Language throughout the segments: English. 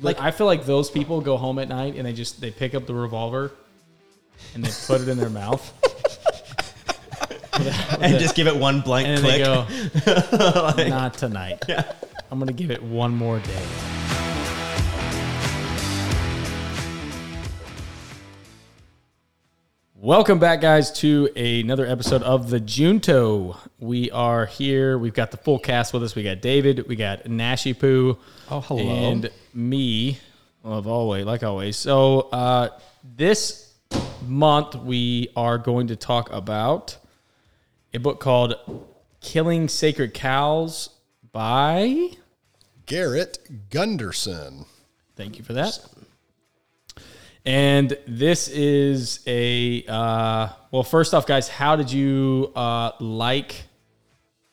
Like I feel like those people go home at night and they just they pick up the revolver and they put it in their mouth. and just give it one blank and then click. they go, not tonight. I'm gonna give it one more day. Welcome back, guys, to another episode of the Junto. We are here. We've got the full cast with us. We got David, we got Nashi Poo, Oh, hello. and me, of always, like always. So uh, this month we are going to talk about a book called "Killing Sacred Cows" by. Garrett Gunderson. Thank you for that. And this is a uh, well. First off, guys, how did you uh, like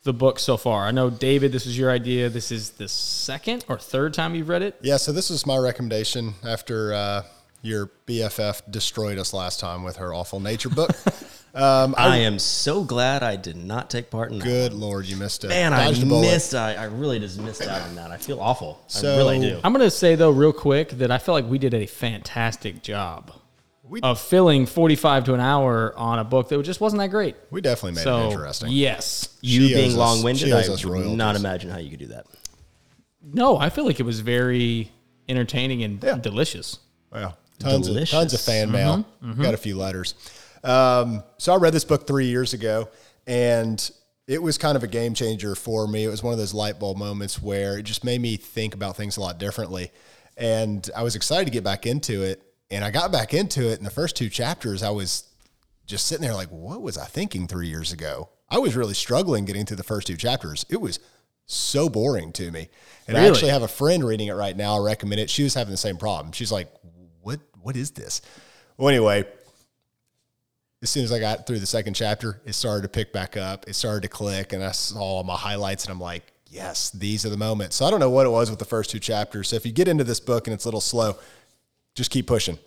the book so far? I know David, this was your idea. This is the second or third time you've read it. Yeah, so this is my recommendation after uh, your BFF destroyed us last time with her awful nature book. um, I, I am so glad I did not take part in that. good lord, you missed it. Man, I Dodged a bullet. missed. I, I really just missed out on that. I feel awful. So- I really do. I'm going to say though, real quick, that I feel like we did a fantastic job We- of filling 45 to an hour on a book that just wasn't that great. We definitely made so it interesting. yes, You She being long winded, I owes would not imagine how you could do that. no, I feel like it was very entertaining and Yeah. delicious. Well, tons of, tons of fan mail. Got a few letters. Um, so I read this book three years ago, and it was kind of a game changer for me. It was one of those light bulb moments where it just made me think about things a lot differently. And I was excited to get back into it. And I got back into it in the first two chapters. I was just sitting there like, what was I thinking three years ago? I was really struggling getting through the first two chapters. It was so boring to me. And I actually have a friend reading it right now. I recommend it. She was having the same problem. She's like, what, is this? Well, anyway, as soon as I got through the second chapter, it started to pick back up. It started to click, and I saw my highlights, and I'm like, yes, these are the moments. So I don't know what it was with the first two chapters. So if you get into this book and it's a little slow, just keep pushing,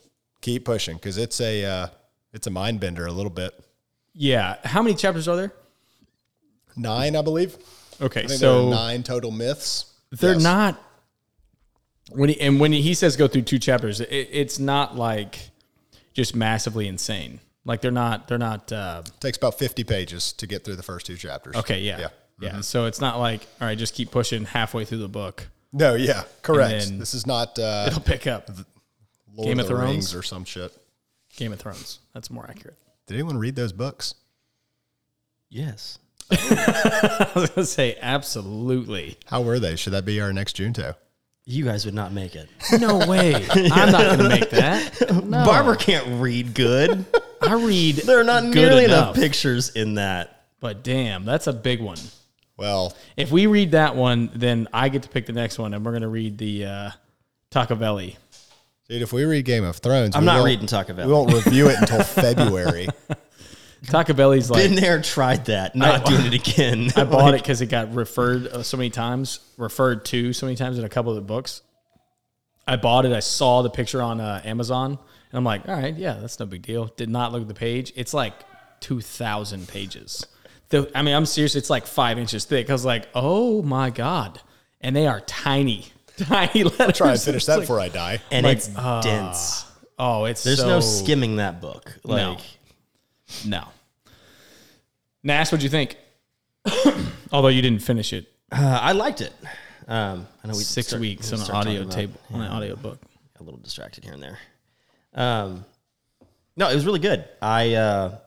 keep pushing, because it's a uh, it's a mind bender a little bit. Yeah. How many chapters are there? Nine, I believe. Okay, I so are nine total myths. they're Yes. not when he and when he says go through two chapters, it, it's not like just massively insane. Like they're not they're not uh, takes about 50 pages to get through the first two chapters. okay. Yeah, Yeah. yeah. So it's not like all right, just keep pushing halfway through the book. No, yeah, correct. then- This is not uh, It'll pick up. Lord Game of, of the Thrones? Rings or some shit. Game of Thrones. That's more accurate. Did anyone read those books? Yes. I was gonna say absolutely. How were they? Should that be our next Junto? You guys would not make it. No way. I'm not gonna make that. No. Barbara can't read good. I read. there are not good nearly enough. enough pictures in that. But damn, that's a big one. Well, If we read that one, then I get to pick the next one, and we're gonna read the uh, Tacavelli. dude, if we read Game of Thrones, I'm we not won't- reading Taco Bell. We won't review it until February. Tacavelli's like Been there, tried that. Not doing it again. I bought it because it got referred uh, so many times, referred to so many times in a couple of the books. I bought it. I saw the picture on uh, Amazon, and I'm like, all right, yeah, that's no big deal. Did not look at the page. It's like two thousand pages. The, I mean, I'm serious. It's like five inches thick. I was like, oh my god, and they are tiny, tiny letters. Try and finish It's that like- before I die. and like, it's dense. Oh, it's There's so, no skimming that book. Like No. No. Nash, what'd you think? Although you didn't finish it. uh, I liked it. Um, I know we six start- weeks we on an audio talking about- table on an audio book. a little distracted here and there. Um, no, it was really good. I uh,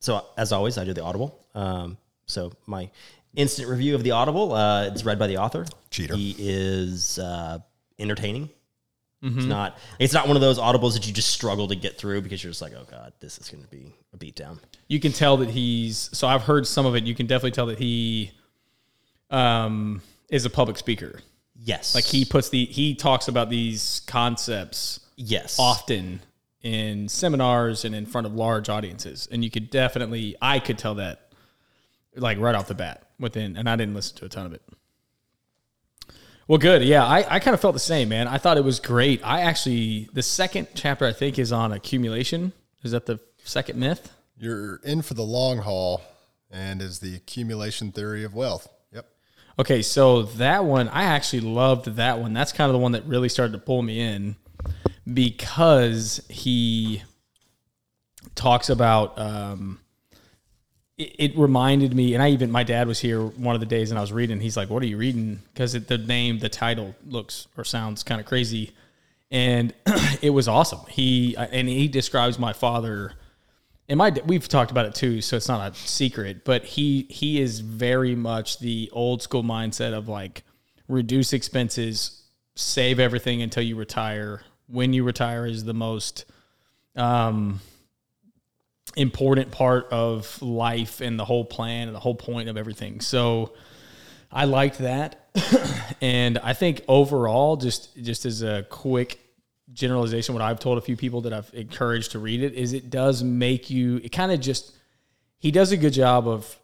so as always, I do the Audible. Um, so my instant review of the Audible. Uh, it's read by the author. Cheater. He is uh, entertaining. It's not. It's not one of those audibles that you just struggle to get through because you're just like, oh god, this is going to be a beatdown. You can tell that he's so I've heard some of it. You can definitely tell that he um is a public speaker. Yes. Like he puts the he talks about these concepts yes. often in seminars and in front of large audiences, and you could definitely I could tell that like right off the bat within, and I didn't listen to a ton of it. Well, good. Yeah, I, I kind of felt the same, man. I thought it was great. I actually, the second chapter, I think, is on accumulation. Is that the second myth? You're in for the long haul and is the accumulation theory of wealth. Yep. Okay, so that one, I actually loved that one. That's kind of the one that really started to pull me in because he talks about. Um, it, it reminded me, and I even my dad was here one of the days, and I was reading. He's like, "What are you reading?" Because the name, the title looks or sounds kind of crazy, and it was awesome. He and he describes my father and my we've talked about it too, so it's not a secret. But he he is very much the old school mindset of like reduce expenses, save everything until you retire. When you retire is the most um, important part of life and the whole plan and the whole point of everything. So I liked that, and I think overall, just just as a quick generalization, what I've told a few people that I've encouraged to read it is it does make you, it kind of just, he does a good job of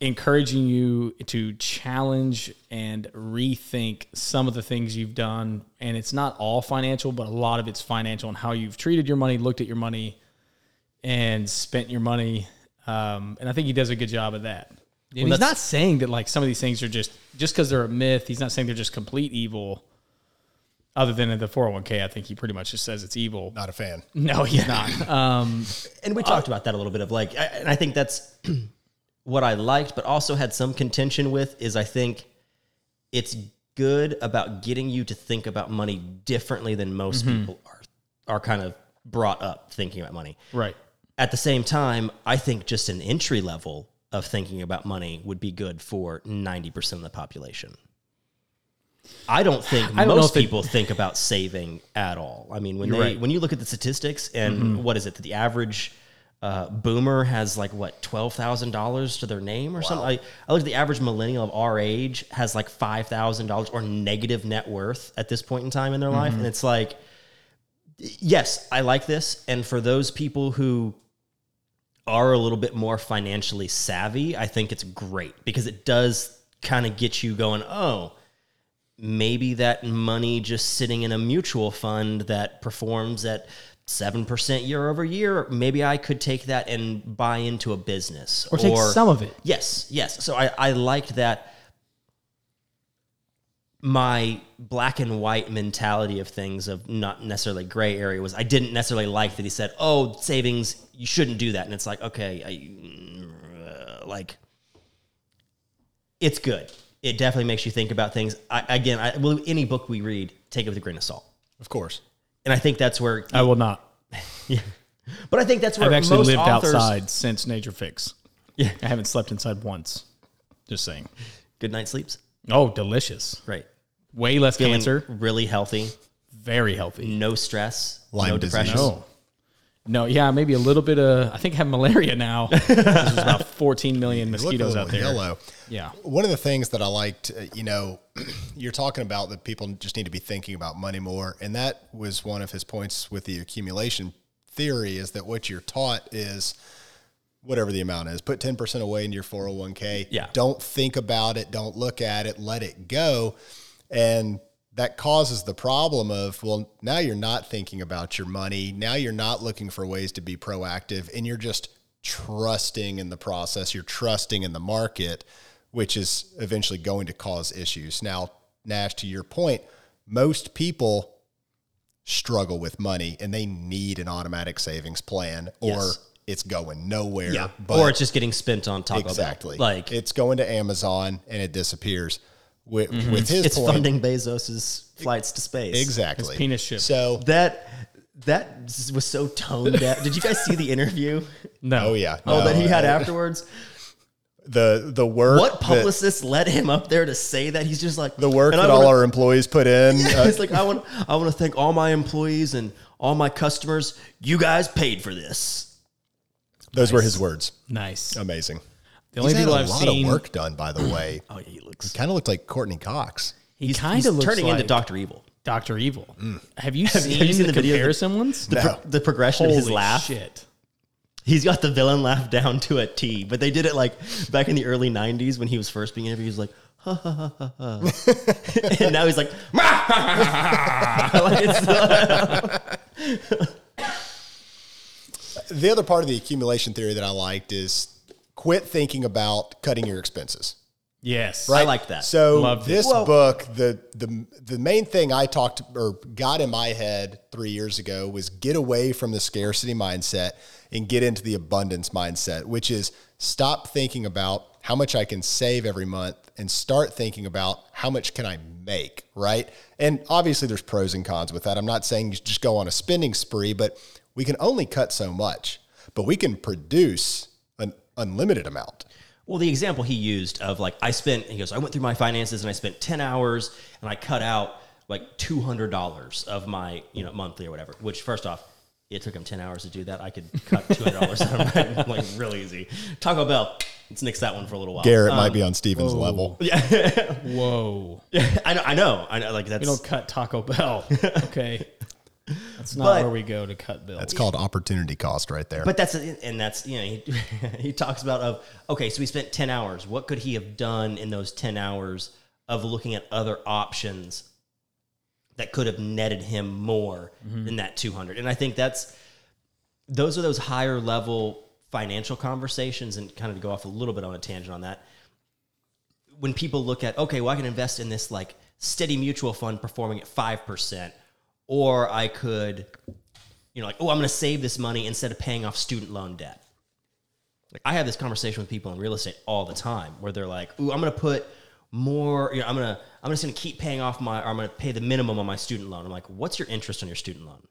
encouraging you to challenge and rethink some of the things you've done. And it's not all financial, but a lot of it's financial and how you've treated your money, looked at your money, and spent your money. Um, and I think he does a good job of that. And Well, he's not saying that like some of these things are just just because they're a myth. He's not saying they're just complete evil. Other than in the 401k, I think he pretty much just says it's evil. Not a fan. No, he's not. Um, and we talked about that a little bit of like, I, and I think that's what I liked, but also had some contention with is I think it's good about getting you to think about money differently than most people are are kind of brought up thinking about money. right. At the same time, I think just an entry level of thinking about money would be good for 90% of the population. I don't think I don't most if it- people think about saving at all. I mean, when You're they right. Mm-hmm. when you look at the statistics and what is it? That the average uh, boomer has like what twelve thousand dollars to their name or something. I, I look at the average millennial of our age has like five thousand dollars or negative net worth at this point in time in their life, Mm-hmm. and it's like, yes, I like this. And for those people who are a little bit more financially savvy, I think it's great because it does kind of get you going, oh, maybe that money just sitting in a mutual fund that performs at 7% year over year, maybe I could take that and buy into a business. Or take some of it. Yes, yes. So I, I liked that my black and white mentality of things of not necessarily gray area was I didn't necessarily like that he said, "Oh, savings, you shouldn't do that." And it's like, okay, I, uh, like it's good. It definitely makes you think about things. I, again, I, well, any book we read, take it with a grain of salt. Of course. And I think that's where, I will not. yeah. but I think that's where I've actually lived authors, outside since Nature Fix. Yeah. I haven't slept inside once. Just saying. Good night sleeps. Oh, delicious. Right. Way less Feeling cancer. really healthy. Very healthy. No stress. Lyme no depression. No. No, yeah, maybe a little bit of. I think I have malaria now. There's about 14 million They look a mosquitoes out there. Yellow. Yeah. One of the things that I liked, uh, you know, you're talking about that people just need to be thinking about money more, and that was one of his points with the accumulation theory is that what you're taught is whatever the amount is, put 10% away in your 401k. Yeah. Don't think about it, don't look at it, let it go. And that causes the problem of, well, now you're not thinking about your money. Now you're not looking for ways to be proactive and you're just trusting in the process. You're trusting in the market, which is eventually going to cause issues. Now, Nash, to your point, most people struggle with money and they need an automatic savings plan or Yes. it's going nowhere. Yeah. Or it's just getting spent on Taco Bell. exactly Like it's going to Amazon and it disappears. With, with his it's point, funding Bezos's flights to space. exactly His penis ship. So That that was so toned down. Did you guys see the interview? No. oh yeah, Oh, that he had uh, afterwards. the the work What that- publicist led him up there to say that? He's just like the work and that all wanna- our employees put in. uh, It's like I want I want to thank all my employees and all my customers. You guys paid for this. those were his words. Nice. Amazing. The only He's had people a I've lot seen, of work done, by the way. Oh, yeah, he looks. He Kind of looked like Courteney Cox. he He's, kind of looks turning like into Doctor Evil. Doctor Evil. Mm. Have you Have seen, you seen the, the video of the- comparison ones? The, pro- the progression of his laugh. shit! He's got the villain laugh down to a T, but they did it like back in the early '90s when he was first being interviewed. He was like, ha, ha, ha, ha, ha. and now he's like, like it's, The other part of the accumulation theory that I liked is quit thinking about cutting your expenses. Yes, I like that. So Loved this Well- book, the the the main thing I talked or got in my head three years ago was get away from the scarcity mindset and get into the abundance mindset, which is stop thinking about how much I can save every month and start thinking about how much can I make, right? And obviously there's pros and cons with that. I'm not saying you just go on a spending spree, but we can only cut so much, but we can produce an unlimited amount. Well, the example he used of like I spent, he goes, I went through my finances and I spent ten hours and I cut out like two hundred dollars of my you know monthly or whatever. Which first off, it took him ten hours to do that. I could cut two hundred dollars out of my like real easy. Taco Bell, let's nix that one for a little while. Garrett Um, might be on Steven's level. Yeah. Whoa! I know, I know, I know. Like that's We don't cut Taco Bell. Okay, that's not But- where we go to cut bills. It's called opportunity cost right there. But that's and that's you know he, he talks about of okay, so he spent ten hours. What could he have done in those ten hours of looking at other options that could have netted him more mm-hmm. than that two hundred? And I think that's those are those higher level financial conversations. And kind of to go off a little bit on a tangent on that, when people look at okay, well I can invest in this like steady mutual fund performing at five percent, or I could you know, like, oh, I'm going to save this money instead of paying off student loan debt. Like, I have this conversation with people in real estate all the time where they're like, ooh, I'm going to put more, you know, I'm going to, I'm just going to keep paying off my, or I'm going to pay the minimum on my student loan. I'm like, what's your interest on your student loan?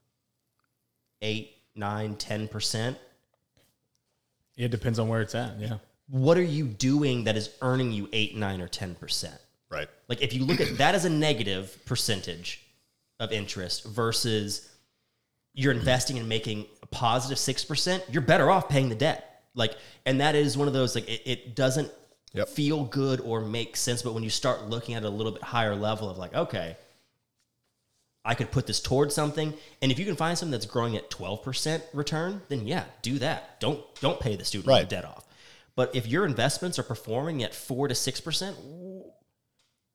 Eight, nine, 10%? it depends on where it's at. Yeah, What are you doing that is earning you eight, nine, or 10%? right. Like if you look at that as a negative percentage of interest versus you're investing and making a positive 6%, you're better off paying the debt. Like, and that is one of those, like, it, it doesn't Yep. feel good or make sense. But when you start looking at a little bit higher level of like, okay, I could put this towards something. And if you can find something that's growing at 12% return, then yeah, do that. Don't, don't pay the student Right. debt off. But if your investments are performing at four to 6%,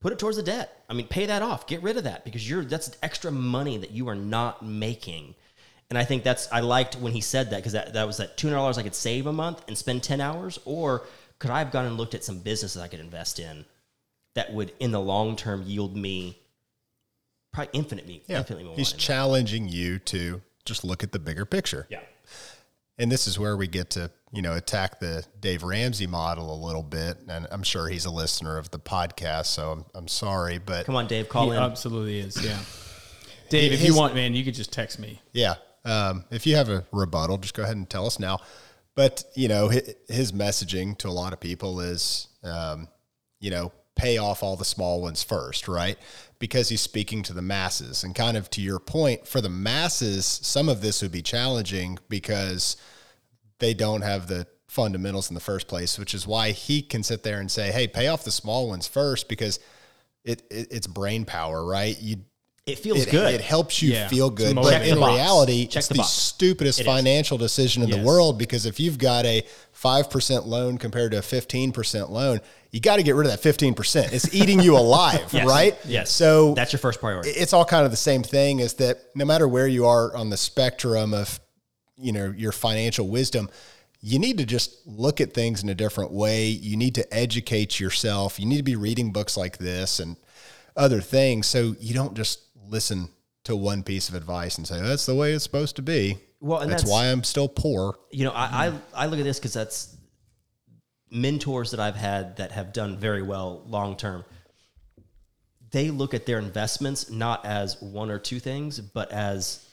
put it towards the debt. I mean, pay that off. Get rid of that because you're that's extra money that you are not making. And I think that's I liked when he said that because that, that was that two hundred dollars I could save a month and spend ten hours, or could I have gone and looked at some businesses I could invest in that would in the long term yield me probably infinite me Yeah. infinitely more. He's challenging you to just look at the bigger picture. yeah. And this is where we get to, you know, attack the Dave Ramsey model a little bit. And I'm sure he's a listener of the podcast, so I'm, I'm sorry. But Come on, Dave, call he in. absolutely is. Yeah, Dave, if you want, man, you could just text me. yeah, um, if you have a rebuttal, just go ahead and tell us now. But, you know, his, his messaging to a lot of people is, um, you know, pay off all the small ones first, right? Because he's speaking to the masses. And kind of to your point, for the masses, some of this would be challenging because they don't have the fundamentals in the first place, which is why he can sit there and say, "Hey, pay off the small ones first because it, it it's brain power, right? You it feels it, good. It helps you Yeah. feel good, but motivating. in box. reality, Check it's the the, stupidest It is. financial decision in Yes. the world because if you've got a five percent loan compared to a fifteen percent loan, you got to get rid of that fifteen percent. It's eating you alive, Yes. right? Yes. So That's your first priority. it's all kind of the same thing is that no matter where you are on the spectrum of you know your financial wisdom you need to just look at things in a different way you need to educate yourself you need to be reading books like this and other things so you don't just listen to one piece of advice and say that's the way it's supposed to be Well, and that's, that's- why i'm still poor you know, I, I, I look at this because that's mentors that I've had that have done very well long term. They look at their investments not as one or two things, but as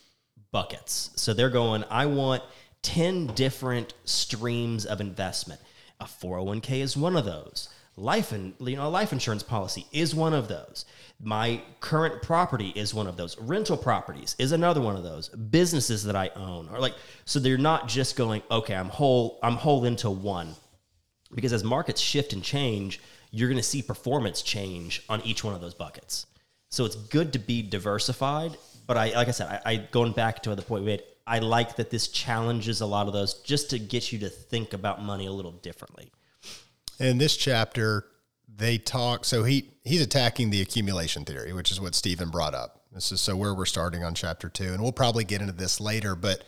buckets. So they're going, I want 10 different streams of investment. A 401k is one of those. Life and you know, a life insurance policy is one of those. My current property is one of those. Rental properties is another one of those. Businesses that I own are like so they're not just going, okay, I'm whole, I'm whole into one. Because as markets shift and change, you're going to see performance change on each one of those buckets. So it's good to be diversified. But I, like I said, I, I going back to the point we made, I like that this challenges a lot of those just to get you to think about money a little differently. In this chapter, they talk. So he he's attacking the accumulation theory, which is what Stephen brought up. This is so where we're starting on chapter two, and we'll probably get into this later. But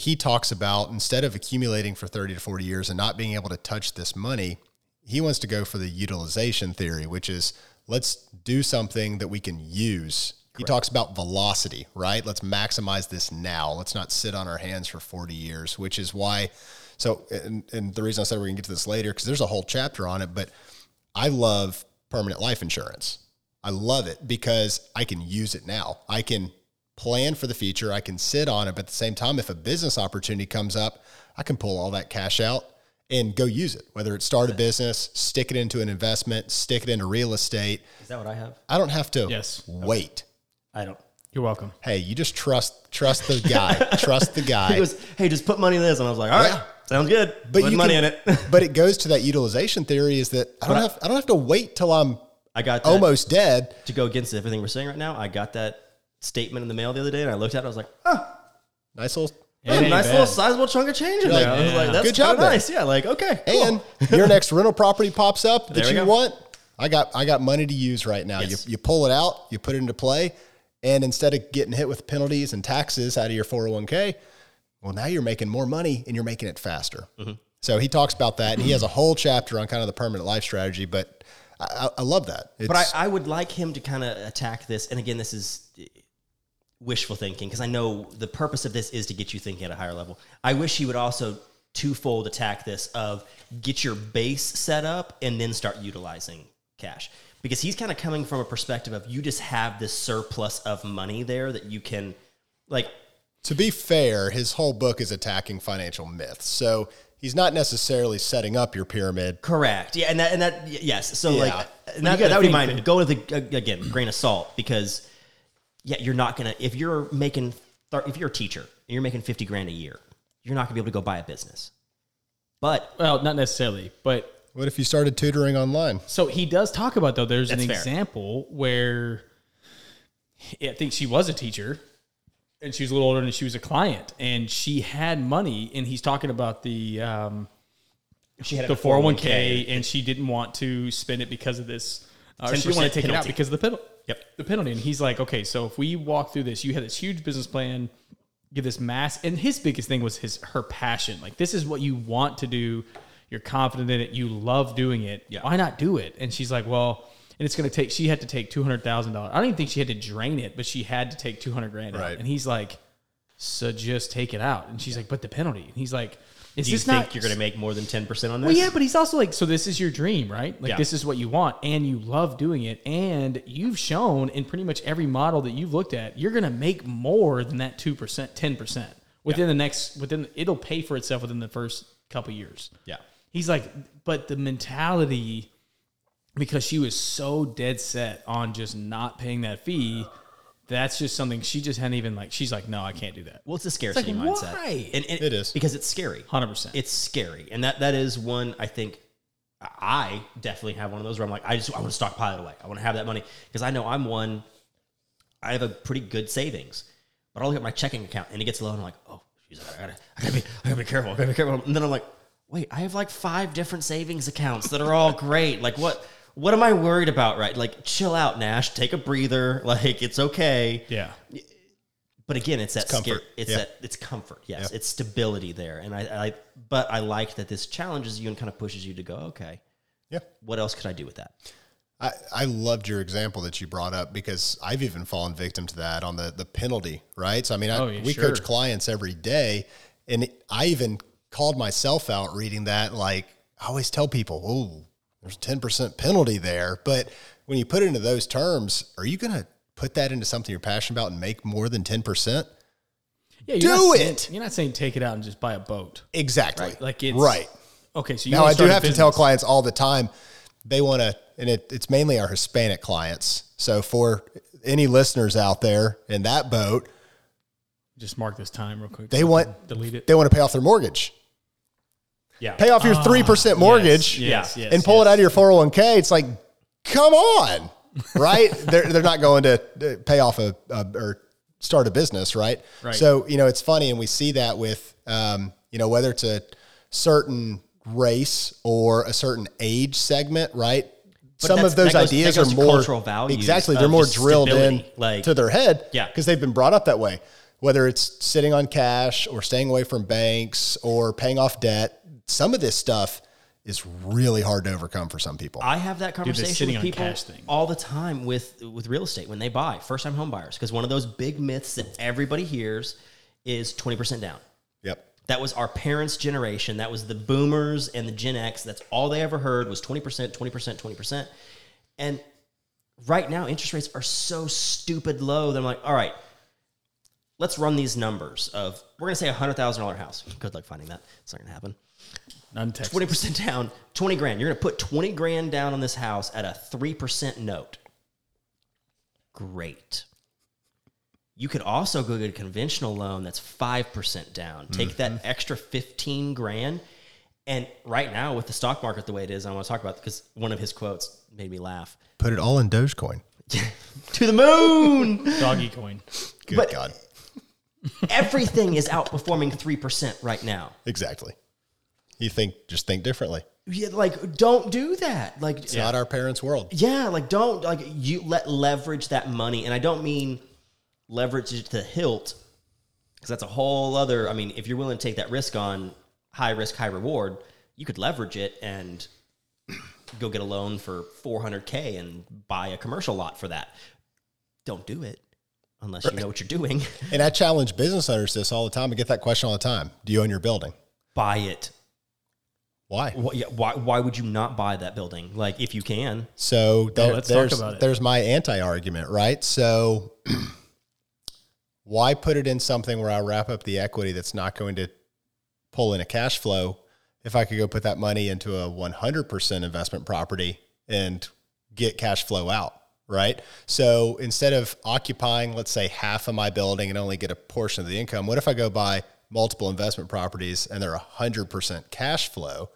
he talks about instead of accumulating for thirty to forty years and not being able to touch this money, he wants to go for the utilization theory, which is let's do something that we can use. He talks about velocity, right? Let's maximize this now. Let's not sit on our hands for 40 years, which is why. So, and, and the reason I said we're going to get to this later, because there's a whole chapter on it, but I love permanent life insurance. I love it because I can use it now. I can plan for the future. I can sit on it, but at the same time, if a business opportunity comes up, I can pull all that cash out and go use it. Whether it's start a business, stick it into an investment, stick it into real estate. Is that what I have? I don't have to Yes. wait. I don't. You're welcome. Hey, you just trust trust the guy. trust the guy. He goes, hey, just put money in this. And I was like, all right, Yeah. sounds good. but put you money can- in it. but it goes to that utilization theory is that I don't I- have I don't have to wait till I'm I got almost dead. to go against everything we're saying right now. I got that statement in the mail the other day and I looked at it. I was like, oh, Nice little It ain't nice bad. little sizable chunk of change in You're there. like, I was yeah. like, that's Good job kinda there. nice. Yeah, like, okay. cool. and your next rental property pops up that There you go. want. I got I got money to use right now. Yes. You you pull it out, you put it into play, and instead of getting hit with penalties and taxes out of your 401k, well now you're making more money and you're making it faster. Mm-hmm. So he talks about that, and he has a whole chapter on kind of the permanent life strategy. But I, I, I love that. It's, But I, I would like him to kind of attack this. And again, this is wishful thinking because I know the purpose of this is to get you thinking at a higher level. I wish he would also twofold attack this of get your base set up and then start utilizing cash because he's kind of coming from a perspective of you just have this surplus of money there that you can like To be fair, his whole book is attacking financial myths. So he's not necessarily setting up your pyramid. Correct. Yeah, and that and that yes. So Yeah. like that, that would be mine. Go with the again grain of salt because yeah, you're not gonna if you're making thir- if you're a teacher and you're making fifty grand a year, you're not gonna be able to go buy a business. But Well, not necessarily, but What if you started tutoring online? So he does talk about though. There's That's an fair. example where I think she was a teacher, and she was a little older, and she was a client, and she had money, and he's talking about the um, she had the 401k, and she didn't want to spend it because of this. Uh, she didn't want to 10% take it out because of the penalty. Yep. The penalty, and he's like, okay, so if we walk through this, you had this huge business plan, give this mass, and his biggest thing was his her passion. Like this is what you want to do. You're confident in it. You love doing it. Yeah. Why not do it? And she's like, well, and it's going to take. She had to take two hundred thousand dollars. I don't even think she had to drain it, but she had to take two hundred grand out. Right. And he's like, so just take it out. And she's like, but the penalty. And he's like, is do you this think not you're gonna make more than ten percent on this? well, yeah, but he's also like, so this is your dream, right? Like, Yeah. this is what you want, and you love doing it, and you've shown in pretty much every model that you've looked at, you're going to make more than that two percent, ten percent within the next within. It'll pay for itself within the first couple years. Yeah. He's like, but the mentality, because she was so dead set on just not paying that fee, that's just something she just hadn't even like. She's like, no, I can't do that. Well, it's a scarcity mindset. why? And, and It is. because it's scary. 100%. It's scary, and that that is one I think I definitely have one of those where I'm like, I just I want to stockpile it away. I want to have that money because I know I'm one. I have a pretty good savings, but I'll look at my checking account and it gets low, and I'm like, oh, geez, I gotta, I gotta be, I gotta be careful, I gotta be careful. And then I'm like, wait, I have like five different savings accounts that are all great. Like what? What am I worried about? Right? Like, chill out, Nash. Take a breather. Like, it's okay. Yeah. But again, it's that comfort. scare- It's Yeah. that it's comfort. Yes, Yeah. it's stability there, and I, I. But I like that this challenges you and kind of pushes you to go. Okay, Yeah. what else could I do with that? I, I loved your example that you brought up because I've even fallen victim to that on the the penalty, right? So I mean, I, Oh, yeah, we sure. coach clients every day, and I even called myself out reading that. Like I always tell people, "Oh, there's a ten percent penalty there," but when you put it into those terms, are you going to put that into something you're passionate about and make more than ten percent? Yeah, Do saying- it! you're not saying take it out and just buy a boat. Exactly. Right. Like it's right. Okay, so you Now I do have to tell clients all the time they want to, and it, it's mainly our Hispanic clients. So for any listeners out there in that boat, Just mark this time real quick. They want- delete it. they want to pay off their mortgage. Yeah. Pay off your Ah, 3% mortgage yes, yes, and pull it out of your 401k. It's like, come on, right? they're, they're not going to uh, pay off a, a or start a business, right? Right. So, you know, it's funny. And we see that with, um, you know, whether it's a certain race or a certain age segment, right? Some of those goes- ideas are more cultural values Exactly. They're more just drilled in like- to their head Yeah. because they've been brought up that way. Whether it's sitting on cash or staying away from banks or paying off debt, some of this stuff is really hard to overcome for some people. I have that conversation sitting with people all the time with with real estate when they buy first time home buyers because one of those big myths that everybody hears is 20% down. yep. That was our parents' generation. That was the boomers and the Gen X. That's all they ever heard was 20%, 20%, 20%. And right now, interest rates are so stupid low that I'm like, all right, let's run these numbers of, we're going to say a $100,000 house. Good luck finding that. It's not going to happen. None Texas. 20% down, 20 grand. You're going to put 20 grand down on this house at a 3% note. Great. You could also go get a conventional loan that's 5% down. Take that mm-hmm. extra 15 grand. And right now, with the stock market the way it is, I want to talk about because one of his quotes made me laugh. Put it all in Dogecoin. to the moon. Doggy coin. Good But- God. Everything is outperforming 3% right now. Exactly. You think, just think differently. Yeah, like, don't do that. Like, It's not our parents' world. Yeah, like don't like you let leverage that money, and I don't mean leverage it to the hilt, because that's a whole other. I mean, if you're willing to take that risk on high risk, high reward, you could leverage it and go get a loan for 400k and buy a commercial lot for that. Don't do it unless you know what you're doing. And I challenge business owners this all the time. I get that question all the time. Do you own your building? buy it. Why? Why, yeah, why, why would you not buy that building? Like, if you can, So there, let's talk there's about it. there's my anti argument, right? So why put it in something where I wrap up the equity that's not going to pull in a cash flow if I could go put that money into a 100% investment property and get cash flow out, right? So instead of occupying, let's say, half of my building and only get a portion of the income, what if I go buy multiple investment properties and they're 100% cash flow?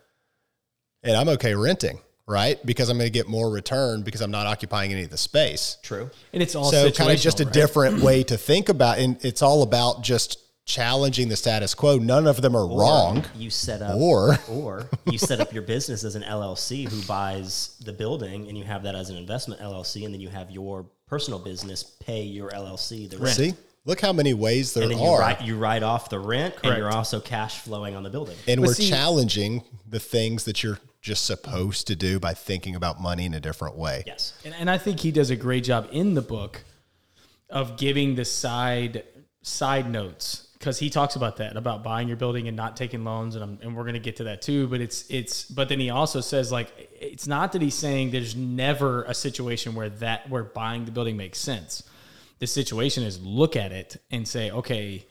And I'm okay renting, right? Because I'm going to get more return because I'm not occupying any of the space. true. And it's all so kind of just a right? different way to think about and it's all about just challenging the status quo. None of them are wrong. You set up Or or you set up your business as an LLC who buys the building and you have that as an investment LLC and then you have your personal business pay your LLC the rent. see, look how many ways there And then you are. write you write off the rent and you're also cash flowing on the building. and But we're see- challenging the things that you're just supposed to do by thinking about money in a different way. Yes. And, and I think he does a great job in the book of giving the side side notes because he talks about that about buying your building and not taking loans and, I'm, and we're going to get to that too but it's it's but then he also says like it's not that he's saying there's never a situation where that where buying the building makes sense the situation is look at it and say okay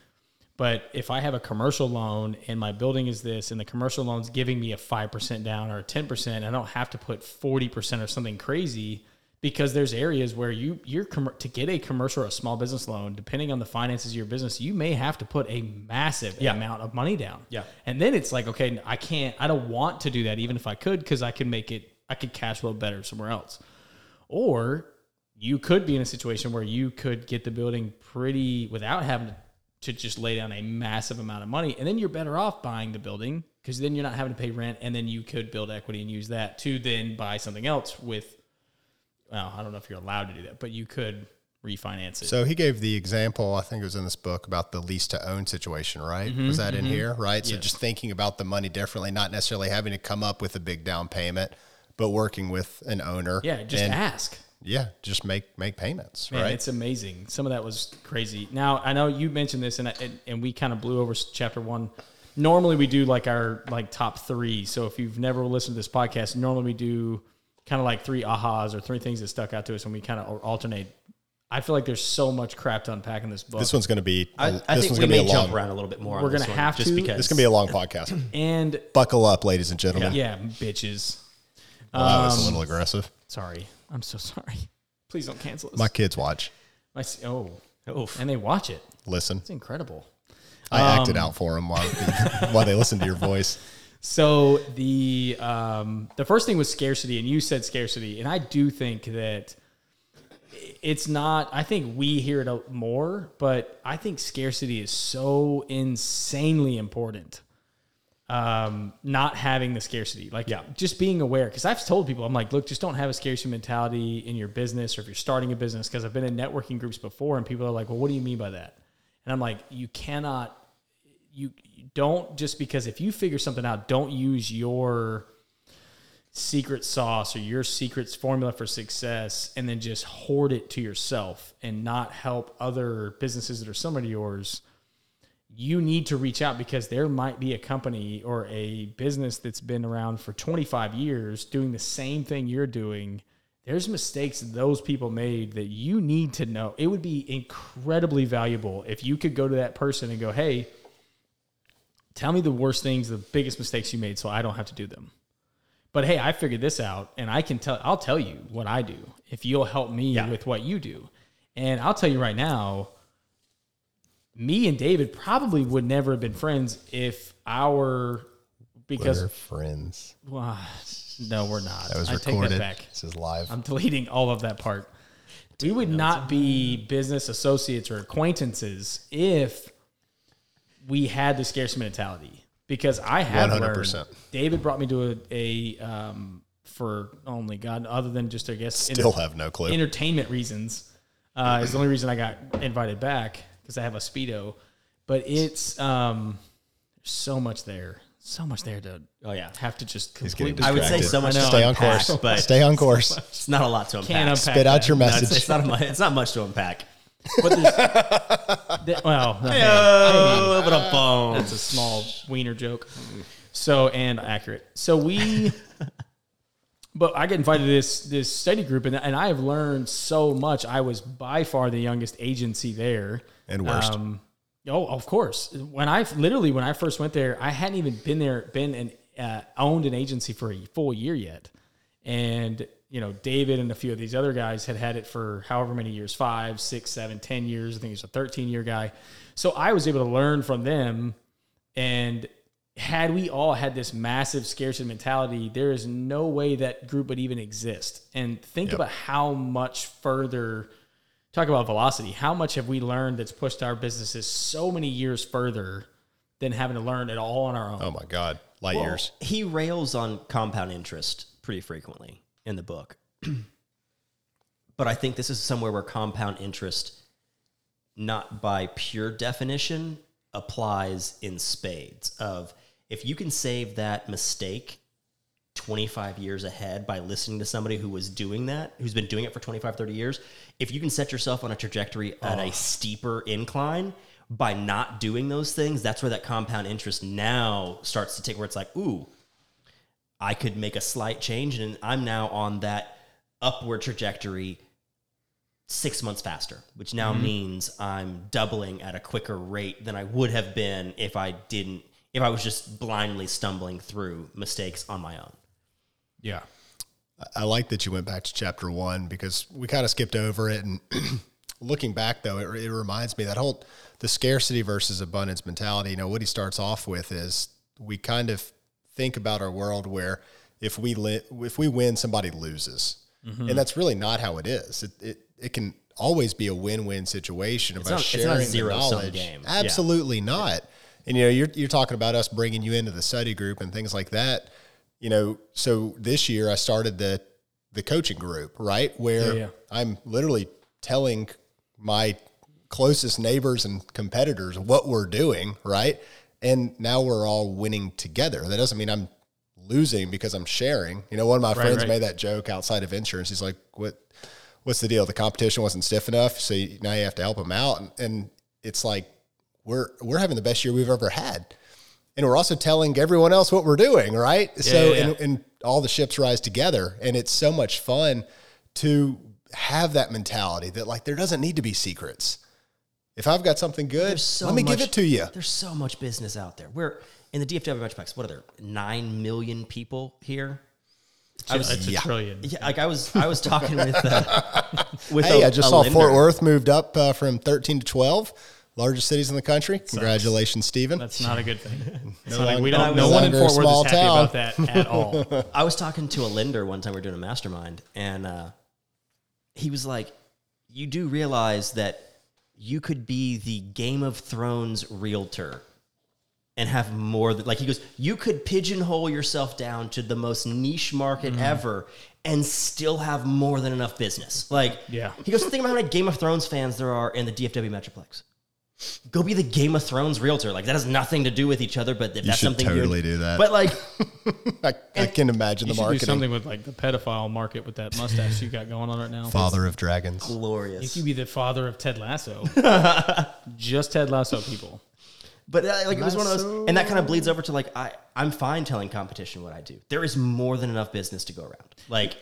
but if I have a commercial loan and my building is this, and the commercial loan's giving me a five percent down or a ten percent, I don't have to put forty percent or something crazy because there's areas where you you're to get a commercial or a small business loan, depending on the finances of your business, you may have to put a massive amount of money down. Yeah. and then it's like, okay, I can't, I don't want to do that, even if I could, because I could make it, I could cash flow better somewhere else. Or you could be in a situation where you could get the building pretty without having to, to just lay down a massive amount of money. And then you're better off buying the building because then you're not having to pay rent. And then you could build equity and use that to then buy something else with, well, I don't know if you're allowed to do that, but you could refinance it. So he gave the example, I think it was in this book, about the lease to own situation, right? Mm-hmm, was that in here, right? So just thinking about the money differently, not necessarily having to come up with a big down payment, but working with an owner. yeah, just ask. Yeah, just make make payments, Man, right? it's amazing. Some of that was crazy. Now I know you mentioned this, and I, and, and we kind of blew over chapter one. Normally we do like our like top three. So if you've never listened to this podcast, normally we do kind of like three ahas or three things that stuck out to us, and we kind of alternate. I feel like there's so much crap to unpack in this book, This one's going to be. I, I this think one's we going to be may a long. jump around a little bit more. We're gonna have to. because This is going to be a long podcast. and Buckle up, ladies and gentlemen. yeah, bitches. Well, that Um, was a little aggressive. Sorry, I'm so sorry. Please don't cancel us. My kids watch, My s- oh, Oof. and they watch it. listen. It's incredible. I acted Um, out for them while while they listen to your voice. So the um, the first thing was scarcity, and you said scarcity, and I do think that it's not. I think we hear it a- more, but I think scarcity is so insanely important. Um, not having the scarcity, like Yeah. just being aware. Because I've told people, I'm like, look, just don't have a scarcity mentality in your business, or if you're starting a business. Because I've been in networking groups before, and people are like, well, what do you mean by that? And I'm like, you cannot you, you don't just because if you figure something out, don't use your secret sauce or your secret formula for success and then just hoard it to yourself and not help other businesses that are similar to yours. You need to reach out because there might be a company or a business that's been around for 25 years doing the same thing you're doing. There's mistakes those people made that you need to know. It would be incredibly valuable if you could go to that person and go, Hey, tell me the worst things, the biggest mistakes you made so I don't have to do them. But hey, I figured this out and I can tell I'll tell you what I do if you'll help me Yeah. with what you do. And I'll tell you right now, me and David probably would never have been friends if our because We're friends. well, no, we're not. That was I take that back. This is live. I'm deleting all of that part. We would not be business associates or acquaintances if we had the scarcity mentality. Because I have 100%. learned. David brought me to a, a um, for only God, other than just I guess Still have no clue. entertainment reasons uh, is the only reason I got invited back because I have a speedo. But it's um, there's so much there, so much there to Oh yeah. have to just getting completely. I would say Distracted. so much I to. Stay on unpack, course. but Stay on course. it's not a lot to unpack. Can't unpack Spit out that. your No, it's, message. it's not a, mu- it's not much to unpack. But there's, th- well, okay. Oh, but a bone. that's a small wiener joke. So and accurate. So we, but I get invited to this this study group, and and I have learned so much. I was by far the youngest agency there, And worst. Um, oh, of course. When I literally when I first went there, I hadn't even been there, been and uh, owned an agency for a full year yet, and you know David and a few of these other guys had had it for however many years five, six, seven, ten years. I think he's a thirteen year guy. So I was able to learn from them, and had we all had this massive scarcity mentality, there is no way that group would even exist. And think Yep. about how much further talk about velocity. How much have we learned that's pushed our businesses so many years further than having to learn it all on our own? Oh my God. Light Well, years. He rails on compound interest pretty frequently in the book. but I think this is somewhere where compound interest, not by pure definition, applies in spades. Of if you can save that mistake 25 years ahead by listening to somebody who was doing that, who's been doing it for 25, 30 years, if you can set yourself on a trajectory at a steeper incline by not doing those things, that's where that compound interest now starts to take where it's like, ooh, I could make a slight change and I'm now on that upward trajectory six months faster, which now mm-hmm. means I'm doubling at a quicker rate than I would have been if I didn't, if I was just blindly stumbling through mistakes on my own. Yeah. I like that you went back to chapter one because we kind of skipped over it. And looking back, though, it, it reminds me that whole the scarcity versus abundance mentality. You know, what he starts off with is we kind of think about our world where if we li- if we win, somebody loses, mm-hmm. and that's really not how it is. It it, it can always be a win win situation about not- it's sharing not a zero-sum knowledge. game. Yeah. Absolutely not. And you know, you're you're talking about us bringing you into the study group and things like that. You know, so this year I started the the coaching group, right? Where Yeah, yeah. I'm literally telling my closest neighbors and competitors what we're doing, right? And now we're all winning together. That doesn't mean I'm losing because I'm sharing. You know, one of my friends right. made that joke outside of insurance. He's like, "What? What's the deal? The competition wasn't stiff enough, so you, now you have to help them out." And, and it's like we're we're having the best year we've ever had, and we're also telling everyone else what we're doing, right? so, yeah, yeah. And, and all the ships rise together, and it's so much fun to have that mentality that like there doesn't need to be secrets. If I've got something good, so let me give it to you. There's so much business out there. We're in the DFW Metroplex. What are there? Nine million people here. I was, it's a yeah. trillion. yeah, like I was, I was talking with, uh, with. Hey, a- I just a saw lender. Fort Worth moved up uh, from 13 to 12. Largest cities in the country. Congratulations, Stephen. That's not a good thing. It's No not like- we don't. no No one in Fort Worth small is happy town. about that at all. I was talking to a lender one time we were doing a mastermind, and uh, he was like, "You do realize that you could be the Game of Thrones realtor and have more than like he goes. You could pigeonhole yourself down to the most niche market ever." And still have more than enough business. Like, Yeah. He goes, think about how many Game of Thrones fans there are in the DFW Metroplex. Go be the Game of Thrones realtor. Like that has nothing to do with each other, but if that's something totally you're, do that. But like, I, I can imagine You the market. do something with like the pedophile market with that mustache you got going on right now. Father of dragons. Glorious. You could be the father of Ted Lasso. Just Ted Lasso people. But uh, like it was one of those, and that kind of bleeds over to like I I'm fine telling competition what I do. There is more than enough business to go around. Like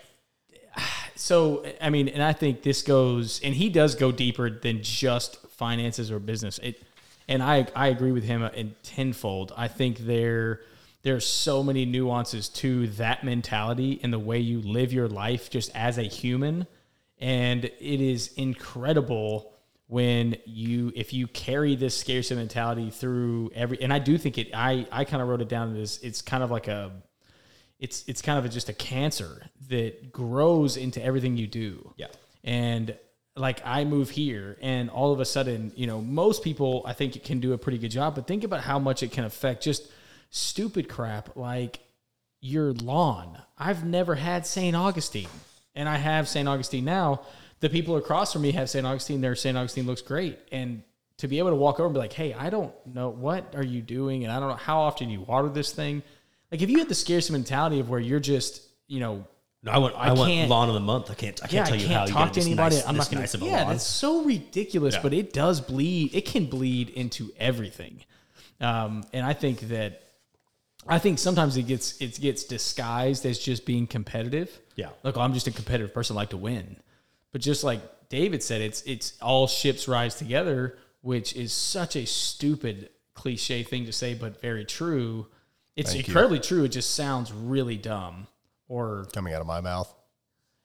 So I mean, and I think this goes, and he does go deeper than just finances or business. It, and I I agree with him in tenfold. I think there there's so many nuances to that mentality and the way you live your life just as a human, and it is incredible when you if you carry this scarcity mentality through every. And I do think it. I I kind of wrote it down as it's kind of like a it's it's kind of a, just a cancer that grows into everything you do. Yeah. And like I move here and all of a sudden, you know, most people I think can do a pretty good job, but think about how much it can affect just stupid crap like your lawn. I've never had St. Augustine and I have St. Augustine now. The people across from me have St. Augustine. Their St. Augustine looks great. And to be able to walk over and be like, hey, I don't know what are you doing, and I don't know how often you water this thing. Like if you had the scarcity mentality of where you're just, you know, no, I want I want can't- lawn of the month. I can't I can't yeah, tell I you can't how you talk get to anybody. nice, I'm not gonna. nice of a yeah, lawn. that's so ridiculous, Yeah. but it does bleed. It can bleed into everything, um, and I think that I think sometimes it gets it gets disguised as just being competitive. Yeah. look, I'm just a competitive person, I like to win, but just like David said, it's it's all ships rise together, which is such a stupid cliche thing to say, but very true. It's Thank you. incredibly true. It just sounds really dumb, or Coming out of my mouth.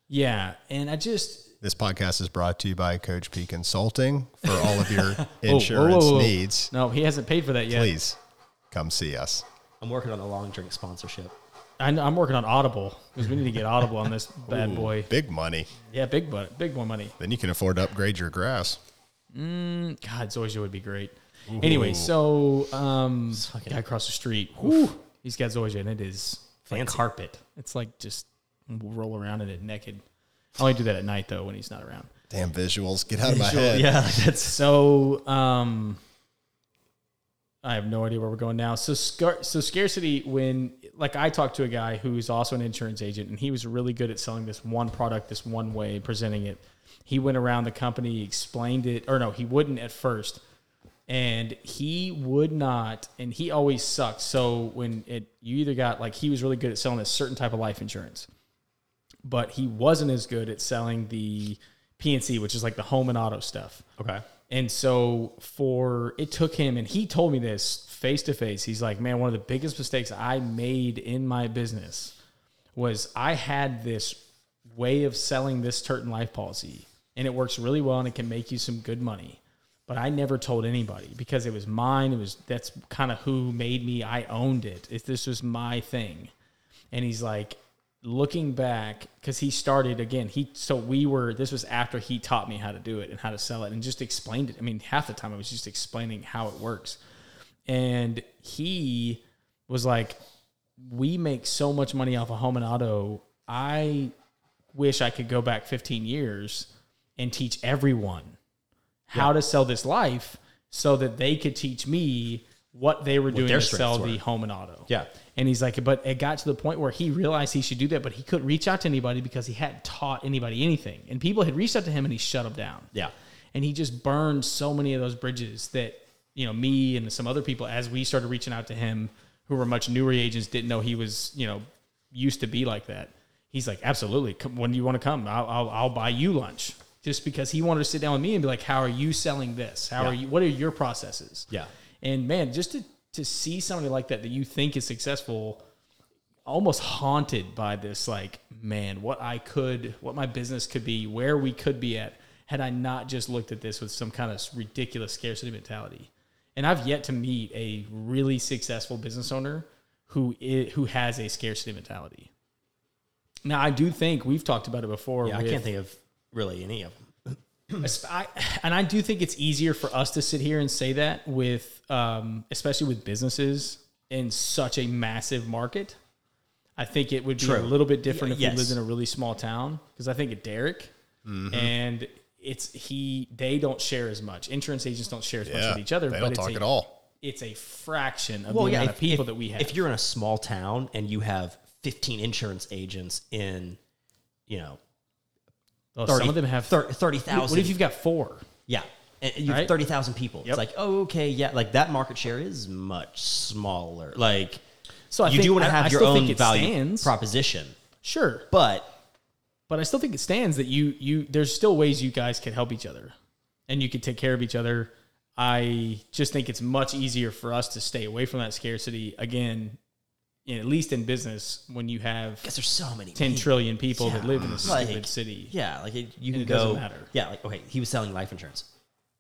yeah, and I just This podcast is brought to you by Coach P Consulting for all of your Whoa, whoa, insurance whoa, whoa. needs. No, he hasn't paid for that yet. Please come see us. I'm working on the long drink sponsorship. I know, I'm working on Audible because we need to get Audible on this bad boy. Big money. Yeah, big bu- big more money. Then you can afford to upgrade your grass. God, Zoysia would be great. Anyway, so um, guy across the street, whew, he's got Zoysia, and it is like Fancy. carpet. It's like just roll around in it naked. I only do that at night though when he's not around. Damn visuals. Get out of my head. Yeah, that's So, um, I have no idea where we're going now. So, scar- so scarcity. When like I talked to a guy who's also an insurance agent, and he was really good at selling this one product this one way, presenting it. He went around the company, explained it, or no, he wouldn't at first, and he would not, and he always sucked. So when it, you either got like he was really good at selling a certain type of life insurance, but he wasn't as good at selling the P&C, which is like the home and auto stuff. okay. And so for it took him, and he told me this face to face. He's like, man, one of the biggest mistakes I made in my business was I had this way of selling this certain life policy, and it works really well, and it can make you some good money. But I never told anybody because it was mine. It was that's kind of who made me. I owned it. If this was my thing, and he's like looking back because he started again he so we were this was after he taught me how to do it and how to sell it and just explained it i mean half the time i was just explaining how it works and he was like we make so much money off of home and auto i wish i could go back 15 years and teach everyone how to sell this life so that they could teach me what they were doing to sell strengths the home and auto Yeah. and he's like, but it got to the point where he realized he should do that, but he couldn't reach out to anybody because he hadn't taught anybody anything. And people had reached out to him and he shut them down. Yeah. And he just burned so many of those bridges that, you know, me and some other people, as we started reaching out to him who were much newer agents, didn't know he was, you know, used to be like that. He's like, absolutely. Come, when do you want to come? I'll, I'll, I'll buy you lunch. Just because he wanted to sit down with me and be like, how are you selling this? How Yeah. are you, what are your processes? Yeah. And man, just to, to see somebody like that that you think is successful, almost haunted by this, like, man, what I could, what my business could be, where we could be at. had I not just looked at this with some kind of ridiculous scarcity mentality. And I've yet to meet a really successful business owner who i- who has a scarcity mentality. Now, I do think we've talked about it before. Yeah, I can't think of really any of them. I, and I do think it's easier for us to sit here and say that with, um, especially with businesses in such a massive market. I think it would be a little bit different if Yes. we lived in a really small town because I think of Derek and it's he they don't share as much. Insurance agents don't share as much with each other. they but don't it's talk a, at all. It's a fraction of Well, the yeah, amount if, of people if- that we have. If you're in a small town and you have 15 insurance agents in, you know, Oh, 30, some of them have thir- 30,000. What if you've got four? Yeah. And you have Right? 30,000 people. Yep. It's like, oh, okay, yeah, like that market share is much smaller. Like, So I you do want I- to I have your still own value stands. proposition. Sure, But but I still think it stands that you you there's still ways you guys can help each other, and you can take care of each other. I just think it's much easier for us to stay away from that scarcity again, in, at least in business when you have because there's so many ten people. trillion people that live in a Like, stupid city. Yeah, like it, you can it go. doesn't matter. Yeah, like okay, he was selling life insurance.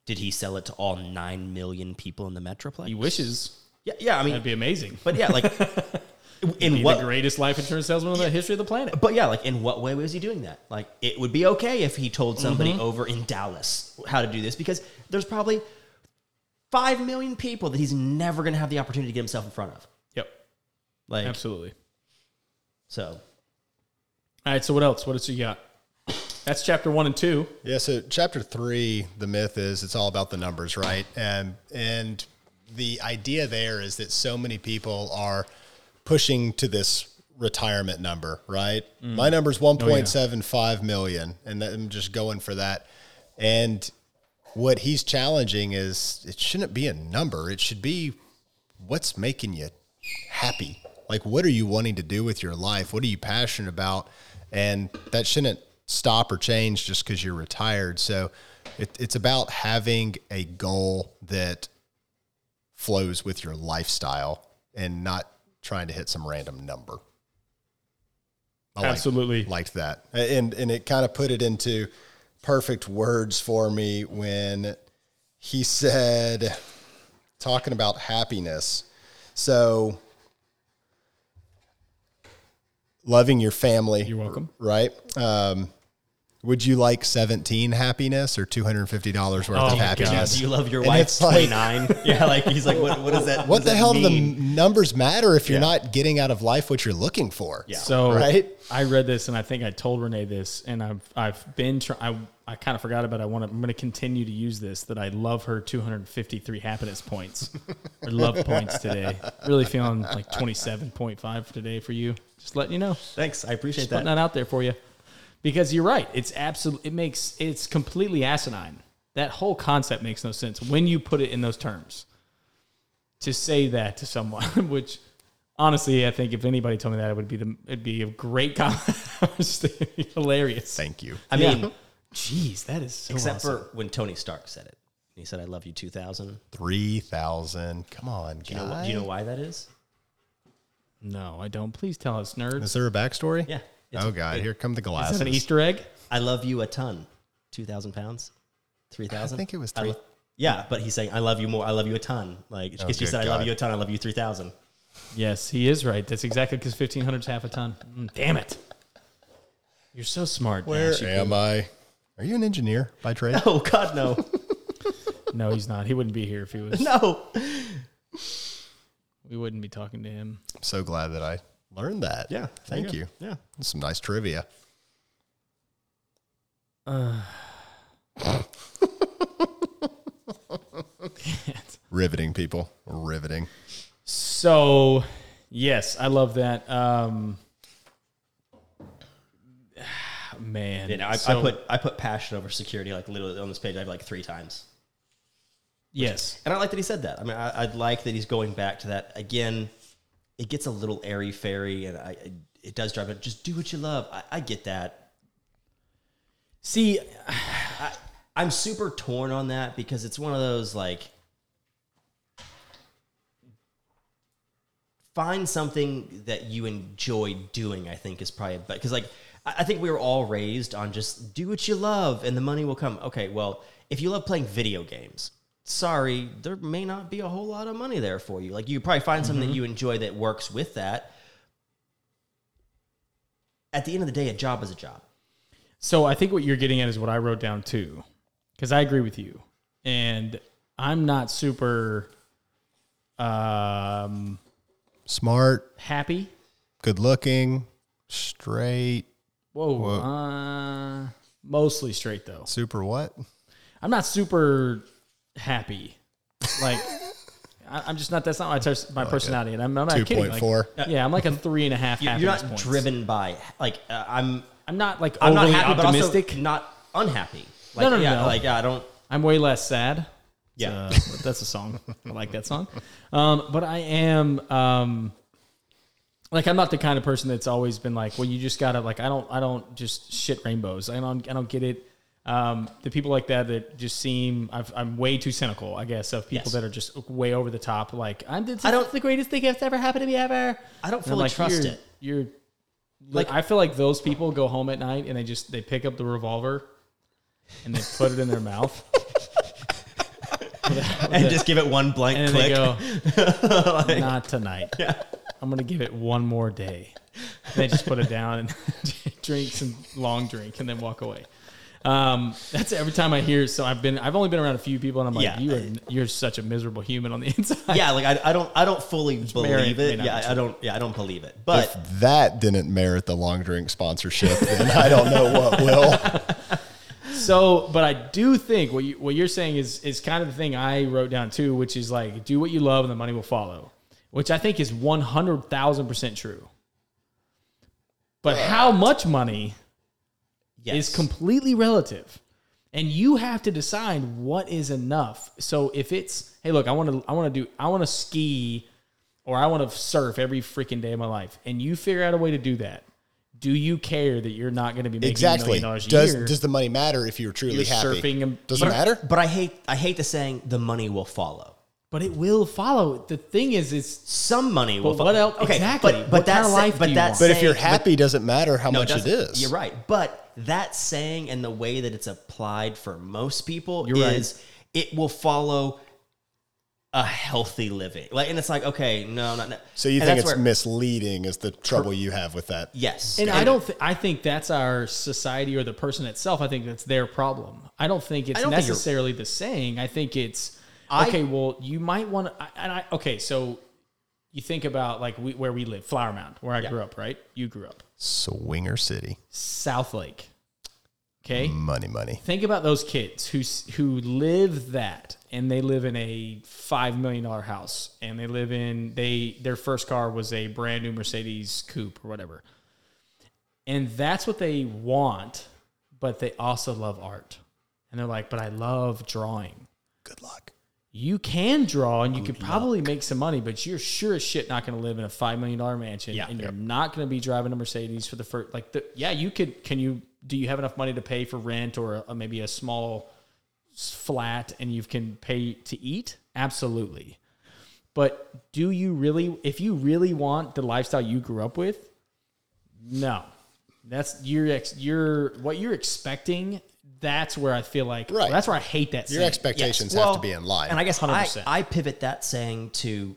Did he sell it to all nine million people in the metroplex? He wishes Yeah, yeah. I mean, that'd be amazing. but yeah, like in what? the greatest life insurance salesman in the history of the planet. But yeah, like in what way was he doing that? Like it would be okay if he told somebody Mm-hmm. over in Dallas how to do this because there's probably five million people that he's never going to have the opportunity to get himself in front of. Yep, Like absolutely. so, All right, so what else? What else you got? That's chapter one and two. Yeah, so chapter three, the myth is it's all about the numbers, right? And and the idea there is that so many people are pushing to this retirement number, right? Mm. My number's oh, one point seven five million, and I'm just going for that. And what he's challenging is it shouldn't be a number; it should be what's making you happy. Like, what are you wanting to do with your life? What are you passionate about? And that shouldn't stop or change just because you're retired. So it, it's about having a goal that flows with your lifestyle and not trying to hit some random number. I liked- Absolutely. liked that, and and it kind of put it into perfect words for me when he said, talking about happiness. So, loving your family. You're welcome. Right? Um, would you like 17 happiness or $250 worth Oh of happiness? do you love your And wife it's like- 29? yeah, like he's like, what, what does that? What the that hell do the numbers matter if you're Yeah. not getting out of life what you're looking for? Yeah. So Right? I read this and I think I told Renee this, and I've I've been try- I kind of forgot about. It. I want to I'm going to continue to use this. That I love her 253 happiness points or love points today. Really feeling like 27.5 today for you. Just letting you know, Thanks, I appreciate Just putting that. that out there for you, because you're right. It's absolutely. It makes it's completely asinine. That whole concept makes no sense when you put it in those terms. To say that to someone, which honestly, I think if anybody told me that, it would be the it'd be a great comment. Hilarious. Thank you. I Yeah. Mean, Jeez, that is so except awesome. for when Tony Stark said it. He said, "I love you 2000." 3,000. Come on, Do you, know, guy. do you know why that is? no, I don't. Please tell us, nerds. Is there a backstory? Yeah. It's- Oh, God. Here come the Is glasses. that an Easter egg? I love you a ton. 2,000 pounds? 3,000? I think it was I three- lo- yeah, but he's saying, I love you more. I love you a ton. Like, because you good said, I love God. you a ton. I love you 3,000. Yes, he is right. That's exactly because 1500 is half a ton. Mm, damn it. You're so smart. Where Ash. Am I? Are you an engineer by trade? Oh, God, no. No, he's not. He wouldn't be here if he was. no. We wouldn't be talking to him. I'm so glad that I learned that. Yeah. Thank go. you. Yeah. That's some nice trivia. Uh. Riveting, people. Riveting. So, yes, I love that. Um, man, You know, I, So- I put I put passion over security like literally on this page. I have like three times, yes, and I like that he said that. I mean, I, I'd like that he's going back to that again. It gets a little airy fairy, and I it does drive it. Just do what you love. I, I get that. See, I, I'm super torn on that because it's one of those like find something that you enjoy doing. I think is probably because like I I think we were all raised on just do what you love and the money will come. Okay, well, if you love playing video games, sorry, there may not be a whole lot of money there for you. Like you probably find something that you enjoy that works with that. At the end of the day, a job is a job. So I think what you're getting at is what I wrote down too, because I agree with you, and I'm not super um, Smart, happy. good looking, straight, Whoa, uh, mostly straight though. super what? I'm not super happy. Like I, I'm just not. That's not my, pers- my personality, and I'm, I'm not kidding. Like, 2.4. yeah, I'm like a three and a half. You- You're not points. driven by like uh, I'm. I'm not like I'm not happy, optimistic. but also not unhappy. Like, No, no, no, yeah, no. Like I don't. I'm way less sad. Yeah. Uh, that's a song. I like that song. Um, but I am um, like I'm not the kind of person that's always been like, well, you just gotta like I don't I don't just shit rainbows. I don't I don't get it. Um, the people like that that just seem I've, I'm way too cynical, I guess, of people Yes. that are just way over the top. Like I'm this I I don't- don't the greatest thing that's ever happened to me ever. I don't fully like, trust you're, it. You're Like- like I feel like those people go home at night and they just they pick up the revolver and they put it in their mouth And just give it one blank and click. they go, not tonight. I'm gonna give it one more day. And they just put it down and drink some long drink and then walk away. Um, that's every time I hear. So I've been, I've only been around a few people, and I'm like, Yeah. you are, you're such a miserable human on the inside. yeah, like I, I don't I don't fully may- believe may it. Yeah, I true. don't yeah, I don't believe it. But if that didn't merit the long drink sponsorship, then I don't know what will. So, but I do think what you what you're saying is is kind of the thing I wrote down too, which is like do what you love and the money will follow, which I think is one hundred thousand percent true. But how much money yes. is completely relative, and you have to decide what is enough. So if it's hey, look, I want to I want to do I want to ski or I want to surf every freaking day of my life, and you figure out a way to do that. Do you care that you're not going to be making a Exactly. million dollars a Does year? does the money matter if you're truly You're happy? surfing and- does it matter? But I hate I hate the saying the money will follow. But it will follow. The thing is, is Some money will But follow. what else- Okay, exactly. But, but that's life but do that's? But if you're saying- happy, doesn't matter how No, much it doesn't. You're right. But that saying and the way that it's applied for most people You're right. is it will follow a healthy living. Like, and it's like, okay, no, not. no. So you And think it's where- misleading is the trouble you have with that? Yes, and I don't. Th- I think that's our society or the person itself. I think that's their problem. I don't think it's don't think necessarily the saying. I think it's I- okay. well, you might want to. And I okay. So you think about like we, where we live, Flower Mound, where I grew up. Right, you grew up, Swinger City, South Lake. Okay, money, money. think about those kids who who live that and they live in a five million dollar house and they live in they their first car was a brand new Mercedes coupe or whatever, and that's what they want, but they also love art, and they're like, but I love drawing. Good luck. You can draw and you could probably make some money, but you're sure as shit not going to live in a five million dollar mansion, Yeah. and you're not going to be driving a Mercedes for the first. Like, the, yeah, you could. Can you? Do you have enough money to pay for rent or a, maybe a small flat, and you can pay to eat? Absolutely. But do you really? If you really want the lifestyle you grew up with, no, that's you're ex, you're what you're expecting. That's where I feel like Right. That's where I hate that. Your saying. expectations Well, have to be in line. And I guess 100%. I pivot that saying to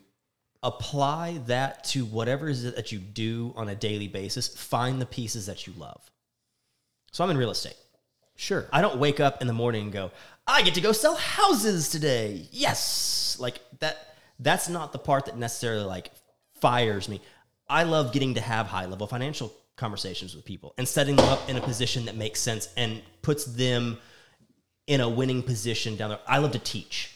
apply that to whatever is it that you do on a daily basis. Find the pieces that you love. So I'm in real estate. Sure. I don't wake up in the morning and go, I get to go sell houses today. Yes. Like that that's not the part that necessarily like fires me. I love getting to have high level financial conversations with people and setting them up in a position that makes sense and puts them in a winning position down there. I love to teach.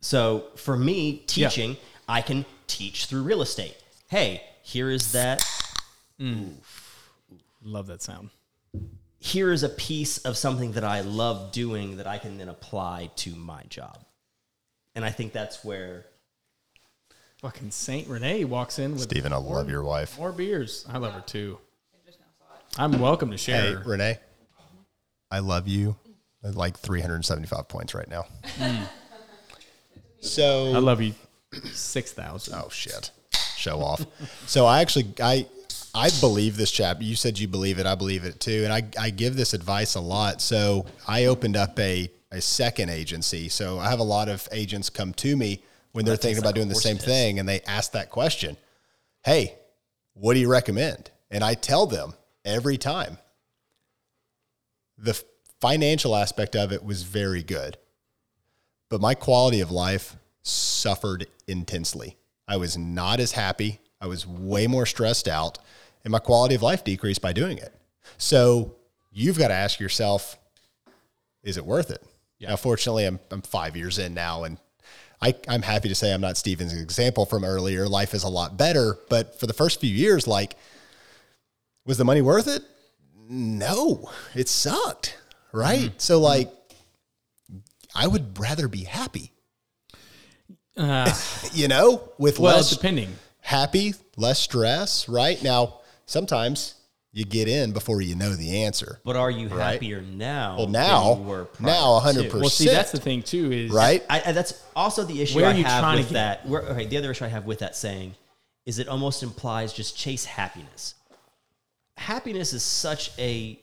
So for me, teaching, I can teach through real estate. Hey, here is that mm. Love that sound. here is a piece of something that I love doing that I can then apply to my job. And I think that's where Fucking Saint Renee walks in with Steven, I love your wife. more beers. I love her too. I'm welcome to share. Hey, share. Renee, I love you. I like 375 points right now. So I love you. Six thousand. Oh shit. Show off. so I actually I I believe this chapter. You said you believe it. I believe it too. And I, I give this advice a lot. So I opened up a, a second agency. So I have a lot of agents come to me when they're thinking about doing the same thing and they ask that question Hey, what do you recommend? And I tell them every time the financial aspect of it was very good, but my quality of life suffered intensely. I was not as happy. I was way more stressed out, and my quality of life decreased by doing it. So you've got to ask yourself, is it worth it? Yeah. Now, fortunately, I'm, I'm five years in now, and I, I'm happy to say I'm not Steven's example from earlier. Life is a lot better, but for the first few years, like, was the money worth it? No, it sucked. Right. Mm-hmm. So, like, I would rather be happy. Uh, you know, with well, less depending happy, less stress. Right now, sometimes you get in before you know the answer. But are you right? happier now? Well, now, now, hundred percent. Well, see, that's the thing too. Is right. I, I, that's also the issue Where I have with that. Where, okay, the other issue I have with that saying is it almost implies just chase happiness. Happiness is such a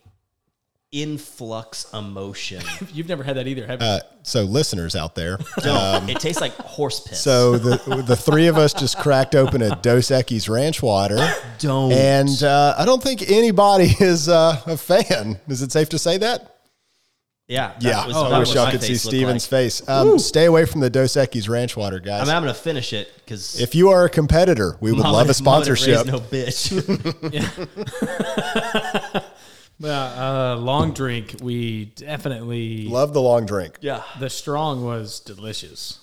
influx emotion. You've never had that either, have you? Uh, so, listeners out there, um, it tastes like horse piss. So the the three of us just cracked open a Dos Equis Ranch Water. Don't. And uh, I don't think anybody is uh, a fan. Is it safe to say that? Yeah. yeah. Was, oh, I wish y'all could see Steven's like. face. Um, stay away from the Dos Equis Ranch Water, guys. I mean, I'm going to finish it because if you are a competitor, we would love a sponsorship. No bitch. Yeah, uh, long drink. We definitely love the long drink. Yeah, the strong was delicious.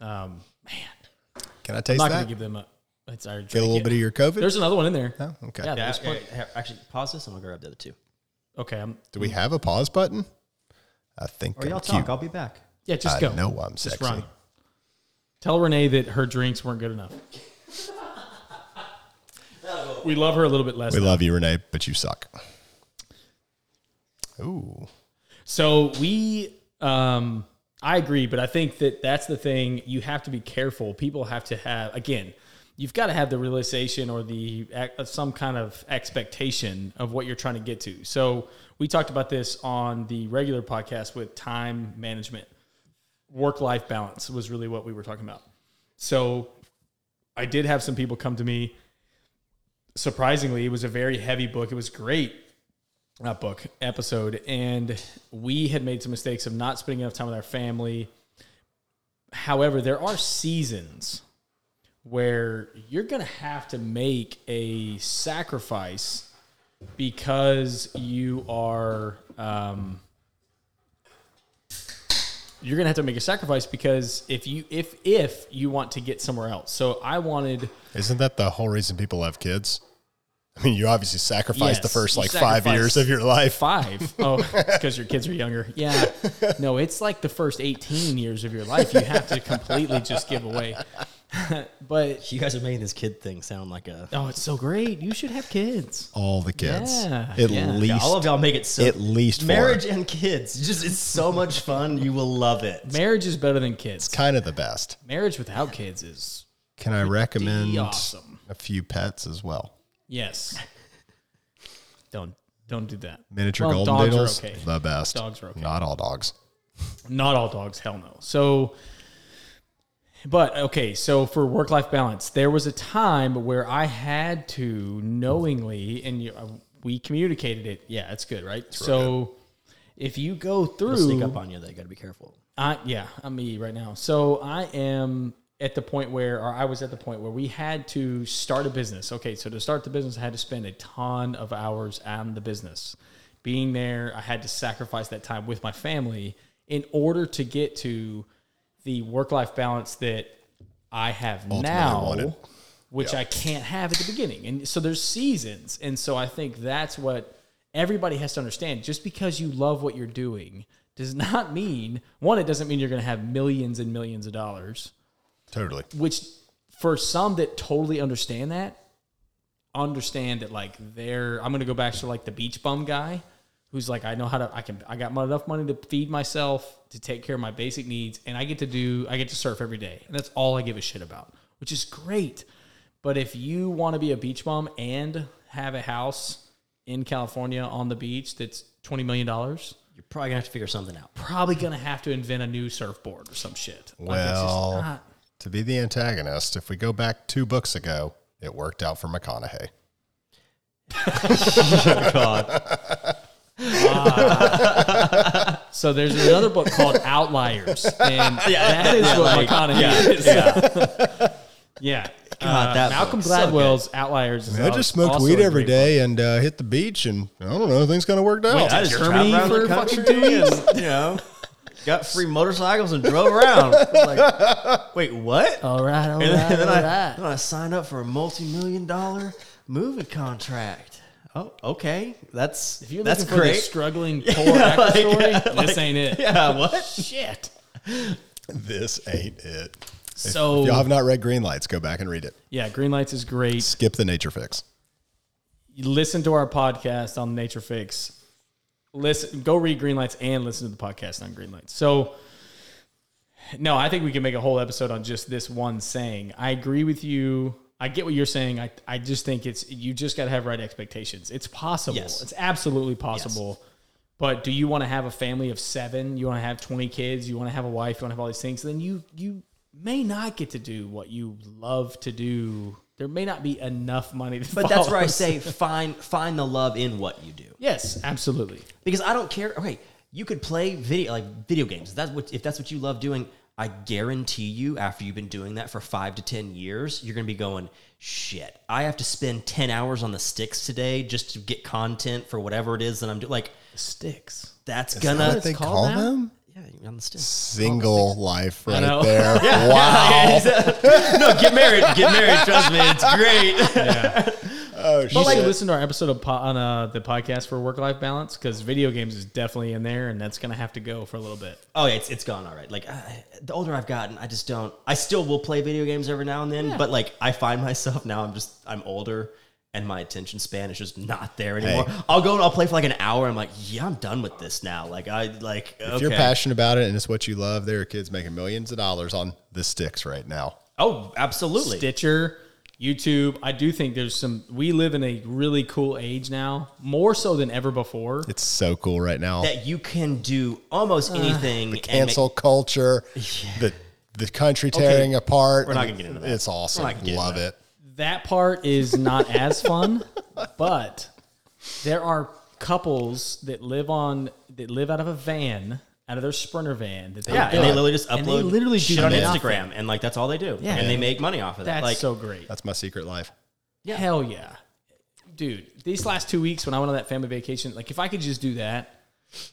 Um, man, can I taste I'm not going to give them a. It's our Get a little bit of your COVID. There's another one in there. Oh, okay. Yeah, yeah, yeah, yeah, actually, pause this. I'm gonna grab the other two. Okay. I'm, Do we have a pause button? I think. Or y'all talk. I'll be back. Yeah, just I go. know I'm just sexy. Run. Tell Renee that her drinks weren't good enough. we love her a little bit less. We now. love you, Renee, but you suck. Ooh. So we, um, I agree, but I think that that's the thing. You have to be careful. People have to have again. You've got to have the realization or the some kind of expectation of what you're trying to get to. So we talked about this on the regular podcast with time management, work life balance was really what we were talking about. So I did have some people come to me. Surprisingly, it was a very heavy book. It was great that book episode, and we had made some mistakes of not spending enough time with our family. However, there are seasons where you're going to have to make a sacrifice because you are um, you're going to have to make a sacrifice because if you if if you want to get somewhere else. So I wanted Isn't that the whole reason people have kids? I mean, you obviously sacrificed yes, the first like five years of your life. Five. Oh, because your kids are younger. Yeah. No, it's like the first 18 years of your life you have to completely just give away. but you guys are making this kid thing sound like a. Oh, it's so great. You should have kids. All the kids. Yeah. At yeah. least. Yeah, all of y'all make it so. At least marriage four. and kids. Just it's so much fun. You will love it. Marriage is better than kids. It's kind of the best. Marriage without kids is. Can I recommend awesome. a few pets as well? Yes. don't don't do that. Miniature well, golden doodles, okay. the best. Dogs are okay. Not all dogs. Not all dogs. Hell no. So, but okay. So for work life balance, there was a time where I had to knowingly, and you, uh, we communicated it. Yeah, it's good, right? It's so. Good. If you go through, It'll sneak up on you. They got to be careful. I yeah, I'm me right now. So I am at the point where, or I was at the point where we had to start a business. Okay, so to start the business, I had to spend a ton of hours on the business. Being there, I had to sacrifice that time with my family in order to get to the work life balance that I have Ultimately now, which yep. I can't have at the beginning. And so there's seasons. And so I think that's what everybody has to understand. Just because you love what you're doing does not mean, one, it doesn't mean you're going to have millions and millions of dollars Totally. Which for some that totally understand that, understand that like they're I'm gonna go back to like the beach bum guy who's like I know how to I can I got enough money to feed myself to take care of my basic needs and I get to do I get to surf every day and that's all I give a shit about which is great but if you want to be a beach bum and have a house in California on the beach that's twenty million dollars, You're probably gonna have to figure something out. probably gonna have to invent a new surfboard or some shit. Like, it's just Well, not- to be the antagonist, if we go back two books ago, it worked out for McConaughey. God. So there's another book called Outliers, and that is yeah, what like- McConaughey is. Yeah, yeah. God, Uh, that Malcolm book's so Gladwell's Outliers. Is I al- just smoked weed every day every great day and uh, hit the beach, and I don't know, things kind of worked out. I just Germany traveled around for the fucking country two weeks? and, you know, got free motorcycles and drove around. Like, wait, what? book. All right, all and right, then, then all I, right. then I signed up for a multi-million dollar movie contract. Oh, okay. That's If you're that's looking for great. the struggling poor actor like, story, yeah, this like- ain't it. yeah, what? Shit. This ain't it. So If y'all have not read Greenlights, go back and read it. yeah, Greenlights is great. Skip the nature fix. You listen to our podcast on Nature Fix. Listen, go read Greenlights and listen to the podcast on Greenlights. So, no, I think we can make a whole episode on just this one saying. I agree with you. I get what you're saying. I, I just think it's you just got to have right expectations. It's possible. Yes. It's absolutely possible. But do you want to have a family of seven? You want to have 20 kids? You want to have a wife? You want to have all these things? Then you you may not get to do what you love to do. There may not be enough money. To But that's where I follow. say find find the love in what you do. Yes, absolutely. because I don't care. Okay, you could play video like video games. If that's what if that's what you love doing. I guarantee you, after you've been doing that for five to ten years, you're gonna be going, shit. I have to spend ten hours on the sticks today just to get content for whatever it is that I'm doing. Like Sticks. that's Is gonna what they called call now? them? Yeah on the sticks. Single life right know. there. Wow. no, get married. Get married. Trust me, it's great. Oh, You should shit. listen to our episode of po- on uh, the podcast for work life balance because video games is definitely in there, and that's gonna have to go for a little bit. Oh yeah, it's, it's gone all right. Like I, the older I've gotten, I just don't. I still will play video games every now and then, but like I find myself now, I'm just I'm older and my attention span is just not there anymore. Hey. I'll go and I'll play for like an hour. I'm like, yeah, I'm done with this now. Like I like If you're passionate about it and it's what you love, there are kids making millions of dollars on the sticks right now. Oh, absolutely. Stitcher, YouTube. I do think there's some. We live in a really cool age now, more so than ever before. It's so cool right now. that you can do almost ah. anything. and make- Cancel culture, the the country tearing apart. We're not gonna get into that. It's awesome. We're not gonna get into Love it. That part is not as fun, but there are couples that live on that live out of a van, out of their sprinter van. That they yeah, and they literally just and they upload literally shit do on nothing. Instagram, and like that's all they do. Yeah. and they make money off of that. That's like so great. That's my secret life. Yeah. Hell yeah. Dude, these last two weeks when I went on that family vacation, like if I could just do that,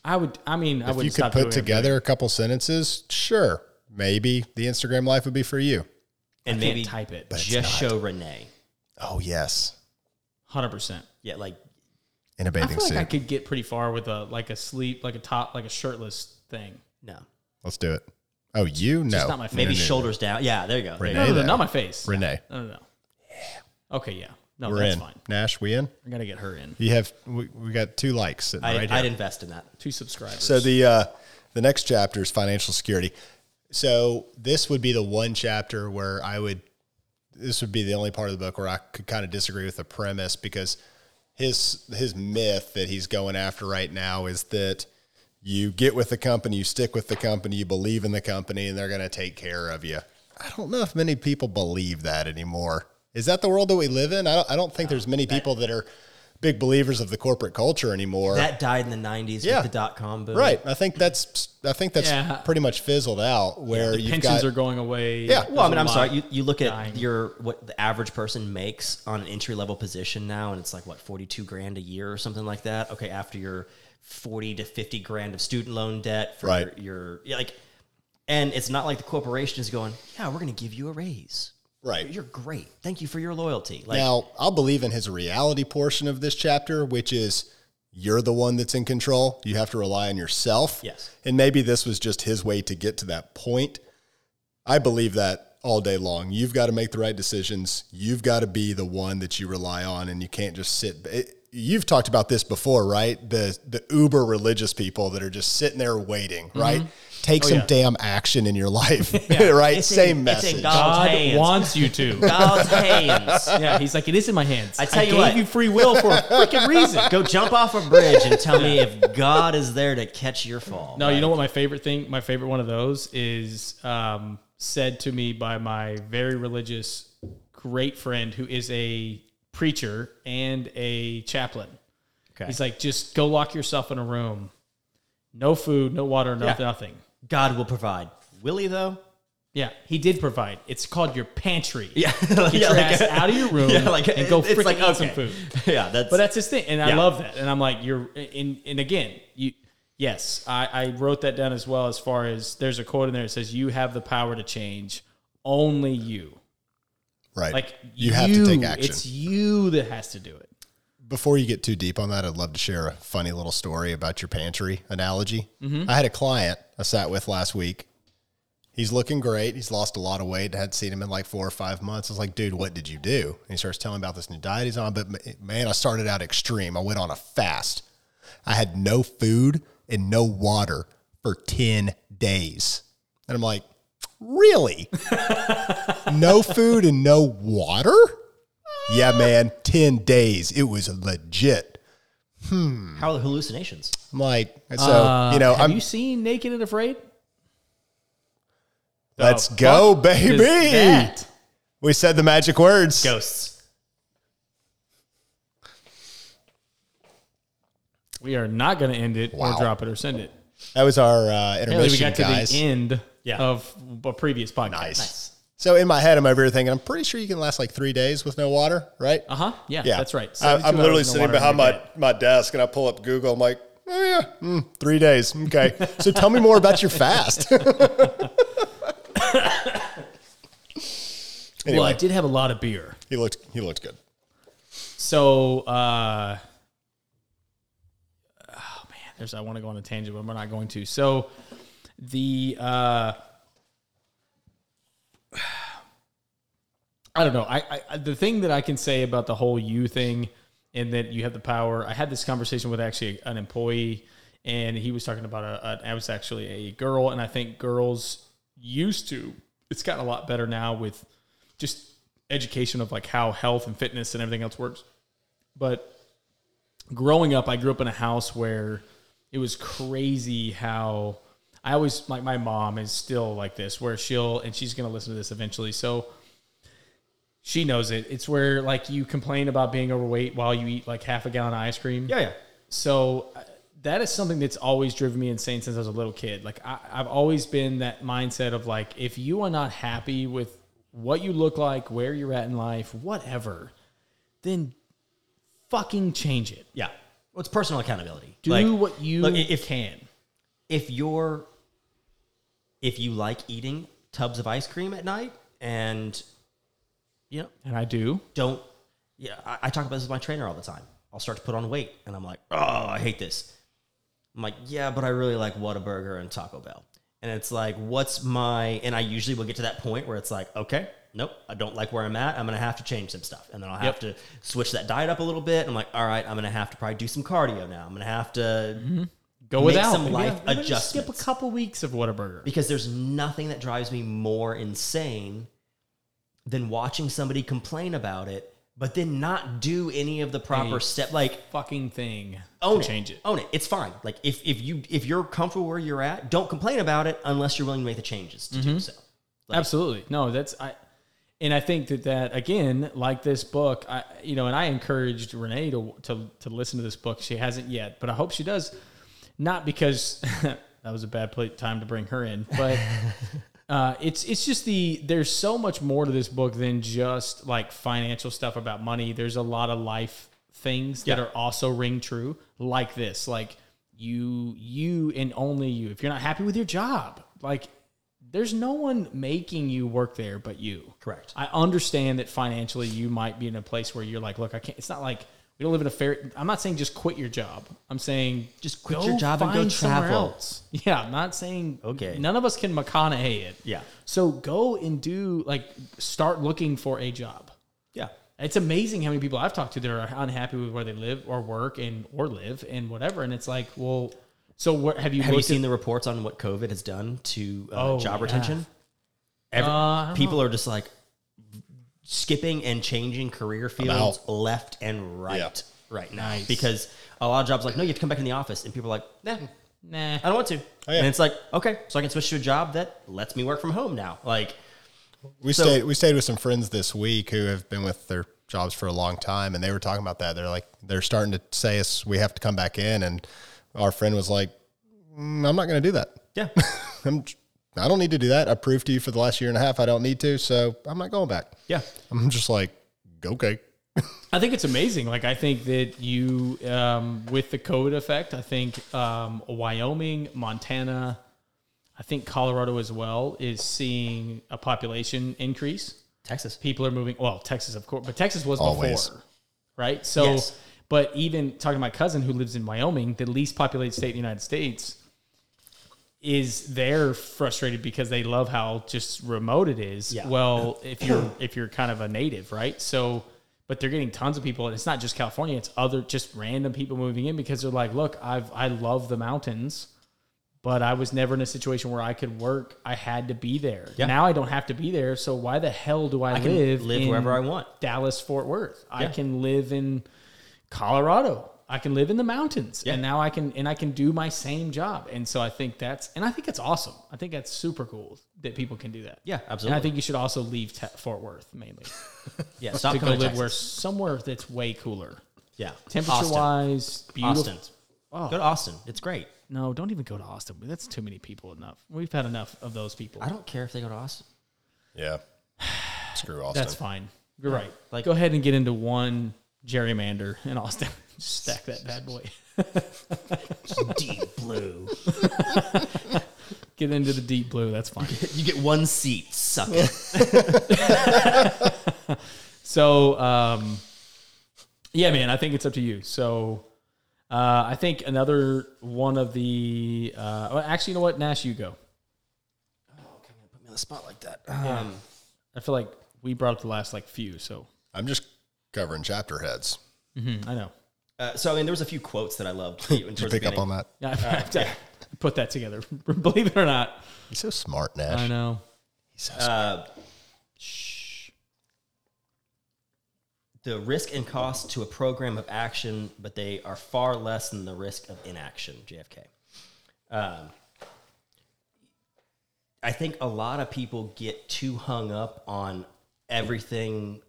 I would, I mean, I If would you could put together a couple sentences, sure, maybe the Instagram life would be for you. And I can't maybe type it. it's just not. show Renee. Oh yes, 100%. Yeah, like in a I bathing feel like suit. I could get pretty far with a, like a sleep, like a top, like a shirtless thing. no, Let's do it. Oh, you no, Just not my face. maybe No, no, no. shoulders down. Yeah, there you go. There you Renee. No, no, no, though. not my face. Renee. No, no, no. Okay, yeah. No, We're that's in. fine. Nash, we in? I got to get her in. You have we, we got two likes sitting I, right I'd here. invest in that. Two subscribers. So the uh, the next chapter is financial security. So this would be the one chapter where I would this would be the only part of the book where I could kind of disagree with the premise because his his myth that he's going after right now is that you get with the company, you stick with the company, you believe in the company, and they're going to take care of you. I don't know if many people believe that anymore. Is that the world that we live in? I don't, I don't think there's many people that are big believers of the corporate culture anymore. That died in the '90s Yeah. with the dot com boom. Right. I think that's I think that's Yeah. pretty much fizzled out where the you've pensions got are going away. Yeah. Well, I mean, I'm sorry. You, you look at dying. your what the average person makes on an entry level position now, and it's like what 42 grand a year or something like that. Okay, after your 40 to 50 grand of student loan debt for Right. your, your like, and it's not like the corporation is going, yeah, we're going to give you a raise. Right. You're great. Thank you for your loyalty. Like, now I'll believe in his reality portion of this chapter, which is you're the one that's in control. You have to rely on yourself. Yes. And maybe this was just his way to get to that point. I believe that all day long. You've got to make the right decisions. You've got to be the one that you rely on, and you can't just sit. It, you've talked about this before, right? The the uber religious people that are just sitting there waiting, right? Mm-hmm. Take some yeah. damn action in your life, right? It's in- Same it's in message. God's God hands. wants you to. God's hands. yeah, he's like, it is in my hands. I tell you gave what. you free will for a freaking reason. Go jump off a bridge and tell me if God is there to catch your fall. No, you know what my favorite thing, my favorite one of those is um, said to me by my very religious great friend who is a preacher and a chaplain. Okay. He's like, just go lock yourself in a room. No food, no water, no Yeah. nothing. God will provide. Will he though? Yeah, he did provide. It's called your pantry. Yeah. Get your ass out of your room Yeah, like, and go freaking like, eat some food. Yeah, that's But that's his thing, and I love that. And I'm like, you're, and, and again, you, yes, I, I wrote that down as well. As far as there's a quote in there that says, "You have the power to change, only you." Right. Like you have to take action. It's you that has to do it. Before you get too deep on that, I'd love to share a funny little story about your pantry analogy. Mm-hmm. I had a client I sat with last week. He's looking great. He's lost a lot of weight. I hadn't seen him in like four or five months. I was like, dude, what did you do? And he starts telling me about this new diet he's on. But man, I started out extreme. I went on a fast. I had no food and no water for 10 days. And I'm like, really? no food and no water? Yeah, man, 10 days. It was legit. how are the hallucinations? I'm like, so, you know, Uh, have I'm, you seen Naked and Afraid? let's The go, baby. We said the magic words. Ghosts. We are not going to end it Wow. or drop it or send it. That was our uh, Apparently, we intermission, got to the end Yeah. of a previous podcast. Nice. So in my head, I'm over here thinking, I'm pretty sure you can last like three days with no water, right? Uh huh. Yeah, Yeah, that's right. I, I'm literally no sitting behind my, bed. my desk and I pull up Google. I'm like, oh yeah, mm, three days. Okay. so tell me more about your fast. Well, I did have a lot of beer. he looked he looked good. So, uh, oh man, there's I want to go on a tangent, but we're not going to. So, the uh, I don't know. I, I the thing that I can say about the whole you thing, and that you have the power. I had this conversation with actually an employee, and he was talking about a, a I was actually a girl, and I think girls used to. It's gotten a lot better now with just education of like how health and fitness and everything else works. But growing up, I grew up in a house where it was crazy how I always like my mom is still like this, where she'll and she's gonna listen to this eventually. So she knows it. It's where like you complain about being overweight while you eat like half a gallon of ice cream. Yeah, yeah. So uh, that is something that's always driven me insane since I was a little kid. Like I, I've always been that mindset of like, if you are not happy with what you look like, where you're at in life, whatever, then fucking change it. Yeah. Well, it's personal accountability. Do Like, what you look, if can. if you're if you like eating tubs of ice cream at night and you know And I do. don't yeah I, I talk about this with my trainer all the time. I'll start to put on weight and i'm like oh i hate this. I'm like yeah but i really like whataburger and taco bell. And it's like what's my and i usually will get to that point where it's like okay nope i don't like where i'm at. I'm gonna have to change some stuff. And then i'll have Yep. to switch that diet up a little bit. I'm like all right i'm gonna have to probably do some cardio now. I'm gonna have to mm-hmm. Go Make without some life maybe just Skip a couple weeks of Whataburger. because there's nothing that drives me more insane than watching somebody complain about it, but then not do any of the proper step. Like fucking thing. own to it, change it. own it. It's fine. Like if if you if you're comfortable where you're at, don't complain about it unless you're willing to make the changes to Mm-hmm. do so. Like- Absolutely. No, that's I and I think that that again, like this book, I you know, and I encouraged Renee to to to listen to this book. She hasn't yet, but I hope she does. Not because that was a bad pla time to bring her in, but uh, it's it's just the there's so much more to this book than just like financial stuff about money. There's a lot of life things that are also ring true, like this, like you you and only you. If you're not happy with your job, like there's no one making you work there but you. Correct. I understand that financially you might be in a place where you're like, look, I can't. It's not like we don't live in a fair. I'm not saying just quit your job. I'm saying Just quit your job and go find somewhere travel. else. Yeah, I'm not saying Okay. None of us can McConaughey it. Yeah. So go and do like start looking for a job. Yeah. It's amazing how many people I've talked to that are unhappy with where they live or work and or live and whatever. And it's like, well, So what have you Have you looked seen at, the reports on what COVID has done to uh, Oh, job yeah. retention? Every, Uh, I don't people are just like skipping and changing career fields left and right Yeah. right now Nice. because a lot of jobs are like no you have to come back in the office and people are like nah Nah. I don't want to Oh, yeah. and it's like okay so I can switch to a job that lets me work from home now like We So- stayed we stayed with some friends this week who have been with their jobs for a long time, and they were talking about that. They're like they're starting to say us we have to come back in, and our friend was like, "Mm, "I'm not going to do that. yeah I'm I don't need to do that. I proved to you for the last year and a half I don't need to, so I'm not going back." yeah I'm just like, okay, I think it's amazing. Like I think that you, um, with the COVID effect, I think um, Wyoming, Montana, I think Colorado as well is seeing a population increase. Texas People are moving. Well, Texas, of course, but Texas was Always. before, right? So, Yes. but even talking to my cousin who lives in Wyoming, the least populated state in the United States, is they're frustrated because they love how just remote it is. Yeah. Well, if you're if you're kind of a native, right? So, but they're getting tons of people, and it's not just California; it's other just random people moving in because they're like, look, I've I love the mountains. But I was never in a situation where I could work. I had to be there. Yeah. Now I don't have to be there. So why the hell do I, I can live live wherever I want. Dallas, Fort Worth. I can live in Colorado. I can live in the mountains. Yeah. And now I can and I can do my same job. And so I think that's and I think it's awesome. I think that's super cool that people can do that. Yeah, And absolutely. I think you should also leave te- Fort Worth mainly yeah stop to go live to where somewhere that's way cooler. yeah Temperature Austin. wise, beautiful. Austin go to Austin it's great No, don't even go to Austin. That's too many people enough. We've had enough of those people. I don't care if they go to Austin yeah, screw Austin. That's fine. You're right. Like- go ahead and get into one gerrymander in Austin. Just stack that bad boy. deep blue Get into the deep blue. That's fine. you get one seat suck it So, um, yeah, man, I think it's up to you. So, uh, I think another one of the. Uh, well, actually, you know what? Nash, you go. Oh, okay, put me on the spot like that um, I feel like we brought up the last like few. So, I'm just covering chapter heads. I know. Uh, so I mean, there was a few quotes that I loved. Did you pick up on that? Yeah, I, I put that together. Believe it or not, He's so smart, Nash. I know. He's so smart. Uh, the risk and cost to a program of action, but they are far less than the risk of inaction. JFK. Um, I think a lot of people get too hung up on everything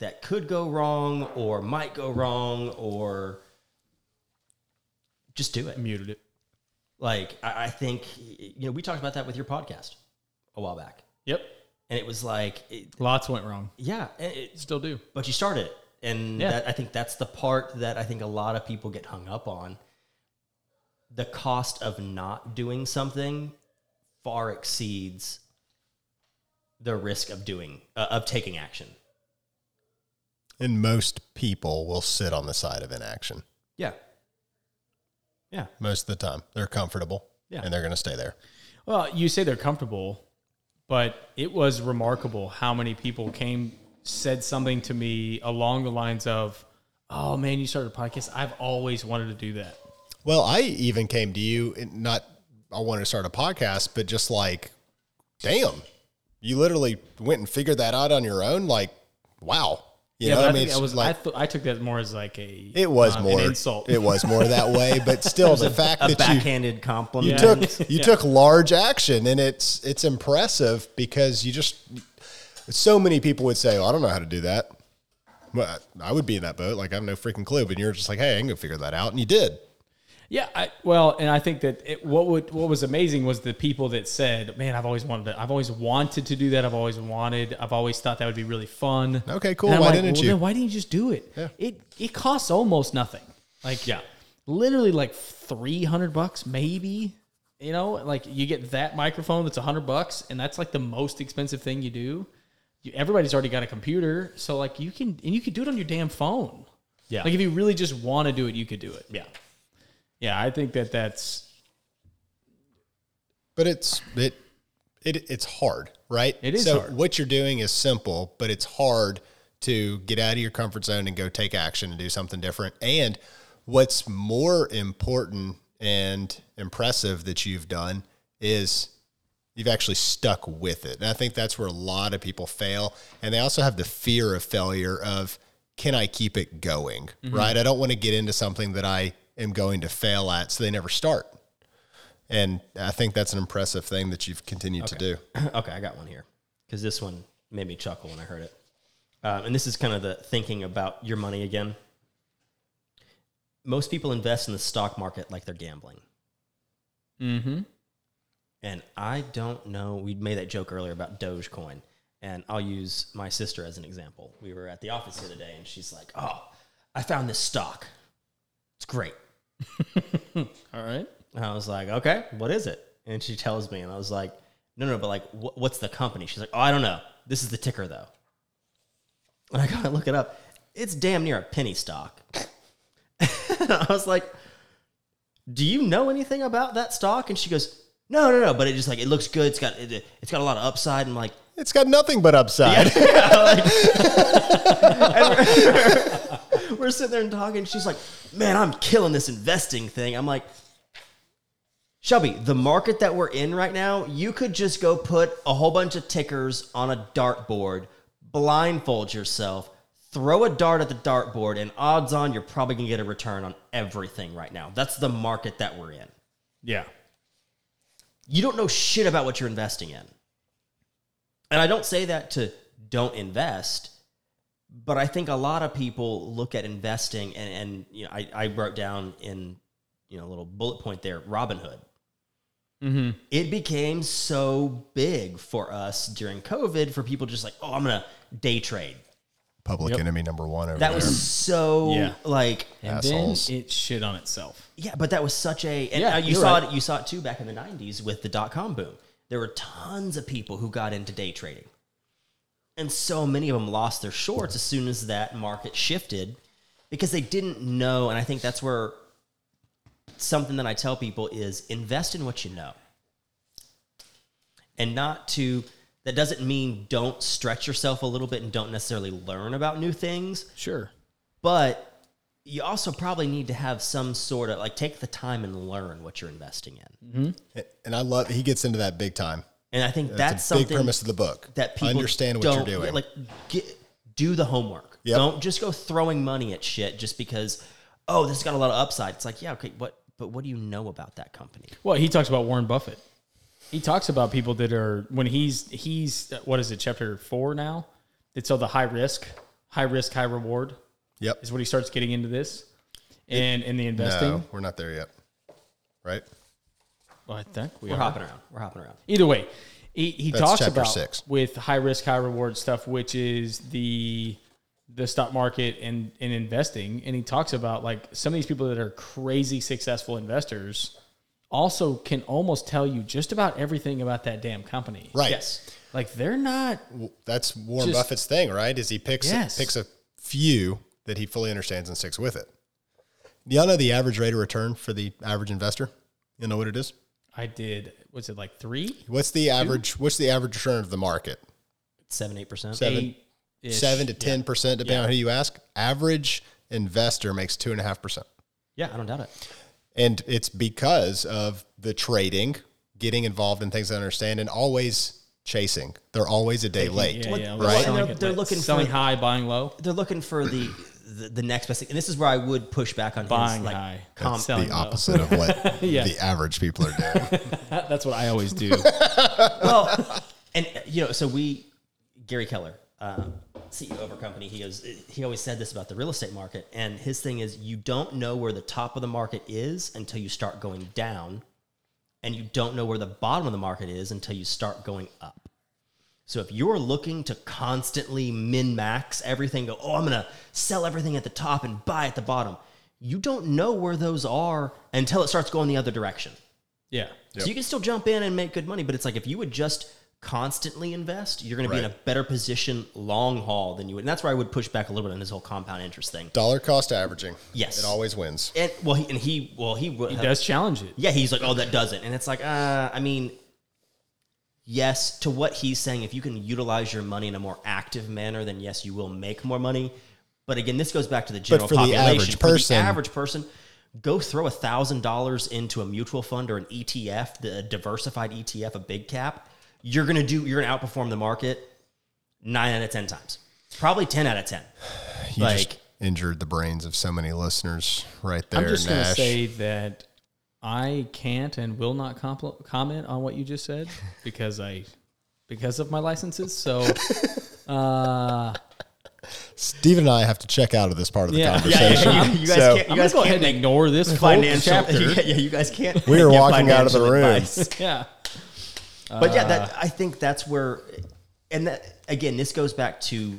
that could go wrong or might go wrong or just do it. Muted it. Like I, I think you know we talked about that with your podcast a while back, Yep. and it was like, it, Lots went wrong. yeah, it, Still do. but you started it, and Yeah. that, I think that's the part that I think a lot of people get hung up on. The cost of not doing something far exceeds the risk of doing uh, of taking action. And most people will sit on the side of inaction Yeah, yeah, most of the time. They're comfortable, Yeah. and they're going to stay there. Well, you say they're comfortable, but it was remarkable how many people came, said something to me along the lines of, "Oh man, you started a podcast. I've always wanted to do that." Well, I even came to you, not I wanted to start a podcast, but just like, damn, you literally went and figured that out on your own. Like, wow. You yeah, know, but I, I mean, I was. like, I, th- I took that more as like a. it was uh, more an insult. It was more that way, but still, the fact a that you backhanded compliment. you took you took large action, and it's it's impressive because you just so many people would say, well, "I don't know how to do that." Well, I would be in that boat. Like I have no freaking clue, but you're just like, "Hey, I can go figure that out," and you did. Yeah, I, well, and I think that it, what would what was amazing was the people that said, "Man, I've always wanted to. I've always wanted to do that. I've always wanted. I've always thought that would be really fun." Okay, cool. Why like, didn't well, you? Why didn't you just do it? Yeah. It it costs almost nothing. Like Yeah. literally like three hundred bucks, maybe. You know, like you get that microphone that's a hundred bucks, and that's like the most expensive thing you do. You, everybody's already got a computer, so like you can and you can do it on your damn phone. Yeah. Like if you really just want to do it, you could do it. yeah. Yeah, I think that that's but it's it it it's hard, right? It is So hard. what you're doing is simple, but it's hard to get out of your comfort zone and go take action and do something different. And what's more important and impressive that you've done is you've actually stuck with it. And I think that's where a lot of people fail. And they also have the fear of failure of can I keep it going? Mm-hmm. Right? I don't want to get into something that I am going to fail at, so they never start. And I think that's an impressive thing that you've continued to do. okay, I got one here because this one made me chuckle when I heard it. Um, and this is kind of the thinking about your money again. Most people invest in the stock market like they're gambling. Mm-hmm. And I don't know. We made that joke earlier about Dogecoin. And I'll use my sister as an example. We were at the office the other day, and she's like, Oh, I found this stock. It's great. All right. And I was like, Okay, what is it? And she tells me, and I was like, No, no, but like, wh- what's the company? She's like, Oh, I don't know. This is the ticker, though. And I gotta look it up. It's damn near a penny stock. I was like, Do you know anything about that stock? And she goes, No, no, no. But it just like, it looks good. It's got, it, it's got a lot of upside. And I'm like, It's got nothing but upside. we're sitting there and talking. She's like, "Man, I'm killing this investing thing." I'm like, Shelby, the market that we're in right now, you could just go put a whole bunch of tickers on a dartboard, blindfold yourself, throw a dart at the dartboard, and odds on you're probably gonna get a return on everything right now. That's the market that we're in. Yeah. You don't know shit about what you're investing in. And I don't say that to don't invest, but I think a lot of people look at investing and, and you know, I, I wrote down in you know a little bullet point there, Robinhood. Mm-hmm. It became so big for us during COVID for people just like, oh, I'm gonna day trade. Public Yep. enemy number one over That there. was so Yeah. like And Assholes. then it shit on itself. Yeah, but that was such a and Yeah, uh, you saw right. it you saw it too back in the 90s with the dot com boom. There were tons of people who got into day trading. And so many of them lost their shorts as soon as that market shifted because they didn't know and I think that's where something that I tell people is invest in what you know. And not to that doesn't mean don't stretch yourself a little bit and don't necessarily learn about new things Sure. but you also probably need to have some sort of like take the time and learn what you're investing in. Mm-hmm. and I love he gets into that big time. And I think That's, that's, a big something premise of the book. that people understand what don't, you're doing. Like, get, do the homework. Yep. Don't just go throwing money at shit just because. Oh, this has got a lot of upside. It's like, yeah, okay, what? But what do you know about that company? Well, he talks about Warren Buffett. He talks about people that are when he's he's what is it chapter four now? It's all the high risk, high risk, high reward yep. is what he starts getting into this, and in the investing. No, we're not there yet. Right? Well, I think we We're are. hopping around. We're hopping around. Either way, he, he That's talks chapter about six. with high risk, high reward stuff, which is the the stock market and, and investing. And he talks about like some of these people that are crazy successful investors also can almost tell you just about everything about that damn company. Right. Yes. Like they're not That's Warren Just- Buffett's thing, right? Is he picks Yes. picks a few that he fully understands and sticks with it. Do y'all know the average rate of return for the average investor? You know what it is? I did was it like three? What's the average what's the average return of the market? Seven, eight percent. Seven seven to ten percent, depending on who you ask. Average investor makes two and a half percent. Yeah, I don't doubt it. And it's because of the trading, getting involved in things they understand, and always chasing. They're always a day late. Yeah, yeah. Right? Selling, And they're- they're looking for- selling high, buying low. They're looking for the the, the next best thing, and this is where I would push back on Buying his like high. com- Selling the low. opposite of what Yeah. the average people are doing. That's what I always do. well, and uh, you know, so we, Gary Keller, um, CEO of our company, he goes, he always said this about the real estate market, and his thing is, you don't know where the top of the market is until you start going down, and you don't know where the bottom of the market is until you start going up. So if you're looking to constantly min max everything, go, oh, I'm gonna sell everything at the top and buy at the bottom. You don't know where those are until it starts going the other direction. yeah. So you can still jump in and make good money, but it's like if you would just constantly invest, you're going to be in a better position long haul than you would. And that's where I would push back a little bit on this whole compound interest thing. Dollar cost averaging. Yes. It always wins. And well, he, and he well he, He does challenge it. Yeah, he's like, oh, that doesn't, and it's like, uh, I mean, yes, to what he's saying, if you can utilize your money in a more active manner, then yes, you will make more money. But again, this goes back to the general for the population. average For the average person, go throw a thousand dollars into a mutual fund or an ETF, the diversified ETF, a big cap. You're gonna do. You're gonna outperform the market nine out of ten times. Probably ten out of ten. You like just injured the brains of so many listeners right there, I'm just going to say that I can't and will not compl- comment on what you just said because I because of my licenses. So uh, Steve and I have to check out of this part of the Yeah. Yeah, conversation. yeah, you, you guys So- can't. You I'm guys gonna go can't ahead and ignore this whole financial. chapter. Yeah, yeah, you guys can't. We are give walking out of the financial room. advice. yeah. But yeah, that I think that's where, and that again, this goes back to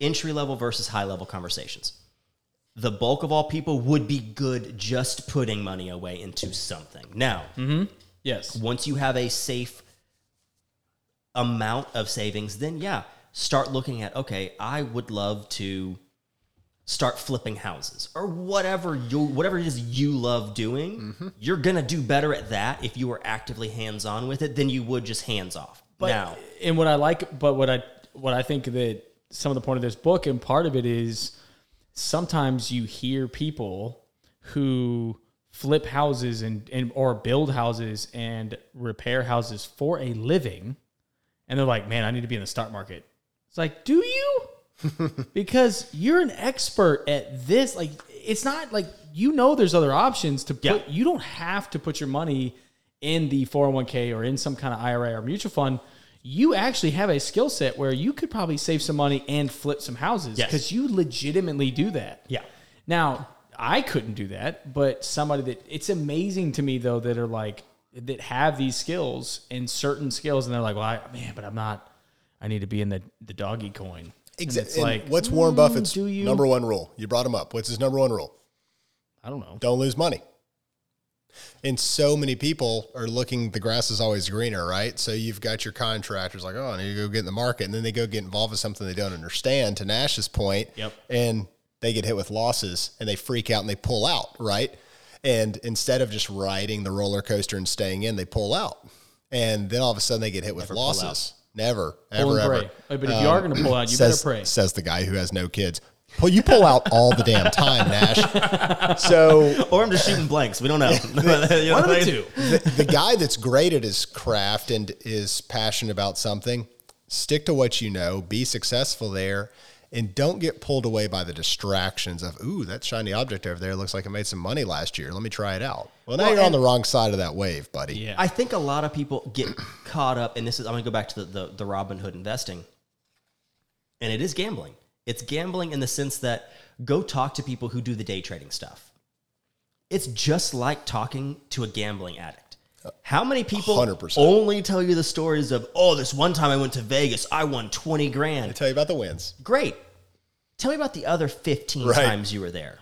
entry level versus high level conversations. The bulk of all people would be good just putting money away into something. Now, mm-hmm. Yes. once you have a safe amount of savings, then yeah, start looking at okay, I would love to start flipping houses or whatever you whatever it is you love doing. Mm-hmm. You're gonna do better at that if you are actively hands on with it than you would just hands off. But now, and what I like, but what I what I think that some of the point of this book and part of it is sometimes you hear people who flip houses and, and or build houses and repair houses for a living and they're like, "Man, I need to be in the stock market." It's like, "Do you?" because you're an expert at this. Like, it's not like you know there's other options to put. Yeah. You don't have to put your money in the 401k or in some kind of IRA or mutual fund. You actually have a skill set where you could probably save some money and flip some houses Yes. because you legitimately do that. Yeah. Now, I couldn't do that, but somebody that it's amazing to me though that are like that have these skills and certain skills, and they're like, "Well, I, man, but I'm not. I need to be in the the doggy coin." And Exa- It's and like, what's Warren Buffett's mm, do you? number one rule? You brought him up. What's his number one rule? I don't know. Don't lose money. And so many people are looking, the grass is always greener, right? So you've got your contractors like, oh, I need to go get in the market. And then they go get involved with something they don't understand, to Nash's point. Yep. And they get hit with losses and they freak out and they pull out, right? And instead of just riding the roller coaster and staying in, they pull out. And then all of a sudden they get hit with losses. Never, Pull ever, ever. But if you are going to um, pull out, you says, better pray. Says the guy who has no kids. Well, you pull out all the damn time, Nash. So or I'm just shooting blanks. We don't know. You know One of the what I mean? two. the, the guy that's great at his craft and is passionate about something, stick to what you know, be successful there, and don't get pulled away by the distractions of, ooh, that shiny object over there looks like it made some money last year. Let me try it out. Well, now Well, you're on the wrong side of that wave, buddy. Yeah. I think a lot of people get caught up, and this is I'm going to go back to the, the the Robinhood investing, and it is gambling. It's gambling in the sense that go talk to people who do the day trading stuff. It's just like talking to a gambling addict. How many people 100%. only tell you the stories of, oh, this one time I went to Vegas, I won 20 I grand. tell you about the wins. Great. Tell me about the other 15 Right. times you were there.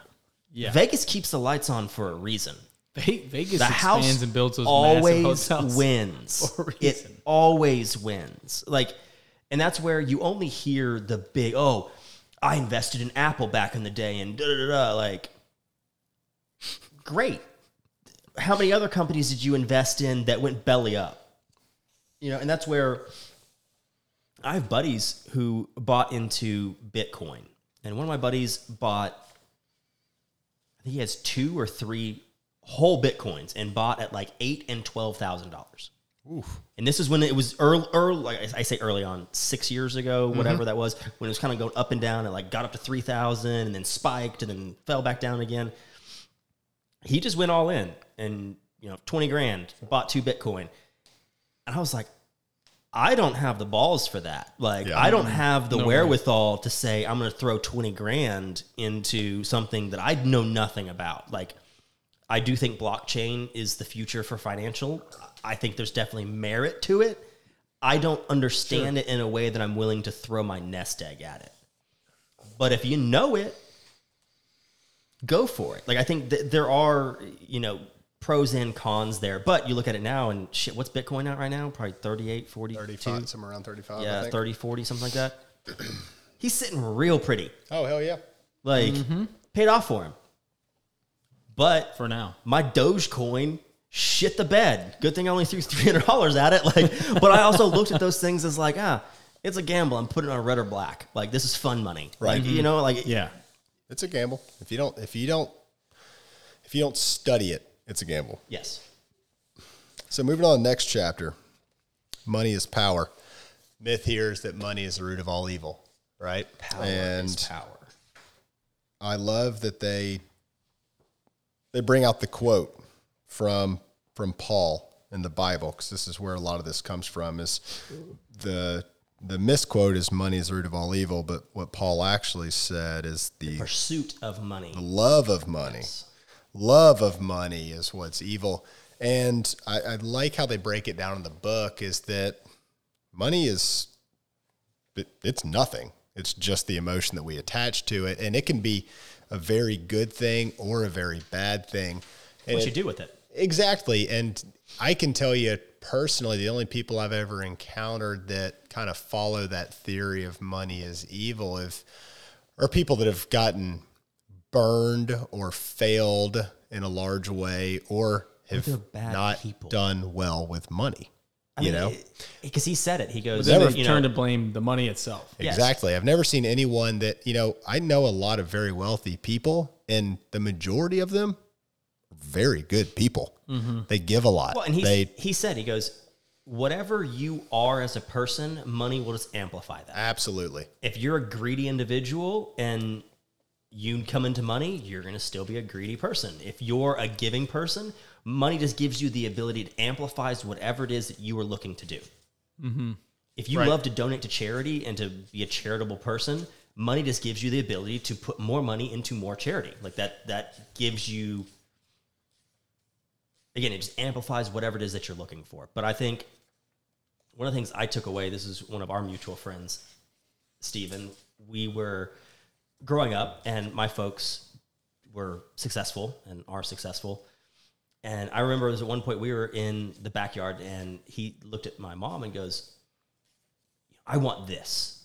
Yeah. Vegas keeps the lights on for a reason. Vegas the house and builds those always massive hotels. wins. for a It always wins. Like, and that's where you only hear the big, oh, I invested in Apple back in the day and da da da. Like, great. How many other companies did you invest in that went belly up? You know, and that's where I have buddies who bought into Bitcoin. And one of my buddies bought, I think he has two or three whole Bitcoins and bought at like eight and $12,000. Oof. And this is when it was early, early like I say early on, six years ago, mm-hmm. whatever mm-hmm. that was, when it was kind of going up and down. It like got up to 3,000 and then spiked and then fell back down again. He just went all in and, you know, 20 grand, bought two Bitcoin. And I was like, I don't have the balls for that. Like, yeah, I don't have the no wherewithal way. to say I'm going to throw 20 grand into something that I know nothing about. Like, I do think blockchain is the future for financial. I think there's definitely merit to it. I don't understand it in a way that I'm willing to throw my nest egg at it. But if you know it, go for it. Like I think th- there are, you know, pros and cons there. But you look at it now and shit, what's Bitcoin at right now? Probably 38, 42. 35, somewhere around 35. I Yeah, think. 30, 40, something like that. He's sitting real pretty. Oh, hell yeah. Like, Mm-hmm. paid off for him. But for now. my Dogecoin shit the bed. Good thing I only threw $300 at it. Like, but I also looked at those things as like, ah, it's a gamble. I'm putting it on red or black. Like, this is fun money. Right. Like, you know, like, Yeah. It's a gamble. If you don't, if you don't, If you don't study it, it's a gamble. Yes. So moving on to the next chapter. Money is power. Myth here is that money is the root of all evil, right? Power and is power. I love that they they bring out the quote from from Paul in the Bible because this is where a lot of this comes from. Is the the misquote is money is the root of all evil, but what Paul actually said is the Pursuit of money. The love of money. Love of money is what's evil. And I, I like how they break it down in the book is that money is it, it's nothing. It's just the emotion that we attach to it. And it can be a very good thing or a very bad thing. And What you do with it? Exactly. And I can tell you personally, the only people I've ever encountered that kind of follow that theory of money is evil if, are people that have gotten burned or failed in a large way or have not people. done well with money. I you mean, know? because he said it. He goes, "Never you they know, turn to blame the money itself. Yes. Exactly. I've never seen anyone that, you know, I know a lot of very wealthy people, and the majority of them are very good people. Mm-hmm. They give a lot. Well, and he they he said he goes, whatever you are as a person, money will just amplify that. absolutely. If you're a greedy individual and you come into money, you're going to still be a greedy person. If you're a giving person, money just gives you the ability to amplifies whatever it is that you are looking to do. Mm-hmm. If you Right. love to donate to charity and to be a charitable person, money just gives you the ability to put more money into more charity. Like that, that gives you again, it just amplifies whatever it is that you're looking for. But I think one of the things I took away, this is one of our mutual friends, Stephen. We were growing up, and my folks were successful and are successful. And I remember there was at one point we were in the backyard, and he looked at my mom and goes, I want this.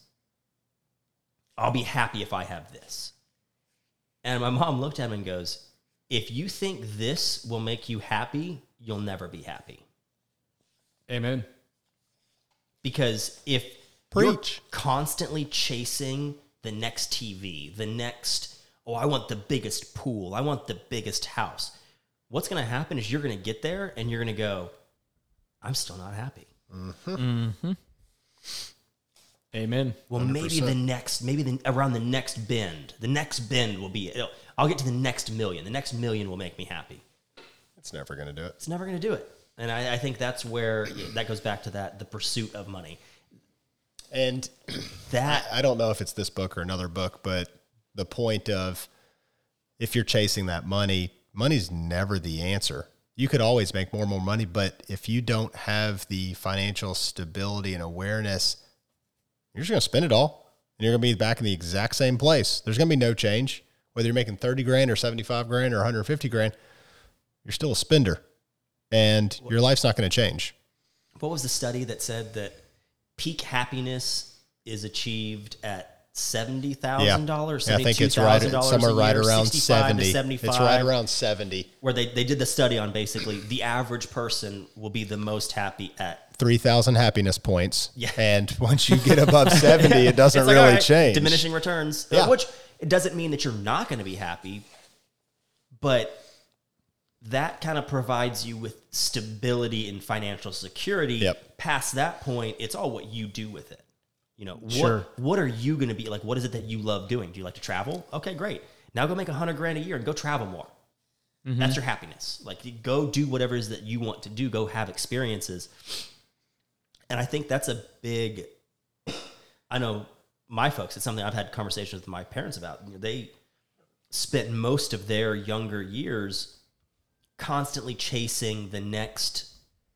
I'll be happy if I have this. And my mom looked at him and goes, If you think this will make you happy, you'll never be happy. Amen. Because if Preach. you're constantly chasing the next TV, the next, oh, I want the biggest pool, I want the biggest house, what's going to happen is you're going to get there and you're going to go, I'm still not happy. Mm-hmm. Mm-hmm. Amen. Well, maybe the next, maybe the, around the next bend, the next bend will be, it'll- I'll get to the next million. The next million will make me happy. It's never going to do it. It's never going to do it. And I, I think that's where that goes back to that the pursuit of money. And That I don't know if it's this book or another book, but the point of if you're chasing that money, money's never the answer. You could always make more and more money, but if you don't have the financial stability and awareness, you're just going to spend it all and you're going to be back in the exact same place. There's going to be no change. Whether you're making 30 grand or 75 grand or 150 grand, you're still a spender and your life's not going to change. what was the study that said that peak happiness is achieved at seventy thousand dollars? Yeah, I think it's right somewhere right around 70. To 75, It's right around 70. where they, they did the study on basically the average person will be the most happy at 3,000 happiness points. Yeah. And once you get above 70, it doesn't like, really all right, change. Diminishing returns, Uh, Yeah. which it doesn't mean that you're not going to be happy, but that kind of provides you with stability and financial security. Yep. Past that point, it's all what you do with it. You know, what, Sure. what are you going to be like? What is it that you love doing? Do you like to travel? Okay, great. Now go make a hundred grand a year and go travel more. Mm-hmm. That's your happiness. Like go do whatever it is that you want to do. Go have experiences. And I think that's a big. I know my folks. It's something I've had conversations with my parents about. You know, they spent most of their younger years constantly chasing the next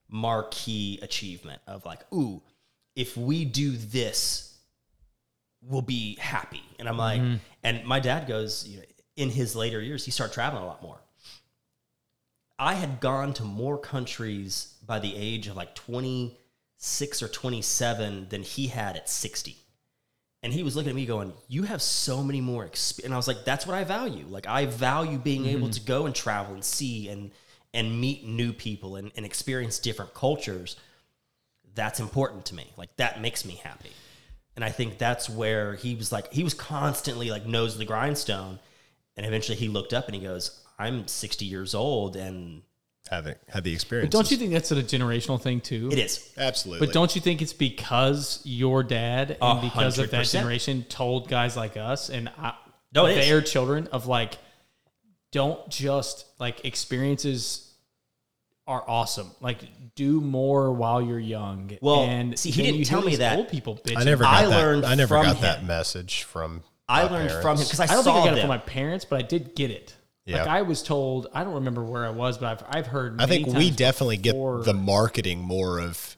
marquee achievement of like, ooh, if we do this, we'll be happy. And I'm like, mm-hmm. and my dad goes, you know, in his later years, he started traveling a lot more. I had gone to more countries by the age of like 26 or 27 than he had at 60. And he was looking at me going, You have so many more experience. And I was like, That's what I value. Like, I value being able mm-hmm. to go and travel and see and, and meet new people and, and experience different cultures. That's important to me. Like, that makes me happy. And I think that's where he was like, he was constantly like nose to the grindstone. And eventually he looked up and he goes, I'm 60 years old and Have it, have the experience. But don't you think that's a generational thing too? it is. Absolutely. But don't you think it's because your dad and A because of that hundred percent. generation told guys like us and I, No, it is. their children of like, don't just like experiences are awesome. Like do more while you're young. Well, and see, he then didn't you tell hear me these that. Old people bitching. I never got I that. learned I never from got that him. message from. I my learned parents. from him because I, I don't saw think I got it them. from my parents, but I did get it. Like I was told, I don't remember where I was, but I've I've heard. I think we definitely before- get the marketing more of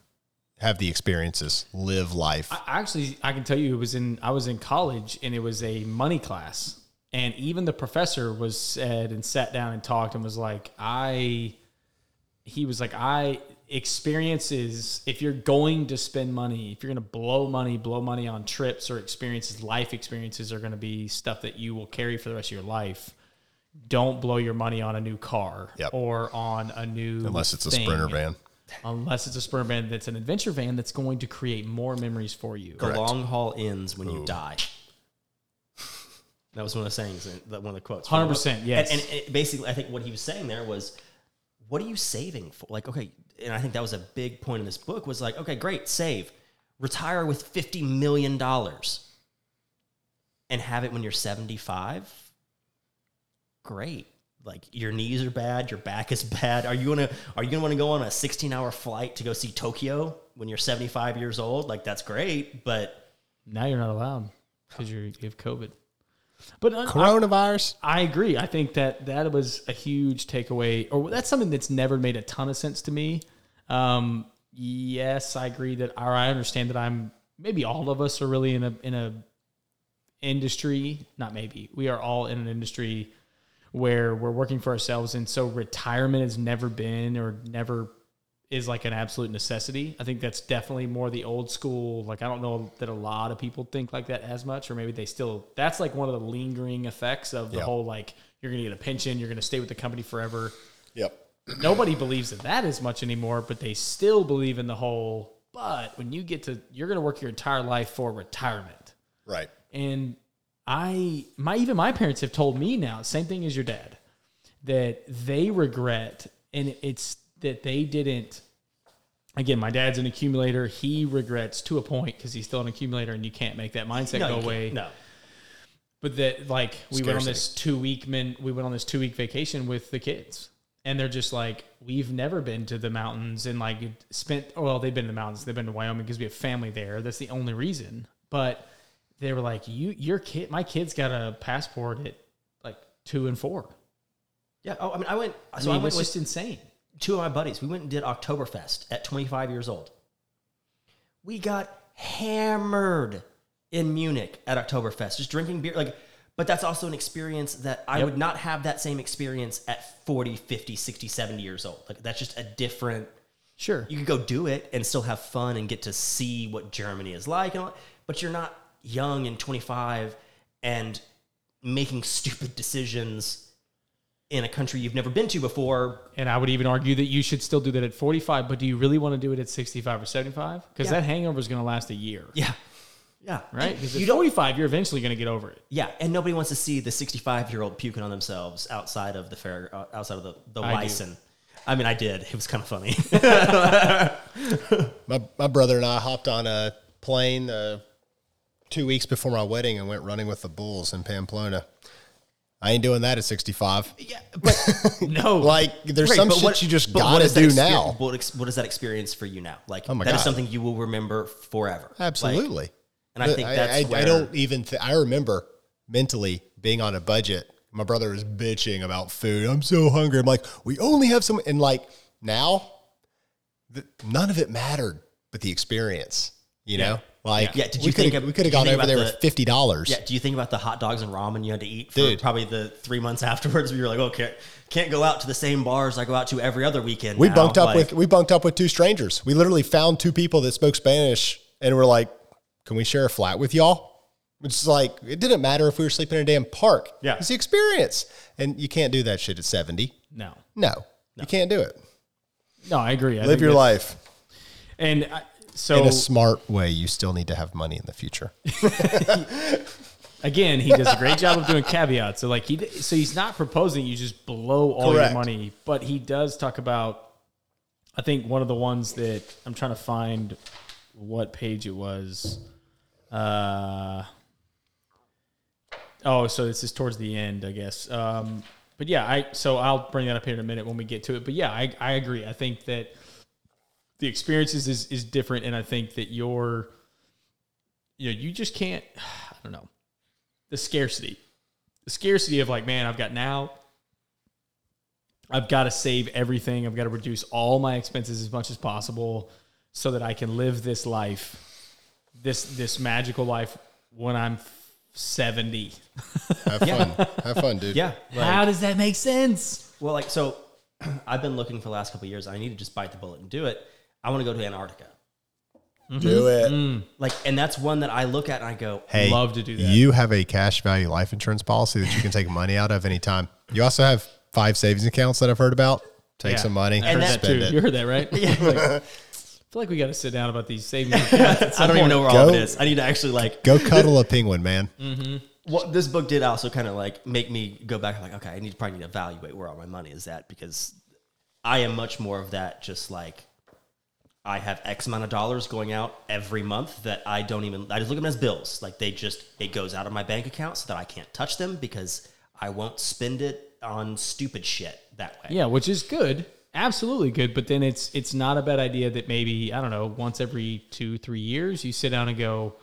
have the experiences, live life. I- actually I can tell you it was in I was in college and it was a money class and even the professor was said and sat down and talked and was like I he was like I experiences if you're going to spend money if you're going to blow money blow money on trips or experiences life experiences are going to be stuff that you will carry for the rest of your life don't blow your money on a new car Yep. or on a new unless it's a sprinter van. unless it's a sprinter van that's an adventure van that's going to create more memories for you the long haul ends when you die. That was one of the sayings, in- that one of the quotes. 100%, yes. And, and it, basically, I think what he was saying there was, what are you saving for? Like, okay, and I think that was a big point in this book was like, okay, great, save, retire with fifty million dollars, and have it when you're seventy five. Great. Like your knees are bad, your back is bad. Are you gonna are you gonna want to go on a 16 hour flight to go see Tokyo when you're 75 years old? Like that's great, but Now you're not allowed because you have COVID. But uh, Coronavirus. I, I agree. I think that that was a huge takeaway, or that's something that's never made a ton of sense to me. Um, yes, I agree that, or I understand that I'm maybe all of us are really in a in a industry. Not maybe we are all in an industry where we're working for ourselves, and so retirement has never been or never is like an absolute necessity. I think that's definitely more the old school. Like I don't know that a lot of people think like that as much, or maybe they still. That's like one of the lingering effects of the Yeah. whole like you're gonna get a pension, you're gonna stay with the company forever. Yep. Nobody believes in that as much anymore, but they still believe in the whole. But when you get to, you're gonna work your entire life for retirement, Right. and I my even my parents have told me now, same thing as your dad, that they regret and it's that they didn't again, my dad's an accumulator. He regrets to a point because he's still an accumulator and you can't make that mindset no, go away. No, But that like we went on this two week men we went on this two week vacation with the kids. And they're just like, we've never been to the mountains and like spent well, they've been to the mountains, they've been to Wyoming because we have family there. That's the only reason. But they were like, You your kid my kid's got a passport at like two and four. yeah. Oh, I mean, I went. I So mean, I went it's just insane. two of my buddies. We went and did Oktoberfest at 25 years old. We got hammered in Munich at Oktoberfest, just drinking beer. Like, but that's also an experience that I Yep. would not have that same experience at 40, 50, 60, 70 years old. Like, that's just a different. Sure. You could go do it and still have fun and get to see what Germany is like, and all, but you're not young and 25 and making stupid decisions in a country you've never been to before And I would even argue that you should still do that at 45, but do you really want to do it at 65 or 75? Because Yeah. that hangover is going to last a year, Yeah. Yeah. right? And Because You at don't 45, you're eventually going to get over it. Yeah, and nobody wants to see the 65 year old puking on themselves outside of the fair, uh, outside of the the I do. I mean, I did. It was kind of funny. My my brother and I hopped on a plane uh, two weeks before my wedding and went running with the bulls in Pamplona. I ain't doing that at 65. yeah, but No. Like, there's Great, some shit what- you just gotta do now. What, ex- what is that experience for you now? Like, Oh my that is God. something you will remember forever. Like, Absolutely. and I think that's I, where I don't even. Th- I remember mentally being on a budget. My brother was bitching about food. I'm so hungry. I'm like, we only have some. And like now, the, none of it mattered, but the experience. You know, like Yeah, did we you could think have of- we could have gone over there about with fifty dollars. Yeah, do you think about the hot dogs and ramen you had to eat for Dude. probably the three months afterwards? We you're like, okay, can't go out to the same bars I go out to every other weekend. We now. bunked up Like, with we bunked up with two strangers. We literally found two people that spoke Spanish, and we're like, "Can we share a flat with y'all?" Which is like, it didn't matter if we were sleeping in a damn park. Yeah. it's the experience, and you can't do that shit at seventy. No. No, you can't do it. No, I agree. I Live your life And I, so in a smart way. You still need to have money in the future. again, he does a great job of doing caveats. So like he, so he's not proposing you just blow all Correct. your money, but he does talk about. I think one of the ones that I'm trying to find what page it was. Uh, oh, so this is towards the end, I guess. Um, but yeah, I so I'll bring that up here in a minute when we get to it. But yeah, I, I agree. I think that the experiences is is different, and I think that your you know you just can't. I don't know the scarcity, the scarcity of like, man, I've got now. I've got to save everything. I've got to reduce all my expenses as much as possible so that I can live this life, this this magical life when I'm 70. Have fun. Have fun, dude. Yeah. Like, How does that make sense? well, like so, I've been looking for the last couple of years. I need to just bite the bullet and do it. I want to go to Antarctica. Mm-hmm. Do it. Mm. Like, and that's one that I look at and I go, Hey, Love to do that. You have a cash value life insurance policy that you can take money out of anytime. You also have five savings accounts that I've heard about. Take Yeah. some money, I heard that that spend too. it. You heard that, right? Like, I feel like we got to sit down about these savings. accounts at I some don't even point. know where all of Go- it is. I need to actually like. Go cuddle a penguin, man. Mm-hmm. Well, this book did also kind of like make me go back. Like, okay, I need to probably need to evaluate where all my money is at because I am much more of that. Just like I have X amount of dollars going out every month that I don't even. I just look at them as bills. Like they just it goes out of my bank account so that I can't touch them because I won't spend it on stupid shit that way. Yeah, which is good. Absolutely good. But then it's it's not a bad idea that maybe, I don't know, once every two, three years you sit down and go,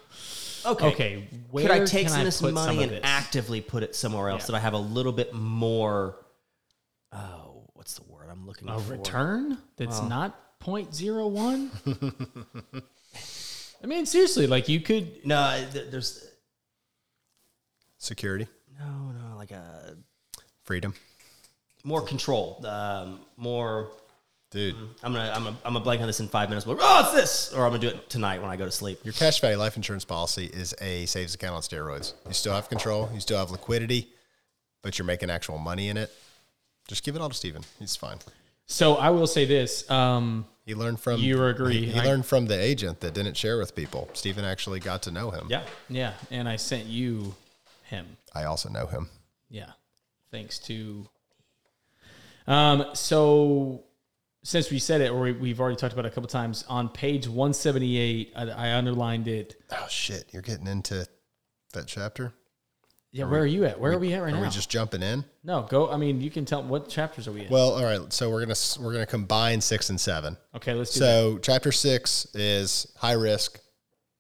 Okay. okay, where Could I take some I of this money and actively put it somewhere else Yeah. that I have a little bit more? Oh, what's the word I'm looking a for? return that's oh. not 0.01? I mean, seriously, like you could No, th- there's Security, no, no, like a freedom, more control, um, more. dude. I'm gonna, I'm gonna, I'm gonna blank on this in five minutes. But oh, it's this, or I'm gonna do it tonight when I go to sleep. Your cash value life insurance policy is a savings account on steroids. You still have control, you still have liquidity, but you're making actual money in it. Just give it all to Steven. He's fine. So I will say this. Um, He learned from You agree. He, he I- learned from the agent that didn't share with people. Stephen actually got to know him. Yeah, yeah, and I sent you him. I also know him. Yeah, thanks to. Um. So, since we said it, or we, we've already talked about it a couple times, on page one seventy eight, I, I underlined it. Oh shit, you're getting into that chapter. Yeah, where are you at? Where are we at right Are now? we just jumping in? no, go. I mean, you can tell what chapters are we in. Well, all right. So we're gonna we're gonna combine six and seven. okay, let's do that. So chapter six is high risk,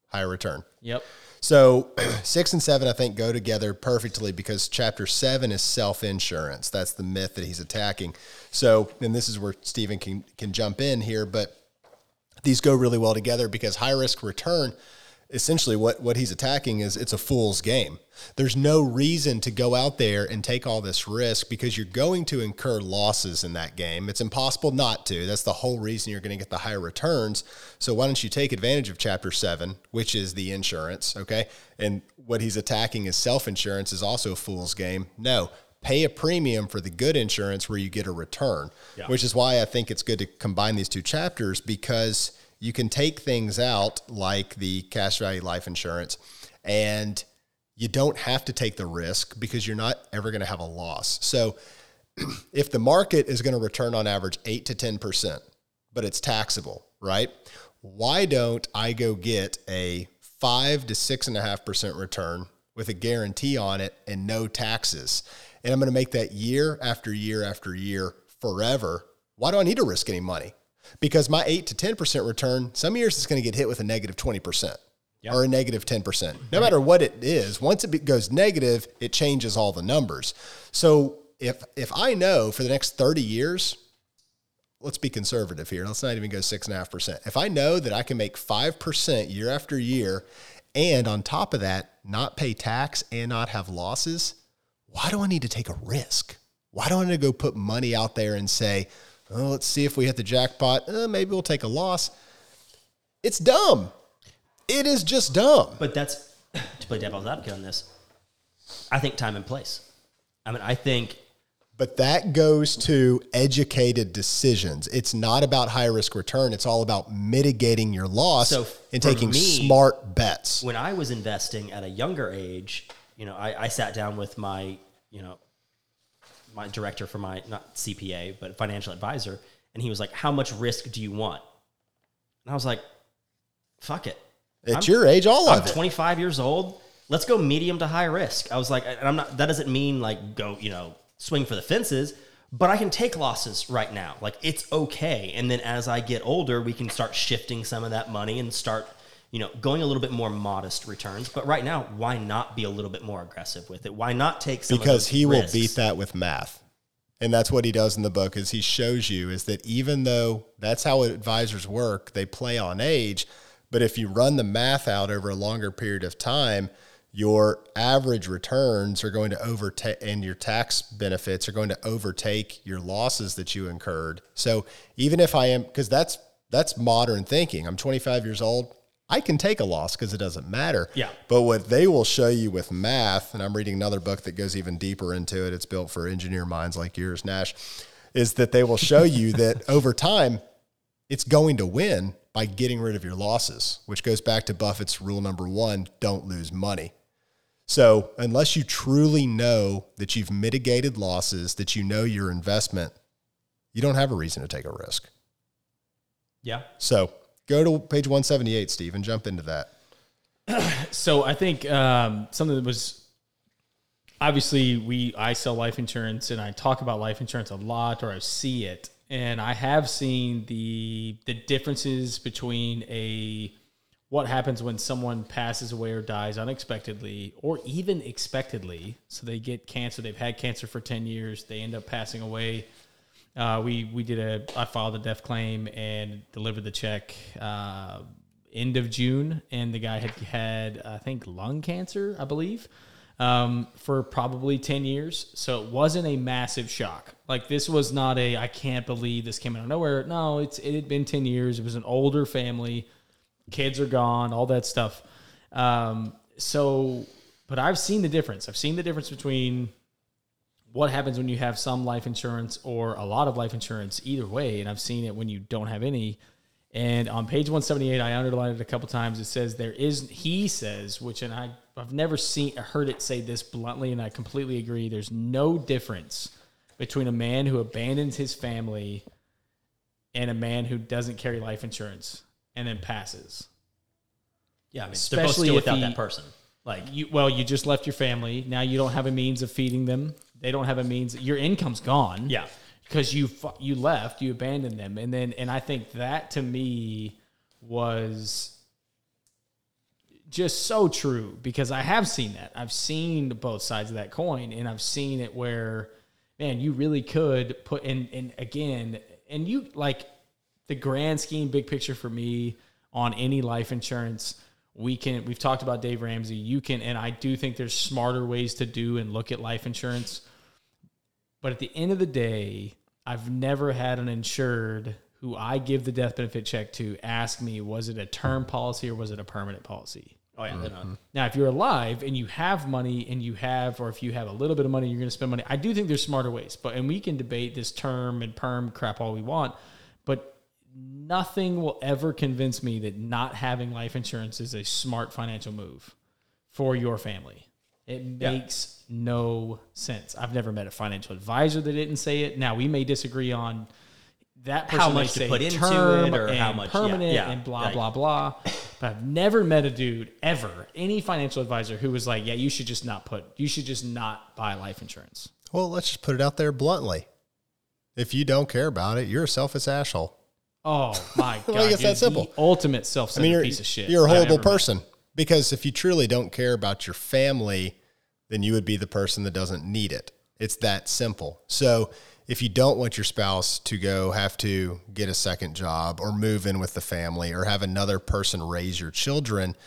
high return. Yep. So six and seven, I think, go together perfectly because chapter seven is self insurance. That's the myth that he's attacking. So, and this is where Stephen can can jump in here, but these go really well together because high risk return. Essentially, what, what he's attacking is it's a fool's game. There's no reason to go out there and take all this risk because you're going to incur losses in that game. It's impossible not to. That's the whole reason you're going to get the higher returns. So why don't you take advantage of chapter seven, which is the insurance, okay? And what he's attacking is self insurance is also a fool's game. No, pay a premium for the good insurance where you get a return, which is why I think it's good to combine these two chapters because you can take things out like the cash value life insurance and you don't have to take the risk because you're not ever going to have a loss. So if the market is going to return on average 8 to 10%, but it's taxable, right? Why don't I go get a 5 to 6.5% return with a guarantee on it and no taxes? And I'm going to make that year after year after year forever. Why do I need to risk any money? Because my 8 to 10% return, some years it's going to get hit with a negative 20% or a negative 10%. No matter what it is, once it goes negative, it changes all the numbers. So if if I know for the next 30 years, let's be conservative here. Let's not even go six and a half percent. If I know that I can make five percent year after year, and on top of that, not pay tax and not have losses, why do I need to take a risk? Why do I need to go put money out there and say, oh, let's see if we hit the jackpot? Uh, maybe we'll take a loss. It's dumb. It is just dumb. but that's to play devil's advocate on this. I think time and place. I mean, I think But that goes to educated decisions. It's not about high risk return. It's all about mitigating your loss So and taking me- smart bets. when I was investing at a younger age, you know, I, I sat down with my, you know, my director for my not CPA but financial advisor, and he was like, "How much risk do you want?" And I was like, "Fuck it." At I'm- your age, all I'm of it. 25 years old. Let's go medium to high risk. I was like, and I'm not. That doesn't mean like go, you know, swing for the fences. But I can take losses right now. Like it's okay. And then as I get older, we can start shifting some of that money and start, you know, going a little bit more modest returns. But right now, why not be a little bit more aggressive with it? Why not take some of because he will beat that with math. And that's what he does in the book is he shows you is that even though that's how advisors work they play on age but if you run the math out over a longer period of time your average returns are going to overtake and your tax benefits are going to overtake your losses that you incurred. So even if i am because that's that's modern thinking. I'm 25 years old i can take a loss because it doesn't matter Yeah. but what they will show you with math, and I'm reading another book that goes even deeper into it, it's built for engineer minds like yours, Nash, is that they will show you that over time, it's going to win by getting rid of your losses, which goes back to Buffett's rule number one don't lose money. So, unless you truly know that you've mitigated losses, that you know your investment, you don't have a reason to take a risk. Yeah. So, go to page 178, Steve, and jump into that. So I think um, something that was obviously we I sell life insurance and I talk about life insurance a lot or I see it. And I have seen the the differences between a what happens when someone passes away or dies unexpectedly or even expectedly. So they get cancer they've had cancer for 10 years they end up passing away uh, we we did a I filed a death claim and delivered the check uh, end of June, and the guy had had I think lung cancer, I believe, um, for probably ten years. So it wasn't a massive shock. Like this was not a I can't believe this came out of nowhere. No, it's it had been ten years. It was an older family, kids are gone, all that stuff. Um, so, but I've seen the difference. I've seen the difference between what happens when you have some life insurance or a lot of life insurance either way and i've seen it when you don't have any. And on page 178 i underlined it a couple times. It says there is he says which and I, i've never seen heard it say this bluntly and i completely agree. There's no difference between a man who abandons his family and a man who doesn't carry life insurance and then passes. Yeah. I mean, they're both Especially still without he- that person. like you well you just left your family. Now you don't have a means of feeding them they don't have a means your income's gone. Yeah. because you you left you abandoned them. And then and i think that to me was just so true because i have seen that. I've seen both sides of that coin and i've seen it where man you really could put in and again and you like the grand scheme big picture for me on any life insurance we can we've talked about dave ramsey. You can and i do think there's smarter ways to do and look at life insurance but at the end of the day, I've never had an insured who I give the death benefit check to ask me, was it a term policy or was it a permanent policy? Oh yeah. they're not. Mm-hmm. Now, if you're alive and you have money and you have, or if you have a little bit of money, you're going to spend money. I do think there's smarter ways, but and we can debate this term and perm crap all we want, but nothing will ever convince me that not having life insurance is a smart financial move for your family. It makes no sense. I've never met a financial advisor that didn't say it. Now we may disagree on that person How much to say put into term it or and how much- permanent yeah. and blah Like- blah blah. But I've never met a dude ever, any financial advisor who was like, "Yeah, you should just not put, you should just not buy life insurance." Well, let's just put it out there bluntly. If you don't care about it, you're a selfish asshole. Oh my god! Like, it's that dude, simple. The ultimate self I mean, you're, piece of shit. you're a I've horrible ever met. person because if you truly don't care about your family, then you would be the person that doesn't need it. It's that simple. So if you don't want your spouse to go have to get a second job or move in with the family or have another person raise your children,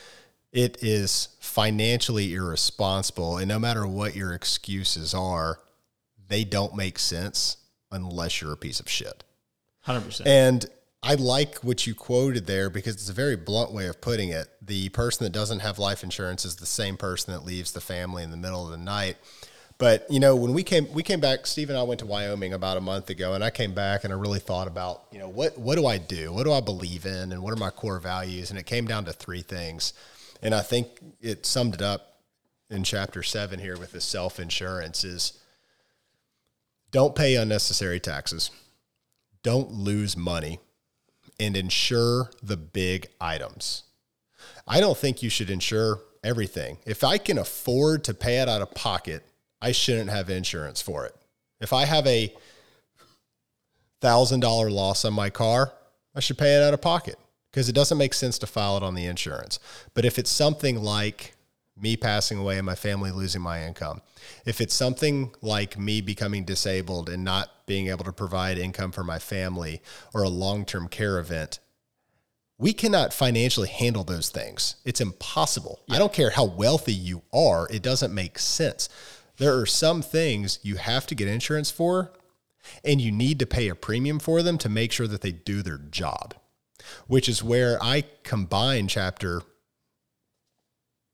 it is financially irresponsible. And no matter what your excuses are, they don't make sense unless you're a piece of shit. Hundred percent. And I like what you quoted there because it's a very blunt way of putting it. The person that doesn't have life insurance is the same person that leaves the family in the middle of the night. But you know, when we came we came back, Steve and I went to Wyoming about a month ago, and I came back and I really thought about, you know, what what do I do? What do I believe in and what are my core values? And it came down to three things. And I think it summed it up in chapter seven here with the self insurance is don't pay unnecessary taxes, don't lose money, and insure the big items. I don't think you should insure everything. If I can afford to pay it out of pocket, I shouldn't have insurance for it. If I have a thousand dollar loss on my car, I should pay it out of pocket because it doesn't make sense to file it on the insurance. But if it's something like me passing away and my family losing my income, if it's something like me becoming disabled and not being able to provide income for my family or a long term care event, we cannot financially handle those things. It's impossible. I don't care how wealthy you are, it doesn't make sense. There are some things you have to get insurance for, and you need to pay a premium for them to make sure that they do their job, which is where I combine chapter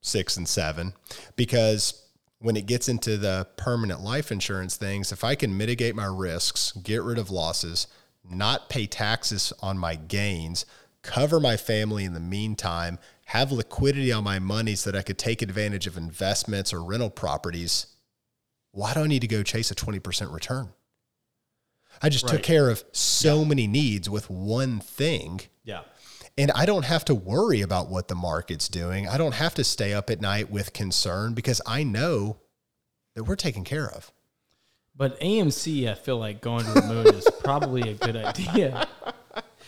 six and seven because when it gets into the permanent life insurance things, if I can mitigate my risks, get rid of losses, not pay taxes on my gains, cover my family in the meantime, have liquidity on my money so that I could take advantage of investments or rental properties, why do I need to go chase a 20% return? I just took care of so many needs with one thing. Yeah. And I don't have to worry about what the market's doing. I don't have to stay up at night with concern because I know that we're taken care of. But AMC, I feel like going to the moon is probably a good idea.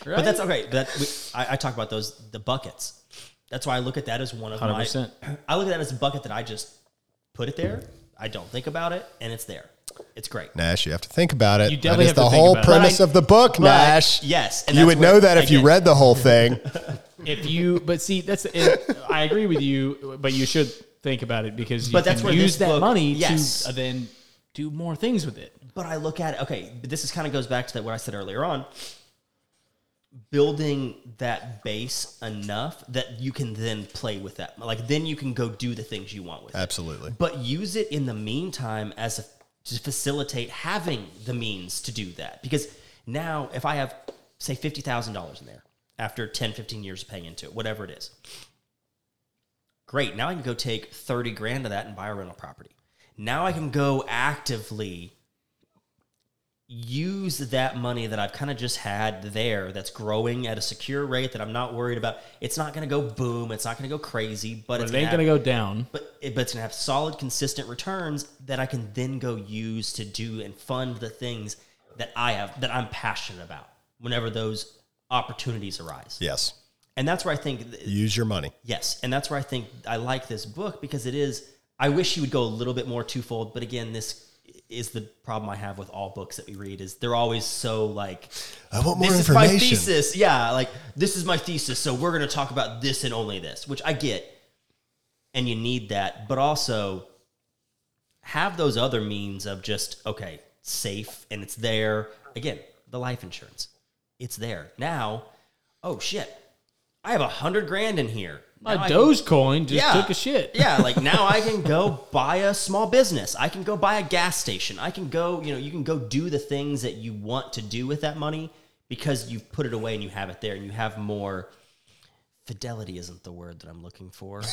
Right? But that's okay. That we, I, I talk about those the buckets. That's why I look at that as one of my. 100%. I look at that as a bucket that I just put it there. I don't think about it, and it's there. It's great. Nash, you have to think about it. You definitely that is have to the think whole about it. premise But I- of the book, but- Nash. yes, and you that's would where- know that if you again- read the whole thing. if you, but see, that's it, I agree with you, but you should think about it because you But that's can where use this that book- money yes. to uh, then do more things with it. But I look at it. Okay, but this is kind of goes back to that what I said earlier on. Building that base enough that you can then play with that. Like then you can go do the things you want with it. Absolutely. but use it in the meantime as a to facilitate having the means to do that. Because now if i have say $50000 in there after 10 15 years of paying into it whatever it is great. Now i can go take 30 grand of that and buy a rental property. Now i can go actively use that money that I've kind of just had there that's growing at a secure rate that I'm not worried about. It's not going to go boom. It's not going to go crazy, but, But it's it ain't going to go down. but it, but it's gonna have solid, consistent returns that I can then go use to do and fund the things that I have that I'm passionate about whenever those opportunities arise. Yes. And that's where I think Use your money. yes, and that's where I think I like this book because it is. I wish you would go a little bit more twofold, but again, this is the problem I have with all books that we read is they're always so like I want more this is my information. thesis. Yeah, like this is my thesis. So we're going to talk about this and only this, which I get. And you need that, but also have those other means of just, okay, safe and it's there. Again, the life insurance. It's there. Now, oh shit. I have a hundred grand in here. My Now Dogecoin just took a shit. yeah, like now I can go buy a small business. I can go buy a gas station. I can go, you know, you can go do the things that you want to do with that money because you've put it away and you have it there and you have more fidelity isn't the word that I'm looking for.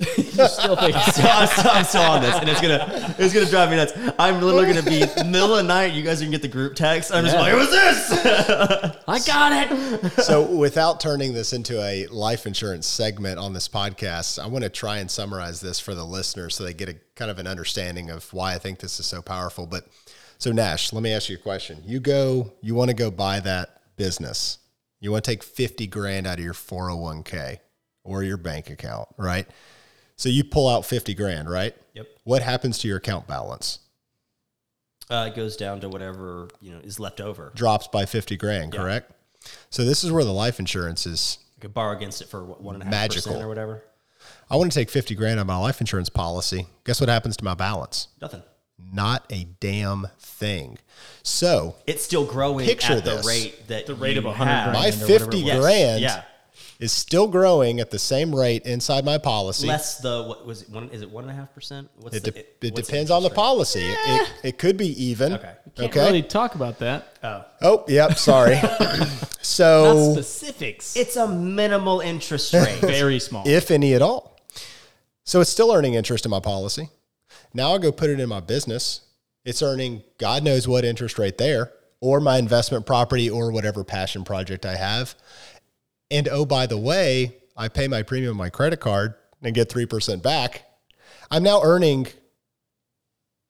Still think so I'm, still, I'm still on this, and it's gonna it's gonna drive me nuts. I'm literally gonna be middle of the night. You guys are gonna get the group text. I'm just Yeah. like, who's this? I got it. so without turning this into a life insurance segment on this podcast, I want to try and summarize this for the listeners so they get a kind of an understanding of why I think this is so powerful. But so Nash, let me ask you a question. You go, you want to go buy that business. You want to take 50 grand out of your 401k or your bank account, right? So you pull out 50 grand, right? Yep. What happens to your account balance? Uh, it goes down to whatever you know is left over. Drops by 50 grand, correct? So this is where the life insurance is You could borrow against it for what, one and a half Magical. percent or whatever. I want to take 50 grand out of my life insurance policy. Guess what happens to my balance? Nothing. Not a damn thing. So It's still growing Picture at the rate that The rate you of 100 grand. my or whatever it 50 was. Yes. grand Yeah. Is still growing at the same rate inside my policy. Less the what was it? One is it one and a half percent? What's it, the, de- it what's depends on the policy. It, it, it could be even. Okay. Can't Okay. really talk about that. Oh, Oh, yep. Sorry. Not so, specifics. it's a minimal interest rate. very small. if any at all. So it's still earning interest in my policy. Now I go put it in my business. It's earning God knows what interest rate there, or my investment property, or whatever passion project I have. And oh, by the way, I pay my premium on my credit card and get 3% back. I'm now earning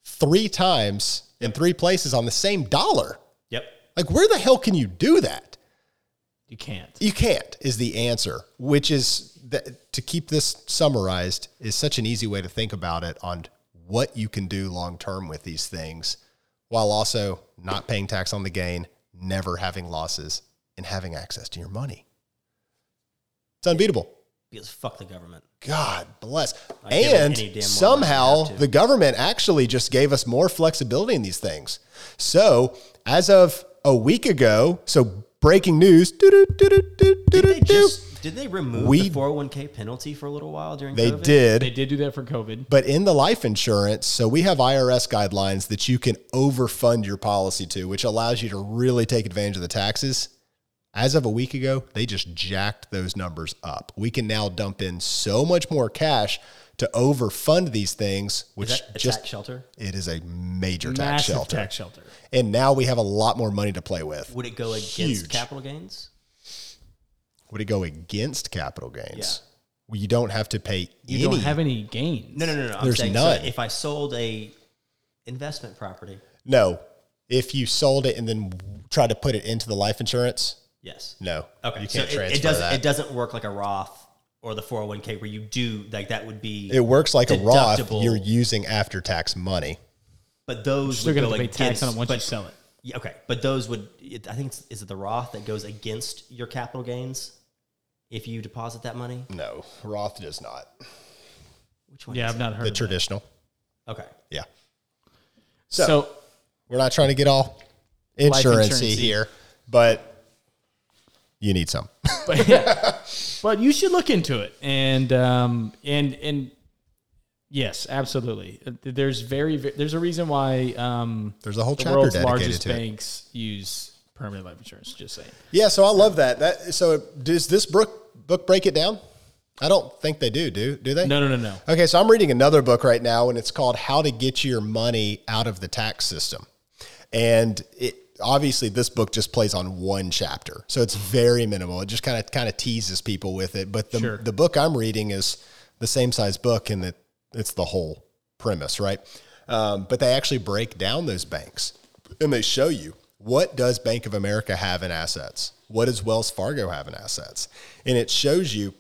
three times in three places on the same dollar. Yep. Like, where the hell can you do that? You can't. You can't, is the answer, which is that to keep this summarized, is such an easy way to think about it on what you can do long term with these things while also not paying tax on the gain, never having losses, and having access to your money. It's unbeatable. Because fuck the government. God bless. give it And any damn more than somehow I have to. the government actually just gave us more flexibility in these things. So, as of a week ago, so breaking news, Did they doo-doo-doo-doo-doo-doo-doo. just did they remove We- the 401k penalty for a little while during they COVID? did. They did do that for COVID. But in the life insurance, so we have IRS guidelines that you can overfund your policy to, which allows you to really take advantage of the taxes. As of a week ago, they just jacked those numbers up. We can now dump in so much more cash to overfund these things, which Is that a just tax shelter? it is a major tax shelter. tax shelter. And now we have a lot more money to play with. Would it go against Huge. capital gains? Would it go against capital gains? Yeah. Well, you don't have to pay You any. don't have any gains. No, no, no, no. I'm There's saying none. So if I sold a investment property, no. If you sold it and then tried to put it into the life insurance, yes. no. Okay. You so can't it- transfer it, doesn't that. it doesn't work like a Roth or the 401k where you do like that would be It works like a Roth. Deductible. You're using after tax money. but those Still would going go to pay against tax on it once but, you sell it. Yeah, okay, but those would it, I think is it the Roth that goes against your capital gains if you deposit that money? No, Roth does not. Which one? Yeah, I've not heard The of that. traditional. Okay. Yeah. So, So, We're not trying to get all insurancy insurance-y. here, but you need some. but yeah, but you should look into it. And um, and and yes, absolutely. There's very, ve- there's a reason why um, There's a whole the chapter world's dedicated largest to it. banks use permanent life insurance. Just saying. Yeah, so I love that. That so does this book book break it down? I don't think they do. Do do they? No, no, no, no. Okay, so I'm reading another book right now, and it's called "How to Get Your Money Out of the Tax System," and it obviously this book just plays on one chapter, so it's very minimal. It just kind of kind of teases people with it. But the Sure. the book I'm reading is the same size book, and that it's the whole premise, right? Um, but they actually break down those banks, and they show you what does Bank of America have in assets, what does Wells Fargo have in assets, and it shows you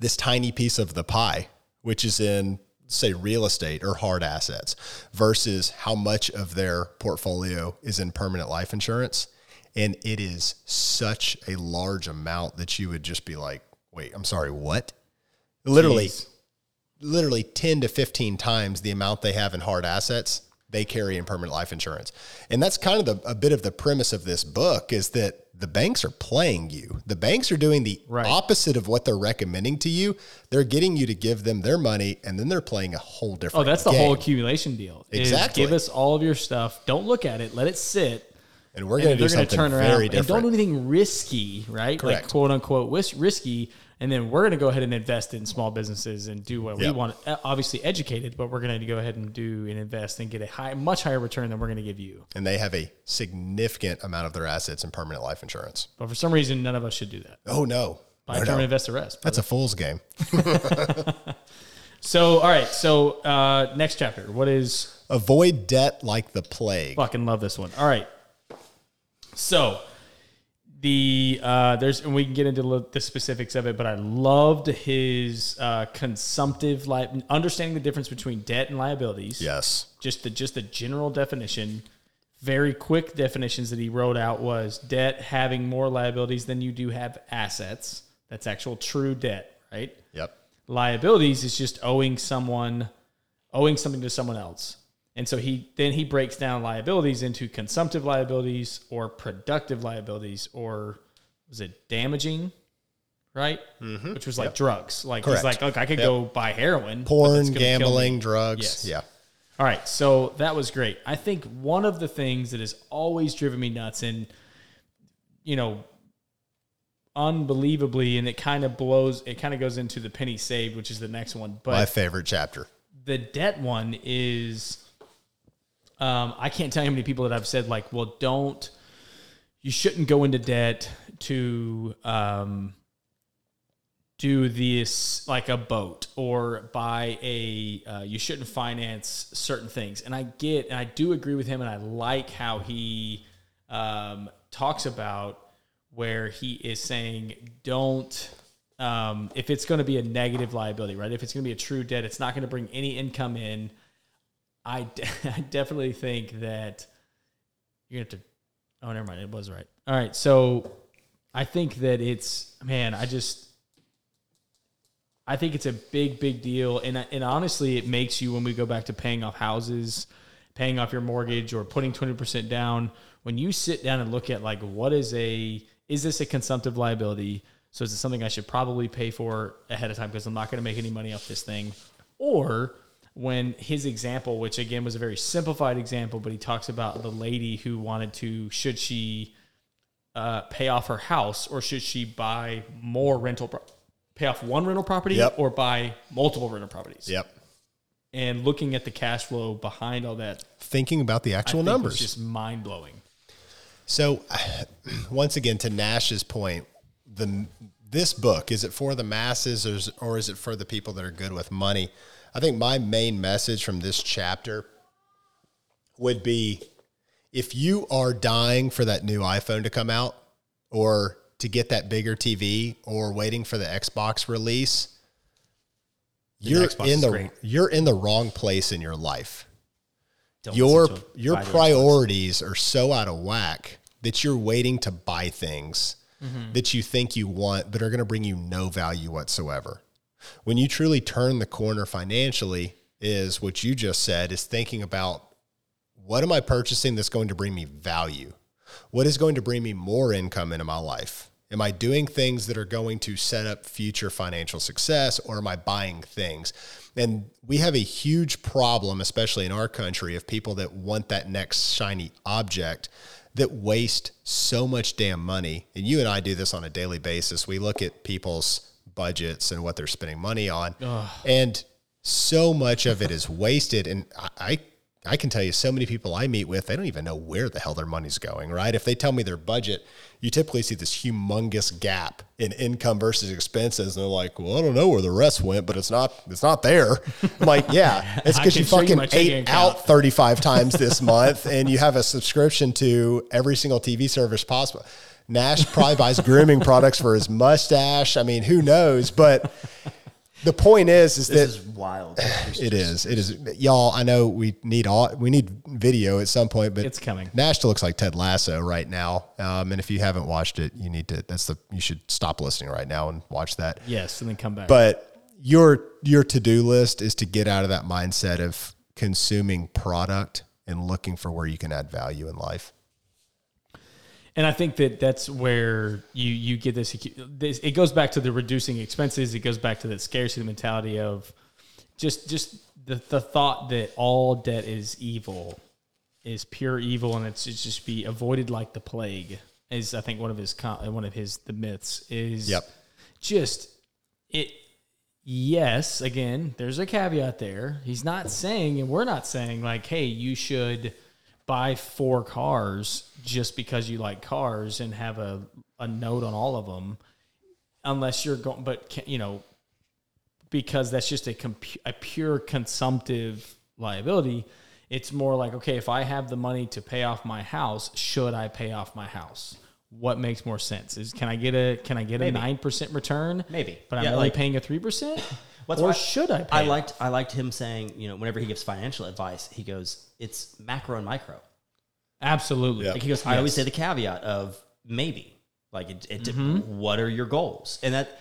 this tiny piece of the pie, which is in, say, real estate or hard assets, versus how much of their portfolio is in permanent life insurance. And it is such a large amount that you would just be like, wait, I'm sorry, what? Literally, Jeez. literally 10 to 15 times the amount they have in hard assets they carry in permanent life insurance and that's kind of the, a bit of the premise of this book is that the banks are playing you the banks are doing the Right. opposite of what they're recommending to you they're getting you to give them their money and then they're playing a whole different Oh, that's the whole accumulation deal. Exactly. give us all of your stuff. Don't look at it. Let it sit. and we're going to do they're gonna something very and don't do anything risky, right? Correct. Like quote unquote risky. And then we're going to go ahead and invest in small businesses and do what we want. Uh, Obviously educated, but we're going to go ahead and do and invest and get a high, much higher return than we're going to give you. and they have a significant amount of their assets in permanent life insurance But for some reason, none of us should do that. oh no, Buy No, term no. invest the rest. that's a fool's game So, all right. So, uh, next chapter. What is avoid debt like the plague Fucking love this one. All right. So the uh, there's and we can get into the the specifics of it, but I loved his uh, consumptive like understanding the difference between debt and liabilities. yes Just the just the general definition. Very quick definitions that he wrote out was debt having more liabilities than you do have assets. That's actual true debt, right? yep liabilities is just owing someone owing something to someone else and so he then he breaks down liabilities into consumptive liabilities or productive liabilities or was it damaging right which was like drugs like he's Mm-hmm. Like look i could go buy heroin porn it's gonna kill me." gambling drugs Yes. yeah all right, so that was great. I think one of the things that has always driven me nuts, and you know, unbelievably, and it kind of blows. It kind of goes into the penny saved, which is the next one. But My favorite chapter. the debt one is um, I can't tell you how many people that I've said like, well, don't you shouldn't go into debt to um, do this like a boat or buy a uh, you shouldn't finance certain things. And i get and i do agree with him and i like how he um, talks about where he is saying don't um, if it's going to be a negative liability right? If it's going to be a true debt it's not going to bring any income in I, de- I definitely think that you're going to have to oh never mind it was right all right so i think that it's man i just I think it's a big, big deal, and and honestly, it makes you when we go back to paying off houses, paying off your mortgage, or putting twenty percent down. When you sit down and look at like what is a is this a consumptive liability? So is it something I should probably pay for ahead of time because I'm not going to make any money off this thing, or when his example, which again was a very simplified example, but he talks about the lady who wanted to should she uh, pay off her house or should she buy more rental pro- pay off one rental property Yep. or buy multiple rental properties Yep. and looking at the cash flow behind all that Thinking about the actual was numbers. just mind-blowing So, once again, to Nash's point, the this book is it for the masses or is, or is it for the people that are good with money? I think my main message from this chapter would be if you are dying for that new iPhone to come out or to get that bigger TV or waiting for the Xbox release, you're Xbox in the great. you're in the wrong place in your life Don't your listen to him. your priorities are so out of whack that you're waiting to buy things Mm-hmm. that you think you want but are going to bring you no value whatsoever. When you truly turn the corner financially is what you just said is thinking about what am I purchasing that's going to bring me value? What is going to bring me more income into my life? Am I doing things that are going to set up future financial success or am I buying things? And we have a huge problem, especially in our country, of people that want that next shiny object that waste so much damn money. And you and I do this on a daily basis. We look at people's budgets and what they're spending money on. And so much of it is wasted. And I, I can tell you so many people I meet with, they don't even know where the hell their money's going, right? If they tell me their budget, you typically see this humongous gap in income versus expenses. And they're like, well, I don't know where the rest went, but it's not, it's not there. I'm like, yeah, it's because you fucking ate out 35 times this month and you have a subscription to every single TV service possible. Nash probably buys grooming products for his mustache. I mean, who knows? But the point is, is that This is wild. it is. It is. Y'all, I know we need all we need video at some point, but It's coming. Nash looks like Ted Lasso right now. Um, and if you haven't watched it, you need to. That's the. You should stop listening right now and watch that. yes and then come back But your your to do list is to get out of that mindset of consuming product and looking for where you can add value in life. And I think that that's where you you get this, this. It goes back to the reducing expenses. It goes back to that scarcity mentality of just just the the thought that all debt is evil is pure evil, and it's, it's just be avoided like the plague. Is I think one of his one of his the myths is Yep. just it. Yes, again, there's a caveat there. He's not saying, and we're not saying like, hey, you should buy four cars just because you like cars and have a, a note on all of them unless you're going but can, you know because that's just a compu- a pure consumptive liability it's more like okay if i have the money to pay off my house should i pay off my house? What makes more sense? Is can i get a can i get maybe. a 9% return? Maybe. But i'm yeah, only like, paying a 3% What's or why, should I? I liked I liked him saying you know whenever he gives financial advice, he goes it's macro and micro. Absolutely. Yep. Like he goes. I always say the caveat of maybe. Like it, it mm-hmm. what are your goals? And that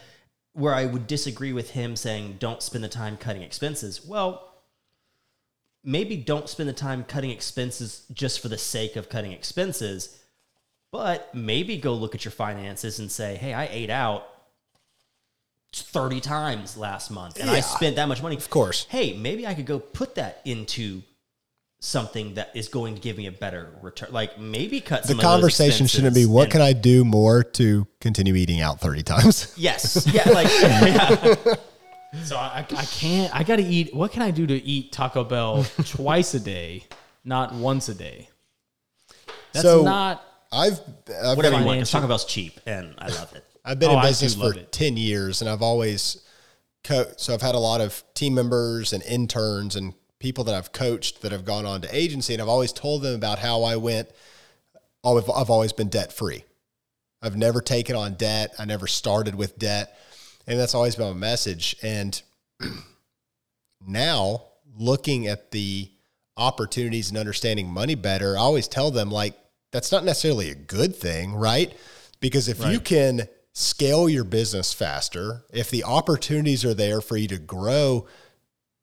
where I would disagree with him saying don't spend the time cutting expenses. Well, maybe don't spend the time cutting expenses just for the sake of cutting expenses, but maybe go look at your finances and say, hey, I ate out 30 times last month and I spent that much money. Of course. Hey, maybe I could go put that into something that is going to give me a better return. Like maybe cut The some of those conversation shouldn't be what and- can I do more to continue eating out 30 times? Yes, yeah, like yeah. So I, I can't. I got to eat. What can I do to eat Taco Bell twice a day, not once a day? That's So- not. I've I've whatever you want. Taco Bell's cheap, and I love it. I've been Oh, in business for it. 10 years and I've always co- so I've had a lot of team members and interns and people that I've coached that have gone on to agency and I've always told them about how I went I've, I've always been debt free. I've never taken on debt. I never started with debt. And that's always been my message. And now looking at the opportunities and understanding money better, I always tell them like that's not necessarily a good thing, right? Because if you can scale your business faster, if the opportunities are there for you to grow,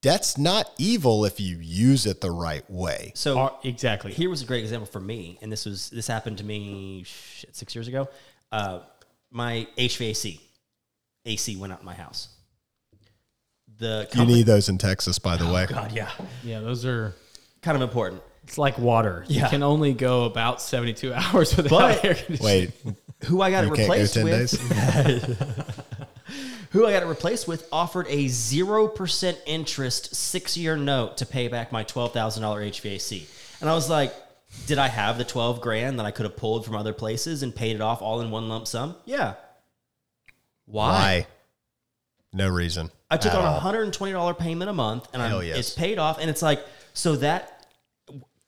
that's not evil if you use it the right way. So Are- exactly. here was a great example for me, and this was this happened to me shit, six years ago. Uh, my HVAC AC went out in my house. The You need those in Texas, by the way. God, yeah, yeah, those are. kind of important. It's like water. You Yeah. can only go about seventy-two hours without But- air conditioning. Wait, Who I got it can't go replaced with? who I got it replaced with offered a 0% interest six year note to pay back my $12,000 HVAC. And I was like, did I have the 12 grand that I could have pulled from other places and paid it off all in one lump sum? Yeah. Why? Why? No reason. I took on a $120 payment a month and yes. it's paid off. And it's like, so that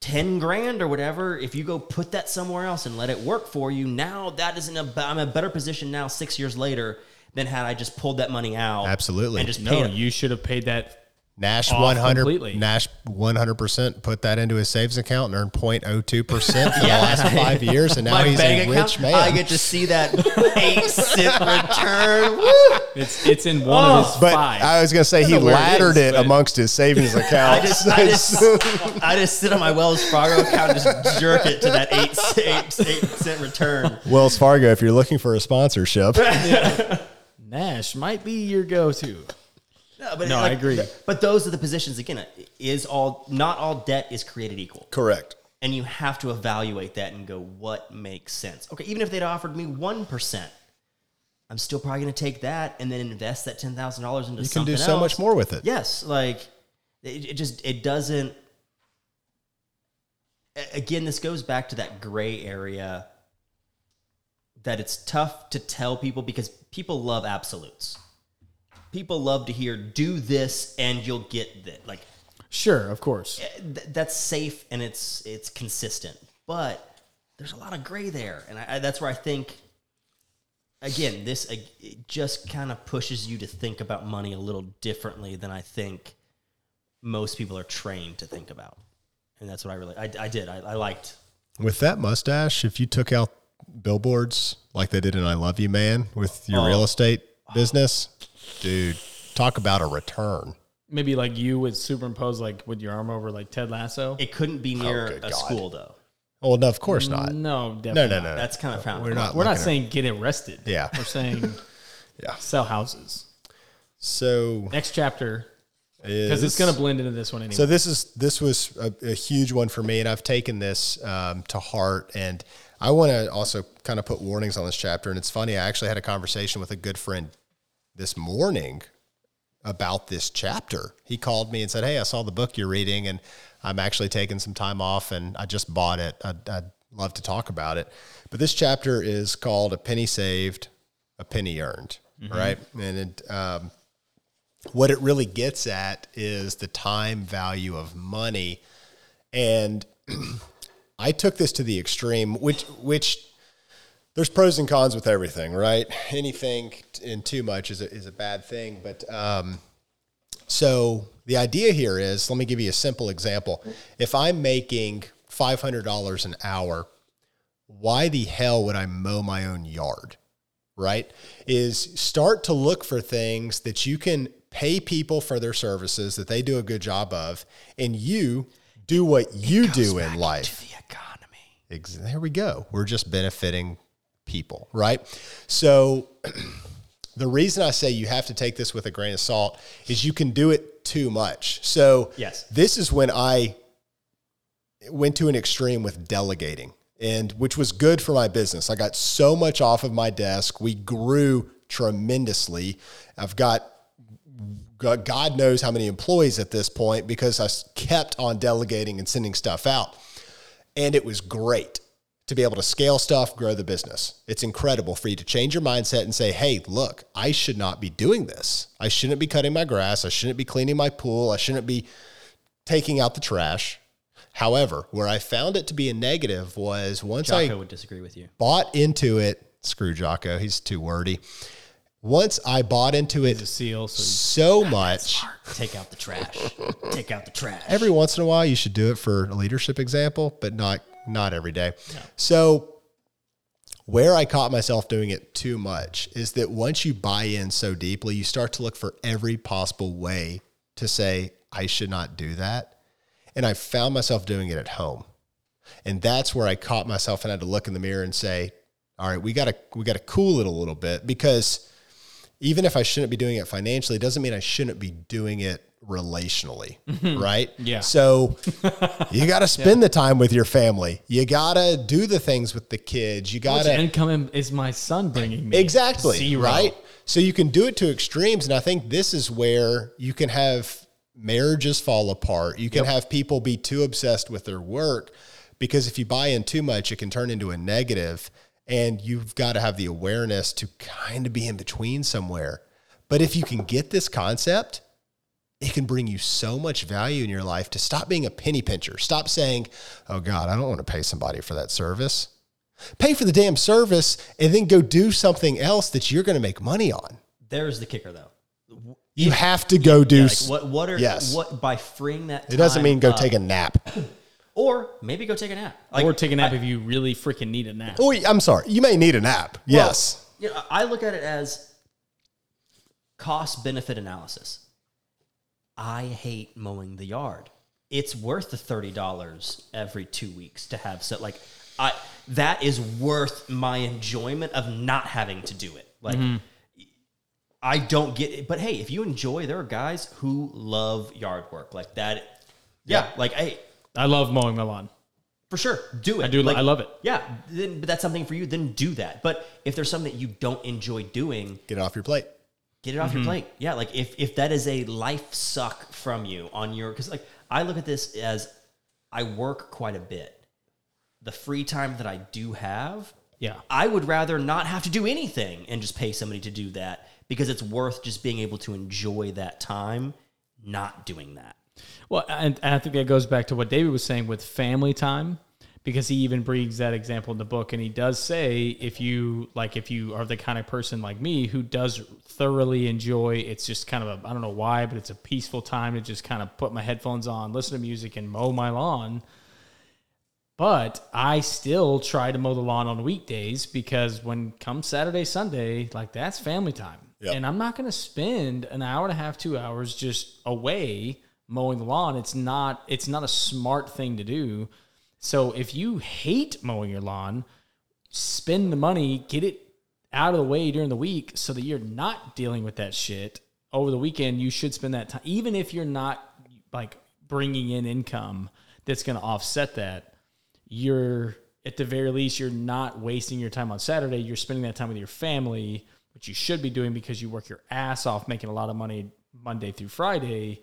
10 grand or whatever, if you go put that somewhere else and let it work for you, now that is in a, I'm a better position now six years later than had I just pulled that money out. Absolutely. And just No, paid it. you should have paid that. Nash one hundred completely. Nash one hundred percent put that into his savings account and earned 0.02 percent for the last five years, and now my he's a account, rich man. I get to see that eight cent return. Woo! It's it's in one of his but five. I was going to say he know where it laddered is, it amongst his savings I just, I just, I just sit on my Wells Fargo account and just jerk it to that eight, eight, eight cent return. Wells Fargo, if you're looking for a sponsorship, Nash might be your go-to. No, but No, I agree. But those are the positions again. Is all not all debt is created equal, correct. and you have to evaluate that and go, what makes sense? Okay, even if they'd offered me one percent, I'm still probably going to take that and then invest that ten thousand dollars into You can something do so else. much more with it. Yes, like it, it just it doesn't. Again, this goes back to that gray area that it's tough to tell people because people love absolutes. People love to hear "do this and you'll get that." Like Sure, of course. th- that's safe and it's it's consistent, but there's a lot of gray there, and I, I, that's where I think. Again, this uh, it just kind of pushes you to think about money a little differently than I think most people are trained to think about, and that's what I really I, I did. I, I liked. With that mustache, if you took out billboards like they did in I Love You Man with your Oh. real estate business, dude, talk about a return. Maybe like you would superimpose like with your arm over like Ted Lasso. It couldn't be near good a God. school though. Oh, no, of course not. No, No, definitely. no, not. no. That's kind of found. We're not. We're not looking saying get arrested. Yeah. We're saying Yeah. sell houses. So Next chapter because because it's going to blend into this one anyway. So this is this was a, a huge one for me, and I've taken this um, to heart. And I want to also kind of put warnings on this chapter. And it's funny, I actually had a conversation with a good friend this morning about this chapter. He called me and said, "Hey, I saw the book you're reading, and I'm actually taking some time off, and I just bought it. I'd, I'd love to talk about it." But this chapter is called "A Penny Saved, a Penny Earned." Right, and it, um, what it really gets at is the time value of money and i took this to the extreme which which there's pros and cons with everything right anything in too much is a, is a bad thing but um, so the idea here is let me give you a simple example if i'm making $500 an hour why the hell would i mow my own yard right? Is start to look for things that you can pay people for their services that they do a good job of, and you do what you do in life. the economy. There we go. We're just benefiting people, right? So the reason I say you have to take this with a grain of salt is you can do it too much. So Yes. this is when I went to an extreme with delegating, and which was good for my business. I got so much off of my desk. We grew tremendously. I've got God knows how many employees at this point because I kept on delegating and sending stuff out. And it was great to be able to scale stuff, grow the business. It's incredible for you to change your mindset and say, hey, look, I should not be doing this. I shouldn't be cutting my grass. I shouldn't be cleaning my pool. I shouldn't be taking out the trash. However, where I found it to be a negative was once Jocko I would disagree with you. bought into it, screw Jocko, he's too wordy. Once I bought into it The seal. So so much, Take out the trash. Take out the trash. every once in a while you should do it for a leadership example, but not not every day. So where I caught myself doing it too much is that once you buy in so deeply, you start to look for every possible way to say I should not do that. And I found myself doing it at home. And that's where I caught myself and had to look in the mirror and say, all right, we got to we got to cool it a little bit because even if I shouldn't be doing it financially, it doesn't mean I shouldn't be doing it relationally, mm-hmm. right? Yeah. So you got to spend the time with your family. You got to do the things with the kids. You got to income is my son bringing me? Exactly. Zero. Right. So you can do it to extremes. And I think this is where you can have marriages fall apart. You can have people be too obsessed with their work because if you buy in too much, it can turn into a negative, And you've got to have the awareness to kind of be in between somewhere. But if you can get this concept, it can bring you so much value in your life to stop being a penny pincher. Stop saying, oh God, I don't want to pay somebody for that service. Pay for the damn service and then go do something else that you're going to make money on. There's the kicker, though. You have to go do. Yeah, like what? What are? Yes. What by freeing that? it doesn't mean go up- take a nap. or maybe go take a nap. Like, or take a nap if you really freaking need a nap. Oh, I'm sorry. You may need a nap. Yes. you know, I look at it as cost benefit analysis. I hate mowing the yard. It's worth the thirty dollars every two weeks to have so like I that is worth my enjoyment of not having to do it. Like mm-hmm. I don't get it, but hey, if you enjoy, there are guys who love yard work like that. Yeah, like hey, I love mowing my lawn. for sure, do it. I do. Like, I love it. Yeah, then but that's something for you. Then do that. But if there's something that you don't enjoy doing, Get it off your plate. Get it off your mm-hmm. plate. Yeah, like if if that is a life suck from you on your because like I look at this as I work quite a bit. The free time that I do have, Yeah. I would rather not have to do anything and just pay somebody to do that because it's worth just being able to enjoy that time not doing that. Well, and, and I think that goes back to what David was saying with family time, because he even brings that example in the book, and he does say if you like, if you are the kind of person like me who does thoroughly enjoy, it's just kind of a I don't know why, but it's a peaceful time to just kind of put my headphones on, listen to music, and mow my lawn. But I still try to mow the lawn on weekdays because when come Saturday, Sunday, like that's family time. Yep. And I'm not going to spend an hour and a half, two hours just away mowing the lawn. It's not, it's not a smart thing to do. So if you hate mowing your lawn, spend the money, get it out of the way during the week so that you're not dealing with that shit over the weekend. You should spend that time, even if you're not like bringing in income that's going to offset that. You're at the very least, you're not wasting your time on Saturday. You're spending that time with your family, which you should be doing because you work your ass off making a lot of money Monday through Friday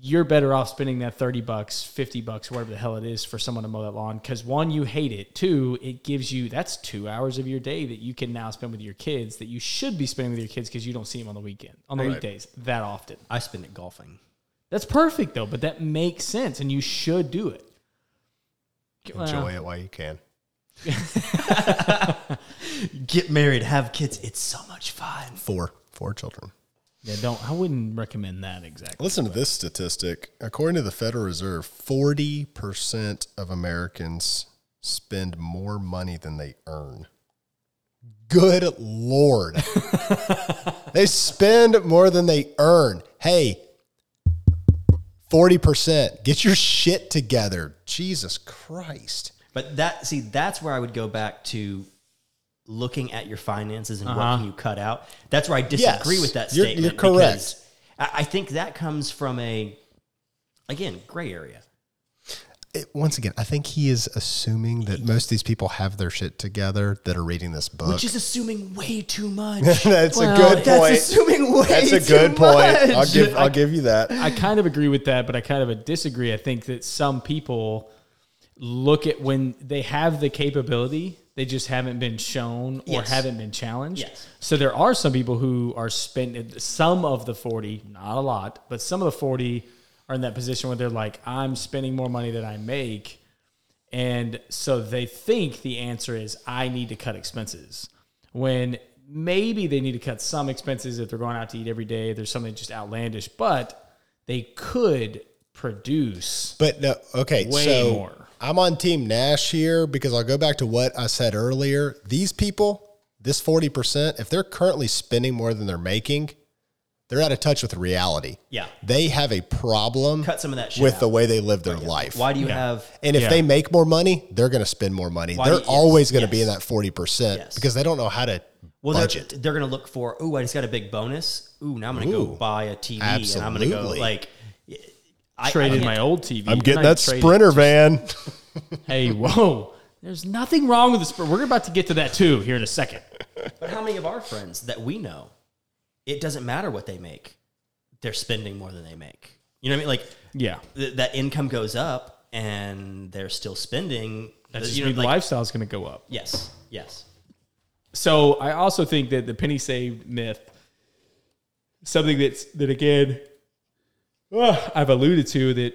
you're better off spending that 30 bucks, 50 bucks, whatever the hell it is for someone to mow that lawn. Cause one, you hate it. Two, it gives you, that's two hours of your day that you can now spend with your kids that you should be spending with your kids because you don't see them on the weekend, on the weekdays that often. I spend it golfing. That's perfect though, but that makes sense and you should do it. Well, Enjoy it while you can. Get married, have kids. It's so much fun. Four. Four children. Yeah, don't, I wouldn't recommend that exactly. Listen to this statistic. According to the Federal Reserve, 40% of Americans spend more money than they earn. Good Lord. they spend more than they earn. Hey, 40%. Get your shit together. Jesus Christ. But that see, that's where I would go back to looking at your finances and what Uh-huh. can you cut out. That's where I disagree Yes, with that you're- statement. you're correct. I I think that comes from a again gray area. it, once again, I think he is assuming that most of these people have their shit together that are reading this book. Which is assuming way too much. that's Well, a good That's assuming way That's a too good point. much. I'll give I'll give you that. I kind of agree with that, but I kind of disagree. I think that some people look at when they have the capability, they just haven't been shown or Yes. haven't been challenged. Yes. So there are some people who are spending some of the 40, not a lot, but some of the 40 are in that position where they're like, I'm spending more money than I make. And so they think the answer is, I need to cut expenses. When maybe they need to cut some expenses if they're going out to eat every day, there's something just outlandish, but they could produce. But no, okay, Way so more. I'm on Team Nash here because I'll go back to what I said earlier. These people, this 40%, if they're currently spending more than they're making, they're out of touch with reality. Yeah. They have a problem Cut some of that shit with out. the way they live their life. Why do you have And if Yeah. they make more money, they're going to spend more money. Why they're you- always yes, going to be in that 40% Yes. because they don't know how to well, budget. They're, they're going to look for, oh, I just got a big bonus. Ooh, now I'm going to go buy a TV and I'm going to go like I, Traded I my old TV. I'm getting that. Sprinter van. Hey, whoa. There's nothing wrong with the Sprinter. We're about to get to that too here in a second. But how many of our friends that we know, it doesn't matter what they make, they're spending more than they make. You know what I mean? Like Yeah. th- that income goes up and they're still spending. That's you just know, mean like- lifestyle is going to go up. Yes, yes. So I also think that the penny saved myth, something that's that again, ugh, I've alluded to that.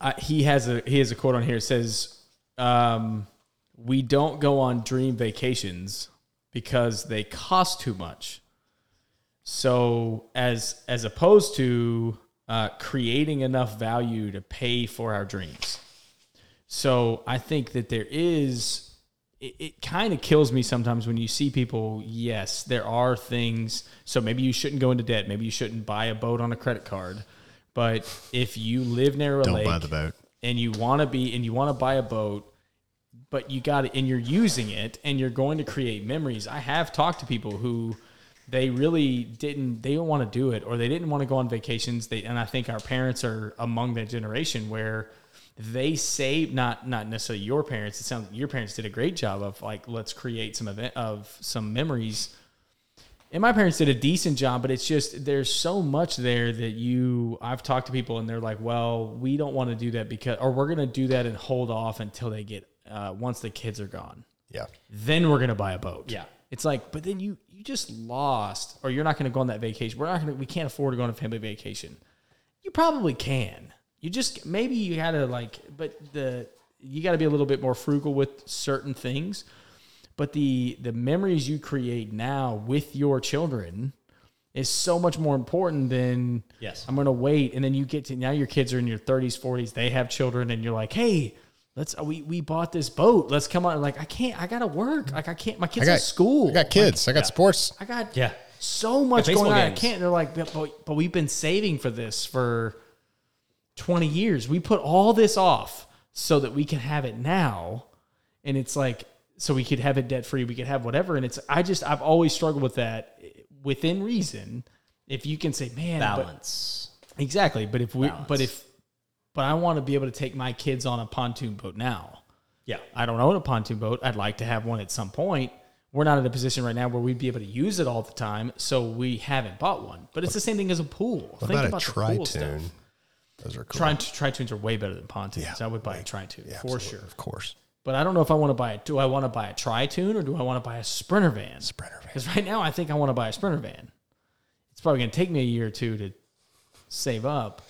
I, he has a he has a quote on here. It says, um, "We don't go on dream vacations because they cost too much." So as as opposed to uh, creating enough value to pay for our dreams. So I think that there is, it, it kind of kills me sometimes when you see people, yes, there are things. So maybe you shouldn't go into debt. Maybe you shouldn't buy a boat on a credit card. But if you live near a Don't lake buy the boat. and you want to be, and you want to buy a boat, but you got it and you're using it and you're going to create memories. I have talked to people who they really didn't they don't want to do it or they didn't want to go on vacations. They and I think our parents are among that generation where they save not not necessarily your parents. It sounds like your parents did a great job of like let's create some event of some memories. And my parents did a decent job, but it's just there's so much there that you I've talked to people and they're like, well, we don't want to do that because or we're gonna do that and hold off until they get uh, once the kids are gone. Yeah. Then we're gonna buy a boat. Yeah. It's like, but then you you just lost, or you're not gonna go on that vacation. We're not gonna we can't afford to go on a family vacation. You probably can. You just maybe you gotta like, but the you got to be a little bit more frugal with certain things. But the the memories you create now with your children is so much more important than Yes. I'm gonna wait, and then you get to now your kids are in your 30s, 40s, they have children, and you're like, hey. Let's we, we bought this boat. Let's come on. Like I can't. I gotta work. Like I can't. My kids I at got school. I got kids. I got sports. I got Yeah. so much going on. I can't. They're like, but, but, but we've been saving for this for 20 years. We put all this off so that we can have it now. And it's like, so we could have it debt free. We could have whatever. And it's, I just, I've always struggled with that within reason. If you can say, man, but- Balance. exactly. But if we, Balance. but if, but I want to be able to take my kids on a pontoon boat now. Yeah. I don't own a pontoon boat. I'd like to have one at some point. We're not in a position right now where we'd be able to use it all the time, so we haven't bought one. But it's the same thing as a pool. What Think about, about a the pool stuff. tritoon? Those are cool. Tri- Tritoons are way better than pontoons. Yeah, I would buy a tritoon Yeah, for sure. Of course. But I don't know if I want to buy it. Do I want to buy a tritoon or do I want to buy a sprinter van? Sprinter van. Because right now I think I want to buy a sprinter van. It's probably going to take me a year or two to save up,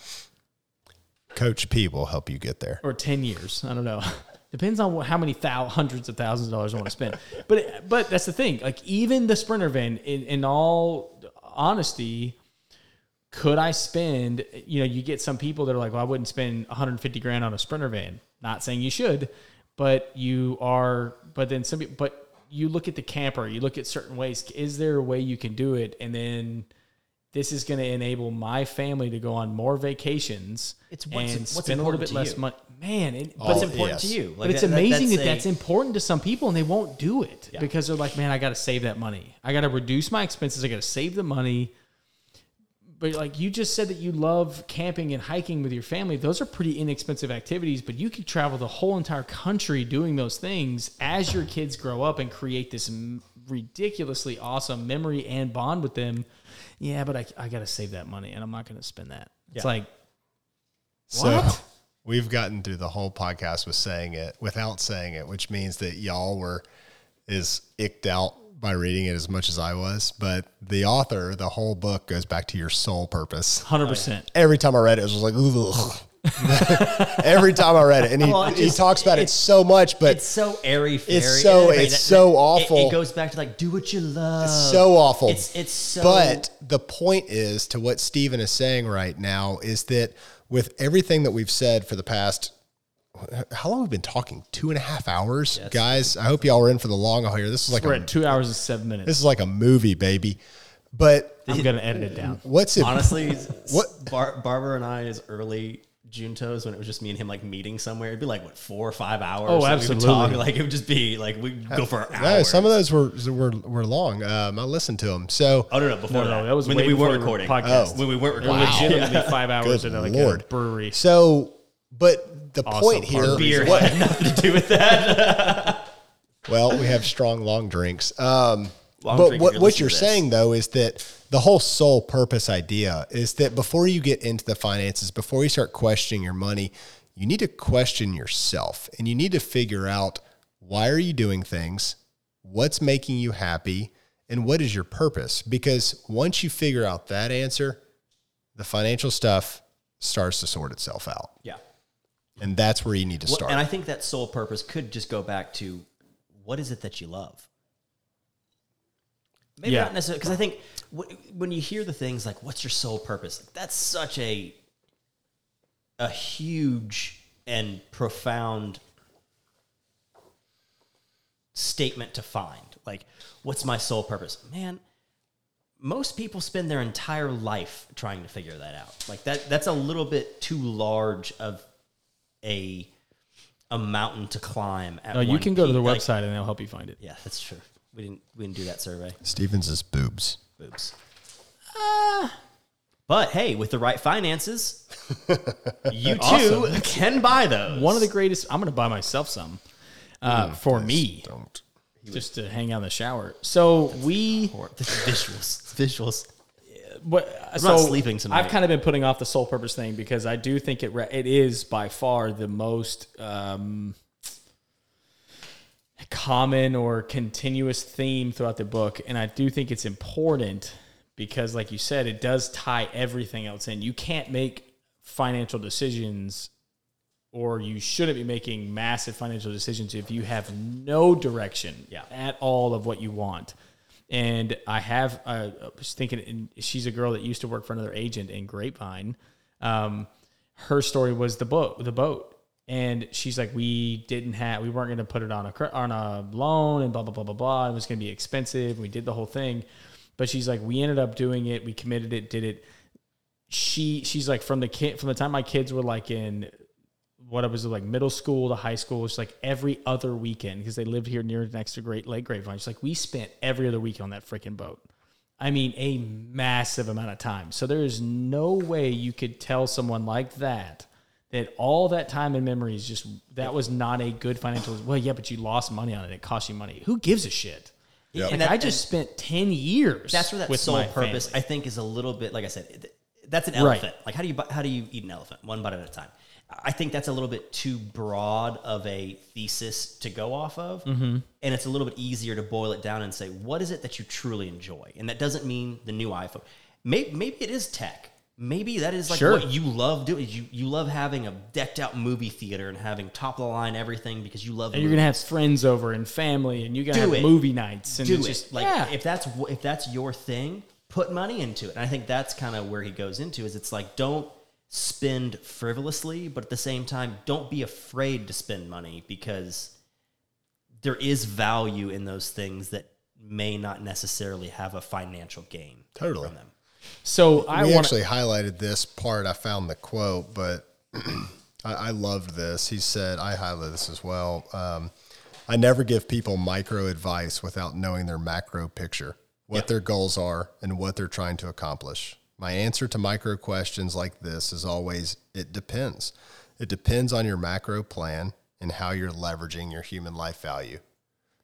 Coach P will help you get there. or ten years. I don't know. Depends on what, how many thou, hundreds of thousands of dollars I want to spend. But but that's the thing. Like even the sprinter van, in, in all honesty, could I spend? You know, you get some people that are like, "Well, I wouldn't spend 150 grand on a sprinter van." Not saying you should, but you are. But then some. people- But you look at the camper. You look at certain ways. Is there a way you can do it? And then this is going to enable my family to go on more vacations. It's what's- and what's spend a little important bit to less you. money. Man, it, But it's important yes. to you. Like but it's that- that- amazing that a- that's important to some people and they won't do it Yeah. because they're like, man, I got to save that money. I got to reduce my expenses. I got to save the money. But like you just said that you love camping and hiking with your family. Those are pretty inexpensive activities, but you could travel the whole entire country doing those things as your kids grow up and create this m- ridiculously awesome memory and bond with them. Yeah, but I, I got to save that money and I'm not going to spend that. It's Yeah. like, So What? we've gotten through the whole podcast with saying it without saying it, which means that y'all were is icked out by reading it as much as I was. But the author, the whole book goes back to your soul purpose. 100%. Every time I read it, it was just like, ugh. Every time I read it, and he, Well, it he talks about it so much, but it's so airy fairy. It's so- it's so it- awful. It, goes back to like do what you love. so awful. It's it's so. But the point is to what Stephen is saying right now is that with everything that we've said for the past, how long have we been talking? Two and a half hours, guys. I hope y'all were in for the long haul here. This is like We're a, at two hours and seven minutes. this is like a movie, baby. But I'm going to edit it down. what's it? honestly, What- Bar- Barbara and I I's early Juntos when it was just me and him like meeting somewhere. It'd be like what four or five hours. Oh, that we absolutely. talk. Like it would just be like we go for hours. No, some of those were were were long. Um, I listened to them. So Oh no, no, before No, that. no, that was when way we weren't recording. podcast. Oh. When we weren't It was recording. legitimately five hours Good at like Lord. a brewery. so, but the Also point here, Beer what- had nothing to do with that. Well, we have strong long drinks. Um, Long but drink what, you're what you're saying though is that the whole soul purpose idea is that before you get into the finances, before you start questioning your money, you need to question yourself and you need to figure out why are you doing things, what's making you happy, and what is your purpose? Because once you figure out that answer, the financial stuff starts to sort itself out. yeah. And that's where you need to Well, start. and I think that soul purpose could just go back to what is it that you love? Maybe Yeah. not necessarily because I think w- when you hear the things like "What's your soul purpose?" Like, that's such a a huge and profound statement to find. Like, what's my soul purpose, man? Most people spend their entire life trying to figure that out. Like that that's a little bit too large of a a mountain to climb. At No, you can go to peak. the Like, website and they'll help you find it. yeah, that's true. We didn't we didn't do that survey. Stevens is boobs. Boobs. but hey, with the right finances, you too Awesome. can buy those. One of the greatest. I'm going to buy myself some uh, for me, Don't. just to hang out in the shower. So we, the visuals, visuals. What, I'm so not sleeping tonight. I've kind of been putting off the soul purpose thing because I do think it re- it is by far the most um, common or continuous theme throughout the book, and I do think it's important because, like you said, it does tie everything else in. You can't make financial decisions or you shouldn't be making massive financial decisions if you have no direction Yeah. at all of what you want. And I have, I was thinking, she's a girl that used to work for another agent in Grapevine. Um, her story was the boat, the boat, and she's like, we didn't have, we weren't going to put it on a on a loan, and blah blah blah blah blah. It was going to be expensive. We did the whole thing, but she's like, we ended up doing it. We committed it, did it. She she's like from the kid from the time my kids were like in what it was like middle school to high school. It's like every other weekend because they lived here near next to Great Lake Grapevine. It's like we spent every other weekend on that freaking boat. I mean, a massive amount of time. So there is no way you could tell someone like that that all that time and memories just that was not a good financial. Well, yeah, but you lost money on it. It cost you money. Who gives a shit? Yep. Like, that- I just spent ten years. That's where that with soul purpose, family. I think, is a little bit like I said. That's an Right. elephant. Like how do you how do you eat an elephant one bite at a time? I think that's a little bit too broad of a thesis to go off of, Mm-hmm. and it's a little bit easier to boil it down and say what is it that you truly enjoy, and that doesn't mean the new iPhone. Maybe maybe it is tech. Maybe that is like Sure. what you love doing. You you love having a decked out movie theater and having top of the line everything because you love. and you're gonna have friends over and family, and you're gonna Do have it. movie nights, and do it's it. just like yeah. if that's if that's your thing, put money into it. And I think that's kind of where he goes into is it's like don't spend frivolously, but at the same time, don't be afraid to spend money because there is value in those things that may not necessarily have a financial gain Totally. from them. so I we want actually highlighted this part. I found the quote, but I, I loved this. He said, I highlighted this as well. Um, I never give people micro advice without knowing their macro picture, what Yeah. their goals are, and what they're trying to accomplish. My answer to micro questions like this is always it depends. It depends on your macro plan and how you're leveraging your human life value.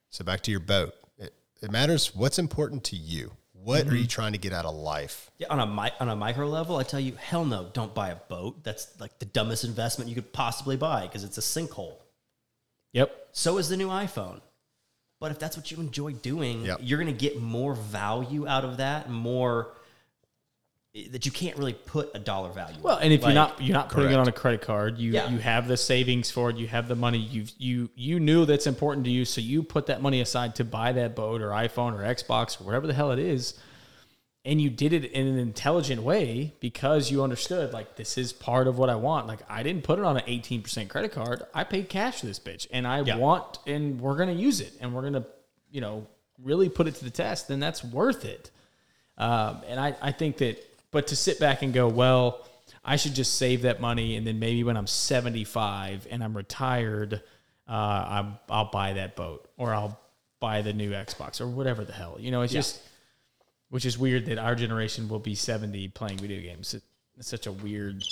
So back to your boat. It, it matters what's important to you. What are mm-hmm. you trying to get out of life? Yeah, on a mi- on a micro level, I tell you, hell no, don't buy a boat. That's like the dumbest investment you could possibly buy because it's a sinkhole. Yep. So is the new iPhone. But if that's what you enjoy doing, Yep. you're going to get more value out of that, more that you can't really put a dollar value. Well, on. and if Like, you're not you're not putting it on a credit card, you Yeah. you have the savings for it, you have the money, you you you knew that's important to you, so you put that money aside to buy that boat or iPhone or Xbox or whatever the hell it is, and you did it in an intelligent way because you understood like this is part of what I want. Like I didn't put it on an 18% credit card. I paid cash for this bitch and I Yeah. want and we're going to use it and we're going to, you know, really put it to the test, then that's worth it. Um, and I, I think that, but to sit back and go, well, I should just save that money, and then maybe when I'm 75 and I'm retired, uh, I'm, I'll buy that boat or I'll buy the new Xbox or whatever the hell. You know, it's just, which is weird that our generation will be 70 playing video games. It, it's such a weird.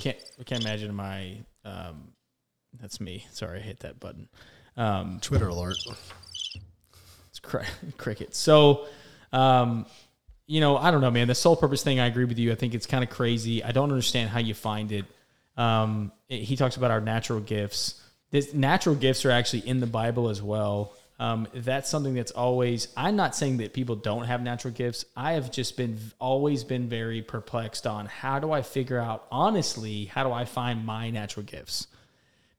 Can't I can't imagine my. Um, that's me. Sorry, I hit that button. Um, Twitter alert. it's cri- cricket. So, um, you know, I don't know, man. The soul purpose thing, I agree with you. I think it's kind of crazy. I don't understand how you find it. Um, it- he talks about our natural gifts. This natural gifts are actually in the Bible as well. Um, that's something that's always. I'm not saying that people don't have natural gifts. I have just been always been very perplexed on how do I figure out honestly how do I find my natural gifts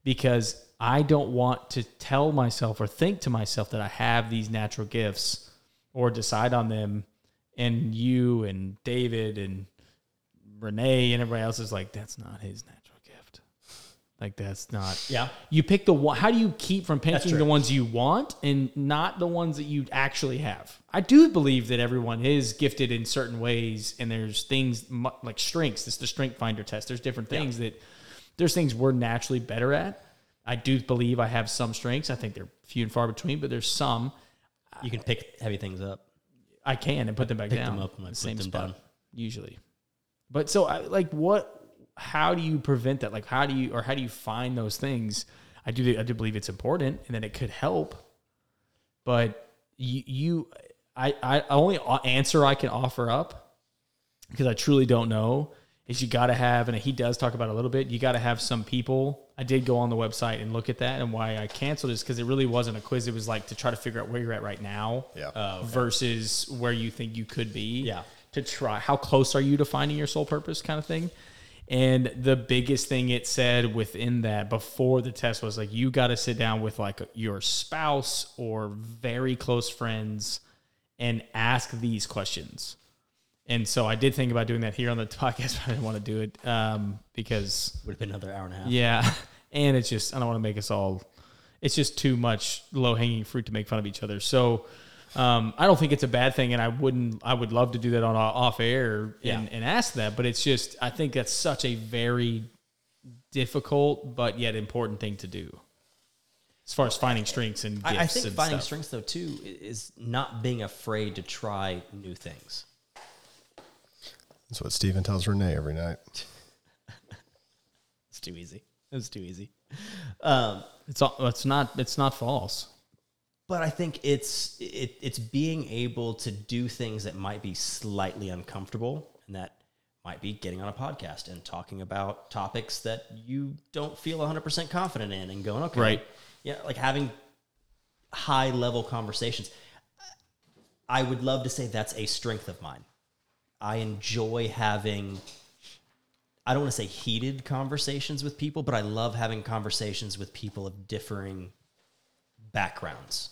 because I don't want to tell myself or think to myself that I have these natural gifts or decide on them. And you and David and Renee and everybody else is like, that's not his natural gift. Like, that's not. Yeah. You pick the one. How do you keep from picking the ones you want and not the ones that you actually have? I do believe that everyone is gifted in certain ways, and there's things like strengths. It's the strength finder test. There's different things that there's things we're naturally better at. I do believe I have some strengths. I think they're few and far between, but there's some you can pick heavy things up. I can and put them back Pick down. them up and I the put same them spot down. usually. But so I like what? How do you prevent that? Like how do you or how do you find those things? I do I do believe it's important and that it could help, but you you I I only answer I can offer up because I truly don't know is you got to have and he does talk about it a little bit. You got to have some people. I did go on the website and look at that and why I canceled is because it really wasn't a quiz. It was like to try to figure out where you're at right now Yeah. Uh, versus where you think you could be. Yeah. To try how close are you to finding your soul purpose kind of thing. And the biggest thing it said within that before the test was like you got to sit down with like your spouse or very close friends and ask these questions. And so I did think about doing that here on the podcast, but I didn't want to do it um, because Would have been another hour and a half. yeah, and it's just I don't want to make us all. It's just too much low hanging fruit to make fun of each other. So um, I don't think it's a bad thing, and I wouldn't. I would love to do that on off air and, Yeah. and ask that, but it's just I think that's such a very difficult but yet important thing to do. As far as finding strengths and gifts I, I think finding stuff. strengths though too is not being afraid to try new things. That's what Steven tells Renee every night. It's too easy. It's too easy. Um, It's all, it's not it's not false. but I think it's it, it's being able to do things that might be slightly uncomfortable, and that might be getting on a podcast and talking about topics that you don't feel 100% confident in, and going, okay, Right. yeah, like having high level conversations. I would love to say that's a strength of mine. I enjoy having I don't want to say heated conversations with people, but I love having conversations with people of differing backgrounds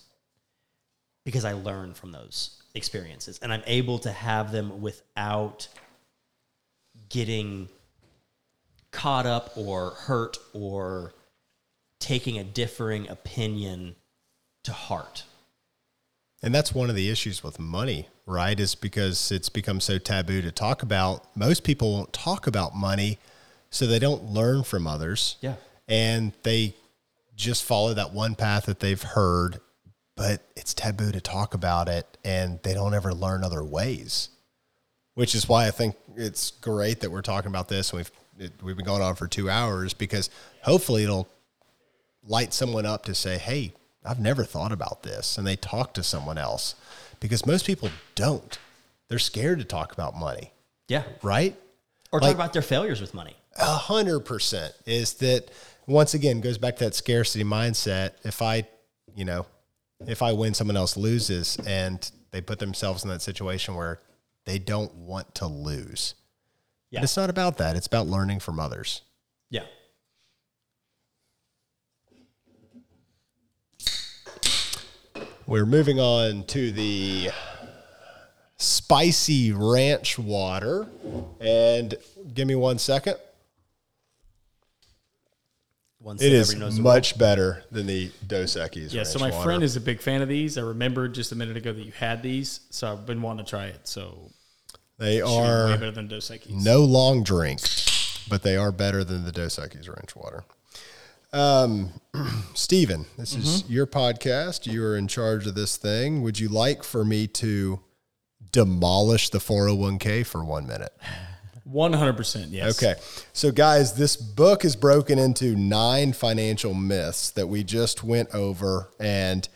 because I learn from those experiences and I'm able to have them without getting caught up or hurt or taking a differing opinion to heart. And that's one of the issues with money, right? Is because it's become so taboo to talk about. Most people won't talk about money, so they don't learn from others. Yeah. And they just follow that one path that they've heard, but it's taboo to talk about it and they don't ever learn other ways. which is why I think it's great that we're talking about this. We've it, we've been going on for two hours because hopefully it'll light someone up to say, "Hey, I've never thought about this," and they talk to someone else because most people don't. They're scared to talk about money, Yeah. right? Or Like- talk about their failures with money. A hundred percent is that once again goes back to that scarcity mindset. If I, you know, if I win, someone else loses, and they put themselves in that situation where they don't want to lose. Yeah. But it's not about that. It's about learning from others. Yeah. We're moving on to the spicy ranch water. And give me one second. One It is much better than the Dos Equis. Yeah, so my water. friend is a big fan of these. I remembered just a minute ago that you had these, so I've been wanting to try it. So They should be way are better than Dos Equis. no long drink, but they are better than the Dos Equis ranch water. Um, Stephen, this is Mm-hmm. your podcast. You are in charge of this thing. Would you like for me to demolish the 401k for one minute? One hundred percent, yes. Okay. So, guys, this book is broken into nine financial myths that we just went over. And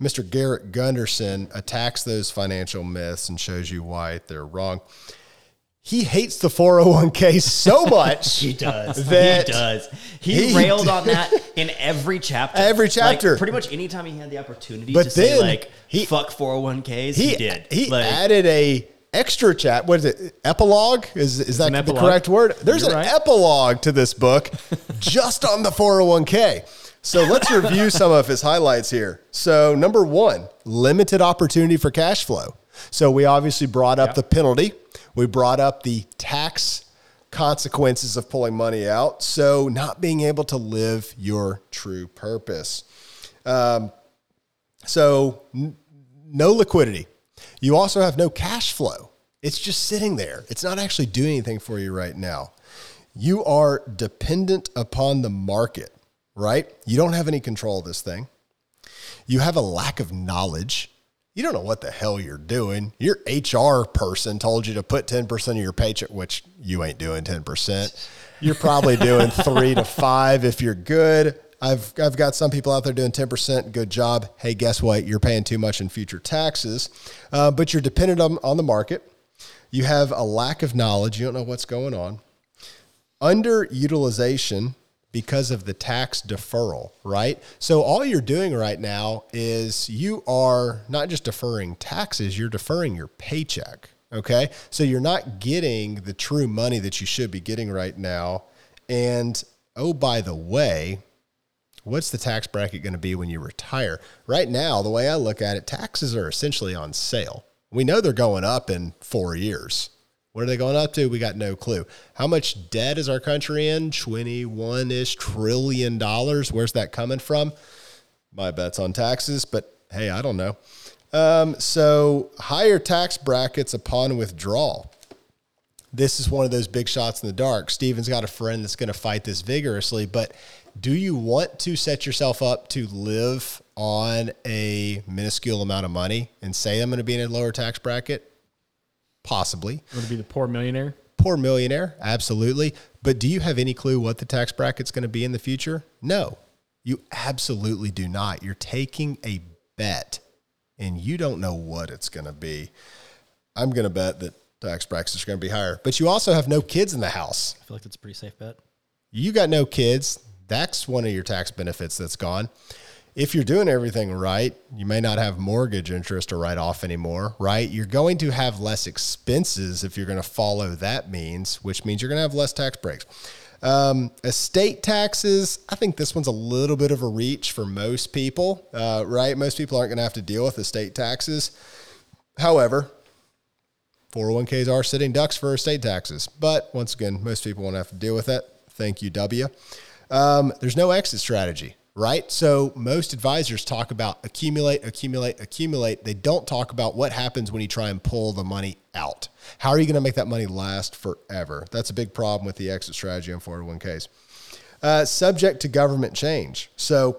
Mr. Garrett Gunderson attacks those financial myths and shows you why they're wrong. He hates the 401k so much. He does. That he does. He, he railed on that in every chapter. Every Like, chapter. pretty much anytime he had the opportunity But to say like he- fuck 401ks, he, he did. He like, added a extra chat. What is it? Epilogue? Is is that the correct word? There's You're an right. epilogue to this book just on the 401k. So let's review some of his highlights here. So number one, limited opportunity for cash flow. So we obviously brought up the penalty. We brought up the tax consequences of pulling money out. So not being able to live your true purpose. Um, so n- no liquidity. You also have no cash flow. It's just sitting there. It's not actually doing anything for you right now. You are dependent upon the market, right? You don't have any control of this thing. You have a lack of knowledge. You don't know what the hell you're doing. Your HR person told you to put 10% of your paycheck, which you ain't doing 10%. You're probably doing three to five if you're good. I've, I've got some people out there doing 10%. Good job. Hey, guess what? You're paying too much in future taxes, uh, but you're dependent on, on the market. You have a lack of knowledge. You don't know what's going on underutilization because of the tax deferral, right? So all you're doing right now is you are not just deferring taxes, you're deferring your paycheck. Okay. So you're not getting the true money that you should be getting right now. And oh, by the way, what's the tax bracket going to be when you retire? Right now, the way I look at it, taxes are essentially on sale. We know they're going up in four years. What are they going up to? We got no clue. How much debt is our country in? 21 ish trillion dollars. Where's that coming from? My bet's on taxes, but hey, I don't know. Um, so, higher tax brackets upon withdrawal. This is one of those big shots in the dark. Steven's got a friend that's going to fight this vigorously, but do you want to set yourself up to live on a minuscule amount of money and say I'm going to be in a lower tax bracket? Possibly. Would it be the poor millionaire? Poor millionaire, absolutely. But do you have any clue what the tax bracket's going to be in the future? No, you absolutely do not. You're taking a bet and you don't know what it's going to be. I'm going to bet that tax brackets are going to be higher, but you also have no kids in the house. I feel like that's a pretty safe bet. You got no kids. That's one of your tax benefits that's gone. If you're doing everything right, you may not have mortgage interest to write off anymore, right? You're going to have less expenses if you're going to follow that means, which means you're going to have less tax breaks. Um, estate taxes, I think this one's a little bit of a reach for most people, uh, right? Most people aren't going to have to deal with estate taxes. However, 401ks are sitting ducks for estate taxes. But once again, most people won't have to deal with that. Thank you, W. Um, there's no exit strategy, right? So most advisors talk about accumulate, accumulate, accumulate. They don't talk about what happens when you try and pull the money out. How are you going to make that money last forever? That's a big problem with the exit strategy on 401ks. Uh, subject to government change. So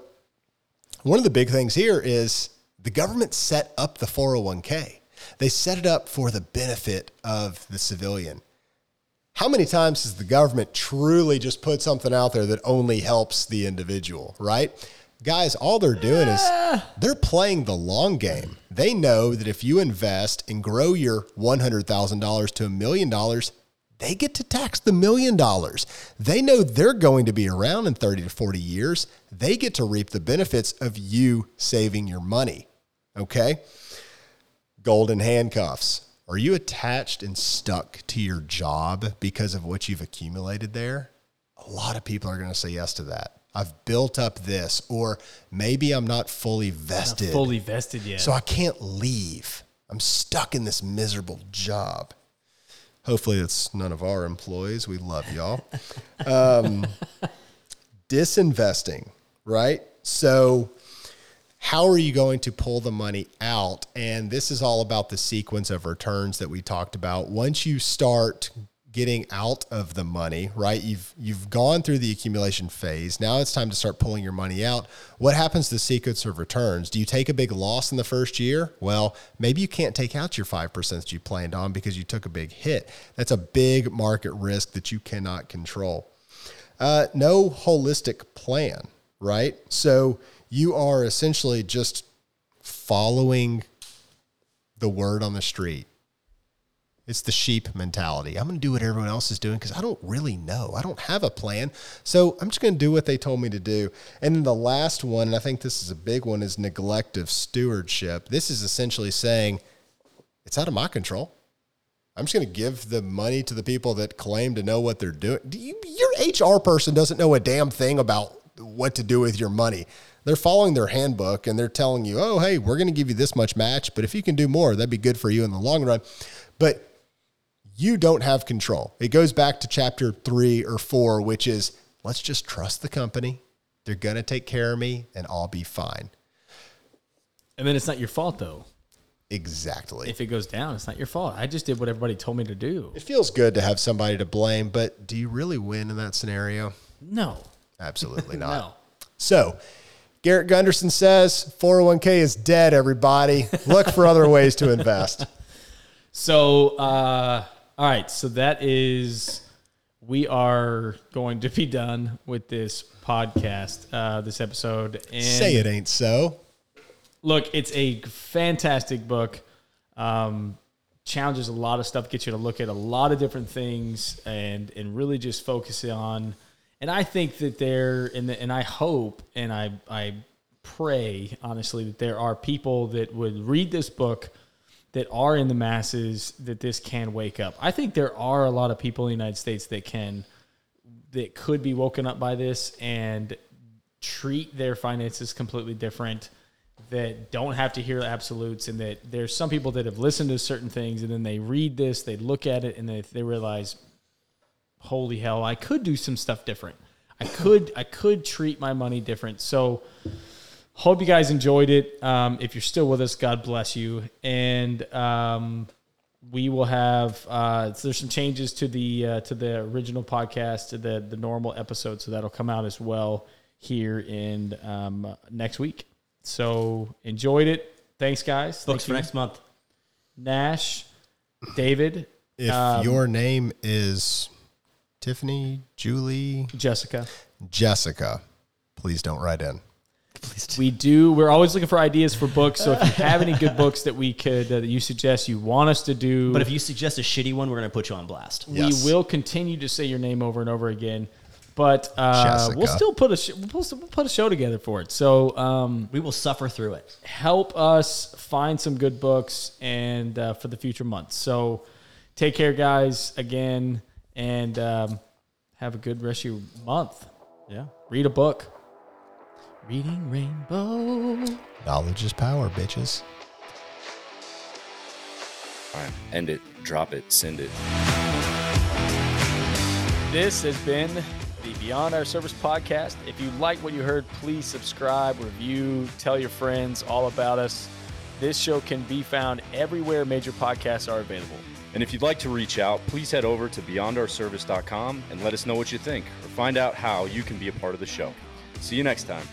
one of the big things here is the government set up the 401k. They set it up for the benefit of the civilian. How many times has the government truly just put something out there that only helps the individual, right? Guys, all they're doing is they're playing the long game. They know that if you invest and grow your $100,000 to a million dollars, they get to tax the million dollars. They know they're going to be around in 30 to 40 years. They get to reap the benefits of you saving your money. Okay? Golden handcuffs. Are you attached and stuck to your job because of what you've accumulated there? A lot of people are going to say yes to that. I've built up this, or maybe I'm not fully vested. Fully vested yet. So I can't leave. I'm stuck in this miserable job. Hopefully, it's none of our employees. We love y'all. Um, disinvesting, right? So, how are you going to pull the money out? And this is all about the sequence of returns that we talked about. Once you start getting out of the money, right? You've you've gone through the accumulation phase. Now it's time to start pulling your money out. What happens to the sequence of returns? Do you take a big loss in the first year? Well, maybe you can't take out your 5% that you planned on because you took a big hit. That's a big market risk that you cannot control. Uh, no holistic plan, right? So you are essentially just following the word on the street. It's the sheep mentality. I'm going to do what everyone else is doing because I don't really know. I don't have a plan. So I'm just going to do what they told me to do. And then the last one, and I think this is a big one, is neglect of stewardship. This is essentially saying it's out of my control. I'm just going to give the money to the people that claim to know what they're doing. Do you, your HR person doesn't know a damn thing about what to do with your money. They're following their handbook and they're telling you, oh, hey, we're going to give you this much match, but if you can do more, that'd be good for you in the long run. But you don't have control. It goes back to chapter three or four, which is let's just trust the company. They're going to take care of me and I'll be fine. and then it's not your fault though. Exactly. If it goes down, it's not your fault. I just did what everybody told me to do. it feels good to have somebody to blame, but do you really win in that scenario? No. Absolutely not. No. So, Garrett Gunderson says 401k is dead, everybody. Look for other ways to invest. So, uh, all right. So that is, we are going to be done with this podcast, uh, this episode. And Say it ain't so. look, it's a fantastic book. Um, challenges a lot of stuff, gets you to look at a lot of different things, and and really just focus on. And I think that there, and and I hope, and I I pray honestly that there are people that would read this book that are in the masses that this can wake up. I think there are a lot of people in the United States that can that could be woken up by this and treat their finances completely different that don't have to hear absolutes and that there's some people that have listened to certain things and then they read this they look at it and they, they realize holy hell i could do some stuff different. I could i could treat my money different. So hope you guys enjoyed it. Um, if you're still with us god bless you. And um, we will have uh, so there's some changes to the uh, to the original podcast to the the normal episode. So that'll come out as well here in um, next week. So enjoyed it. Thanks guys. Books Thank for you. next month. nash david If Um, your name is Tiffany, Julie, jessica Jessica, please don't write in. we do we're always looking for ideas for books so if you have any good books that we could uh, that you suggest you want us to do But if you suggest a shitty one, we're going to put you on blast. Yes. we will continue to say your name over and over again but uh, Jessica. we'll still put a sh- we'll, still put a show together for it so um, We will suffer through it. help us find some good books and uh, for the future months so take care guys again and um, have a good rest of your month Yeah. read a book reading rainbow Knowledge is power, bitches. All right, end it, drop it, send it. This has been the Beyond Our Service podcast. If you like what you heard, please subscribe, review, tell your friends all about us. This show can be found everywhere major podcasts are available. And if you'd like to reach out, please head over to beyondourservice.com and let us know what you think or find out how you can be a part of the show. See you next time.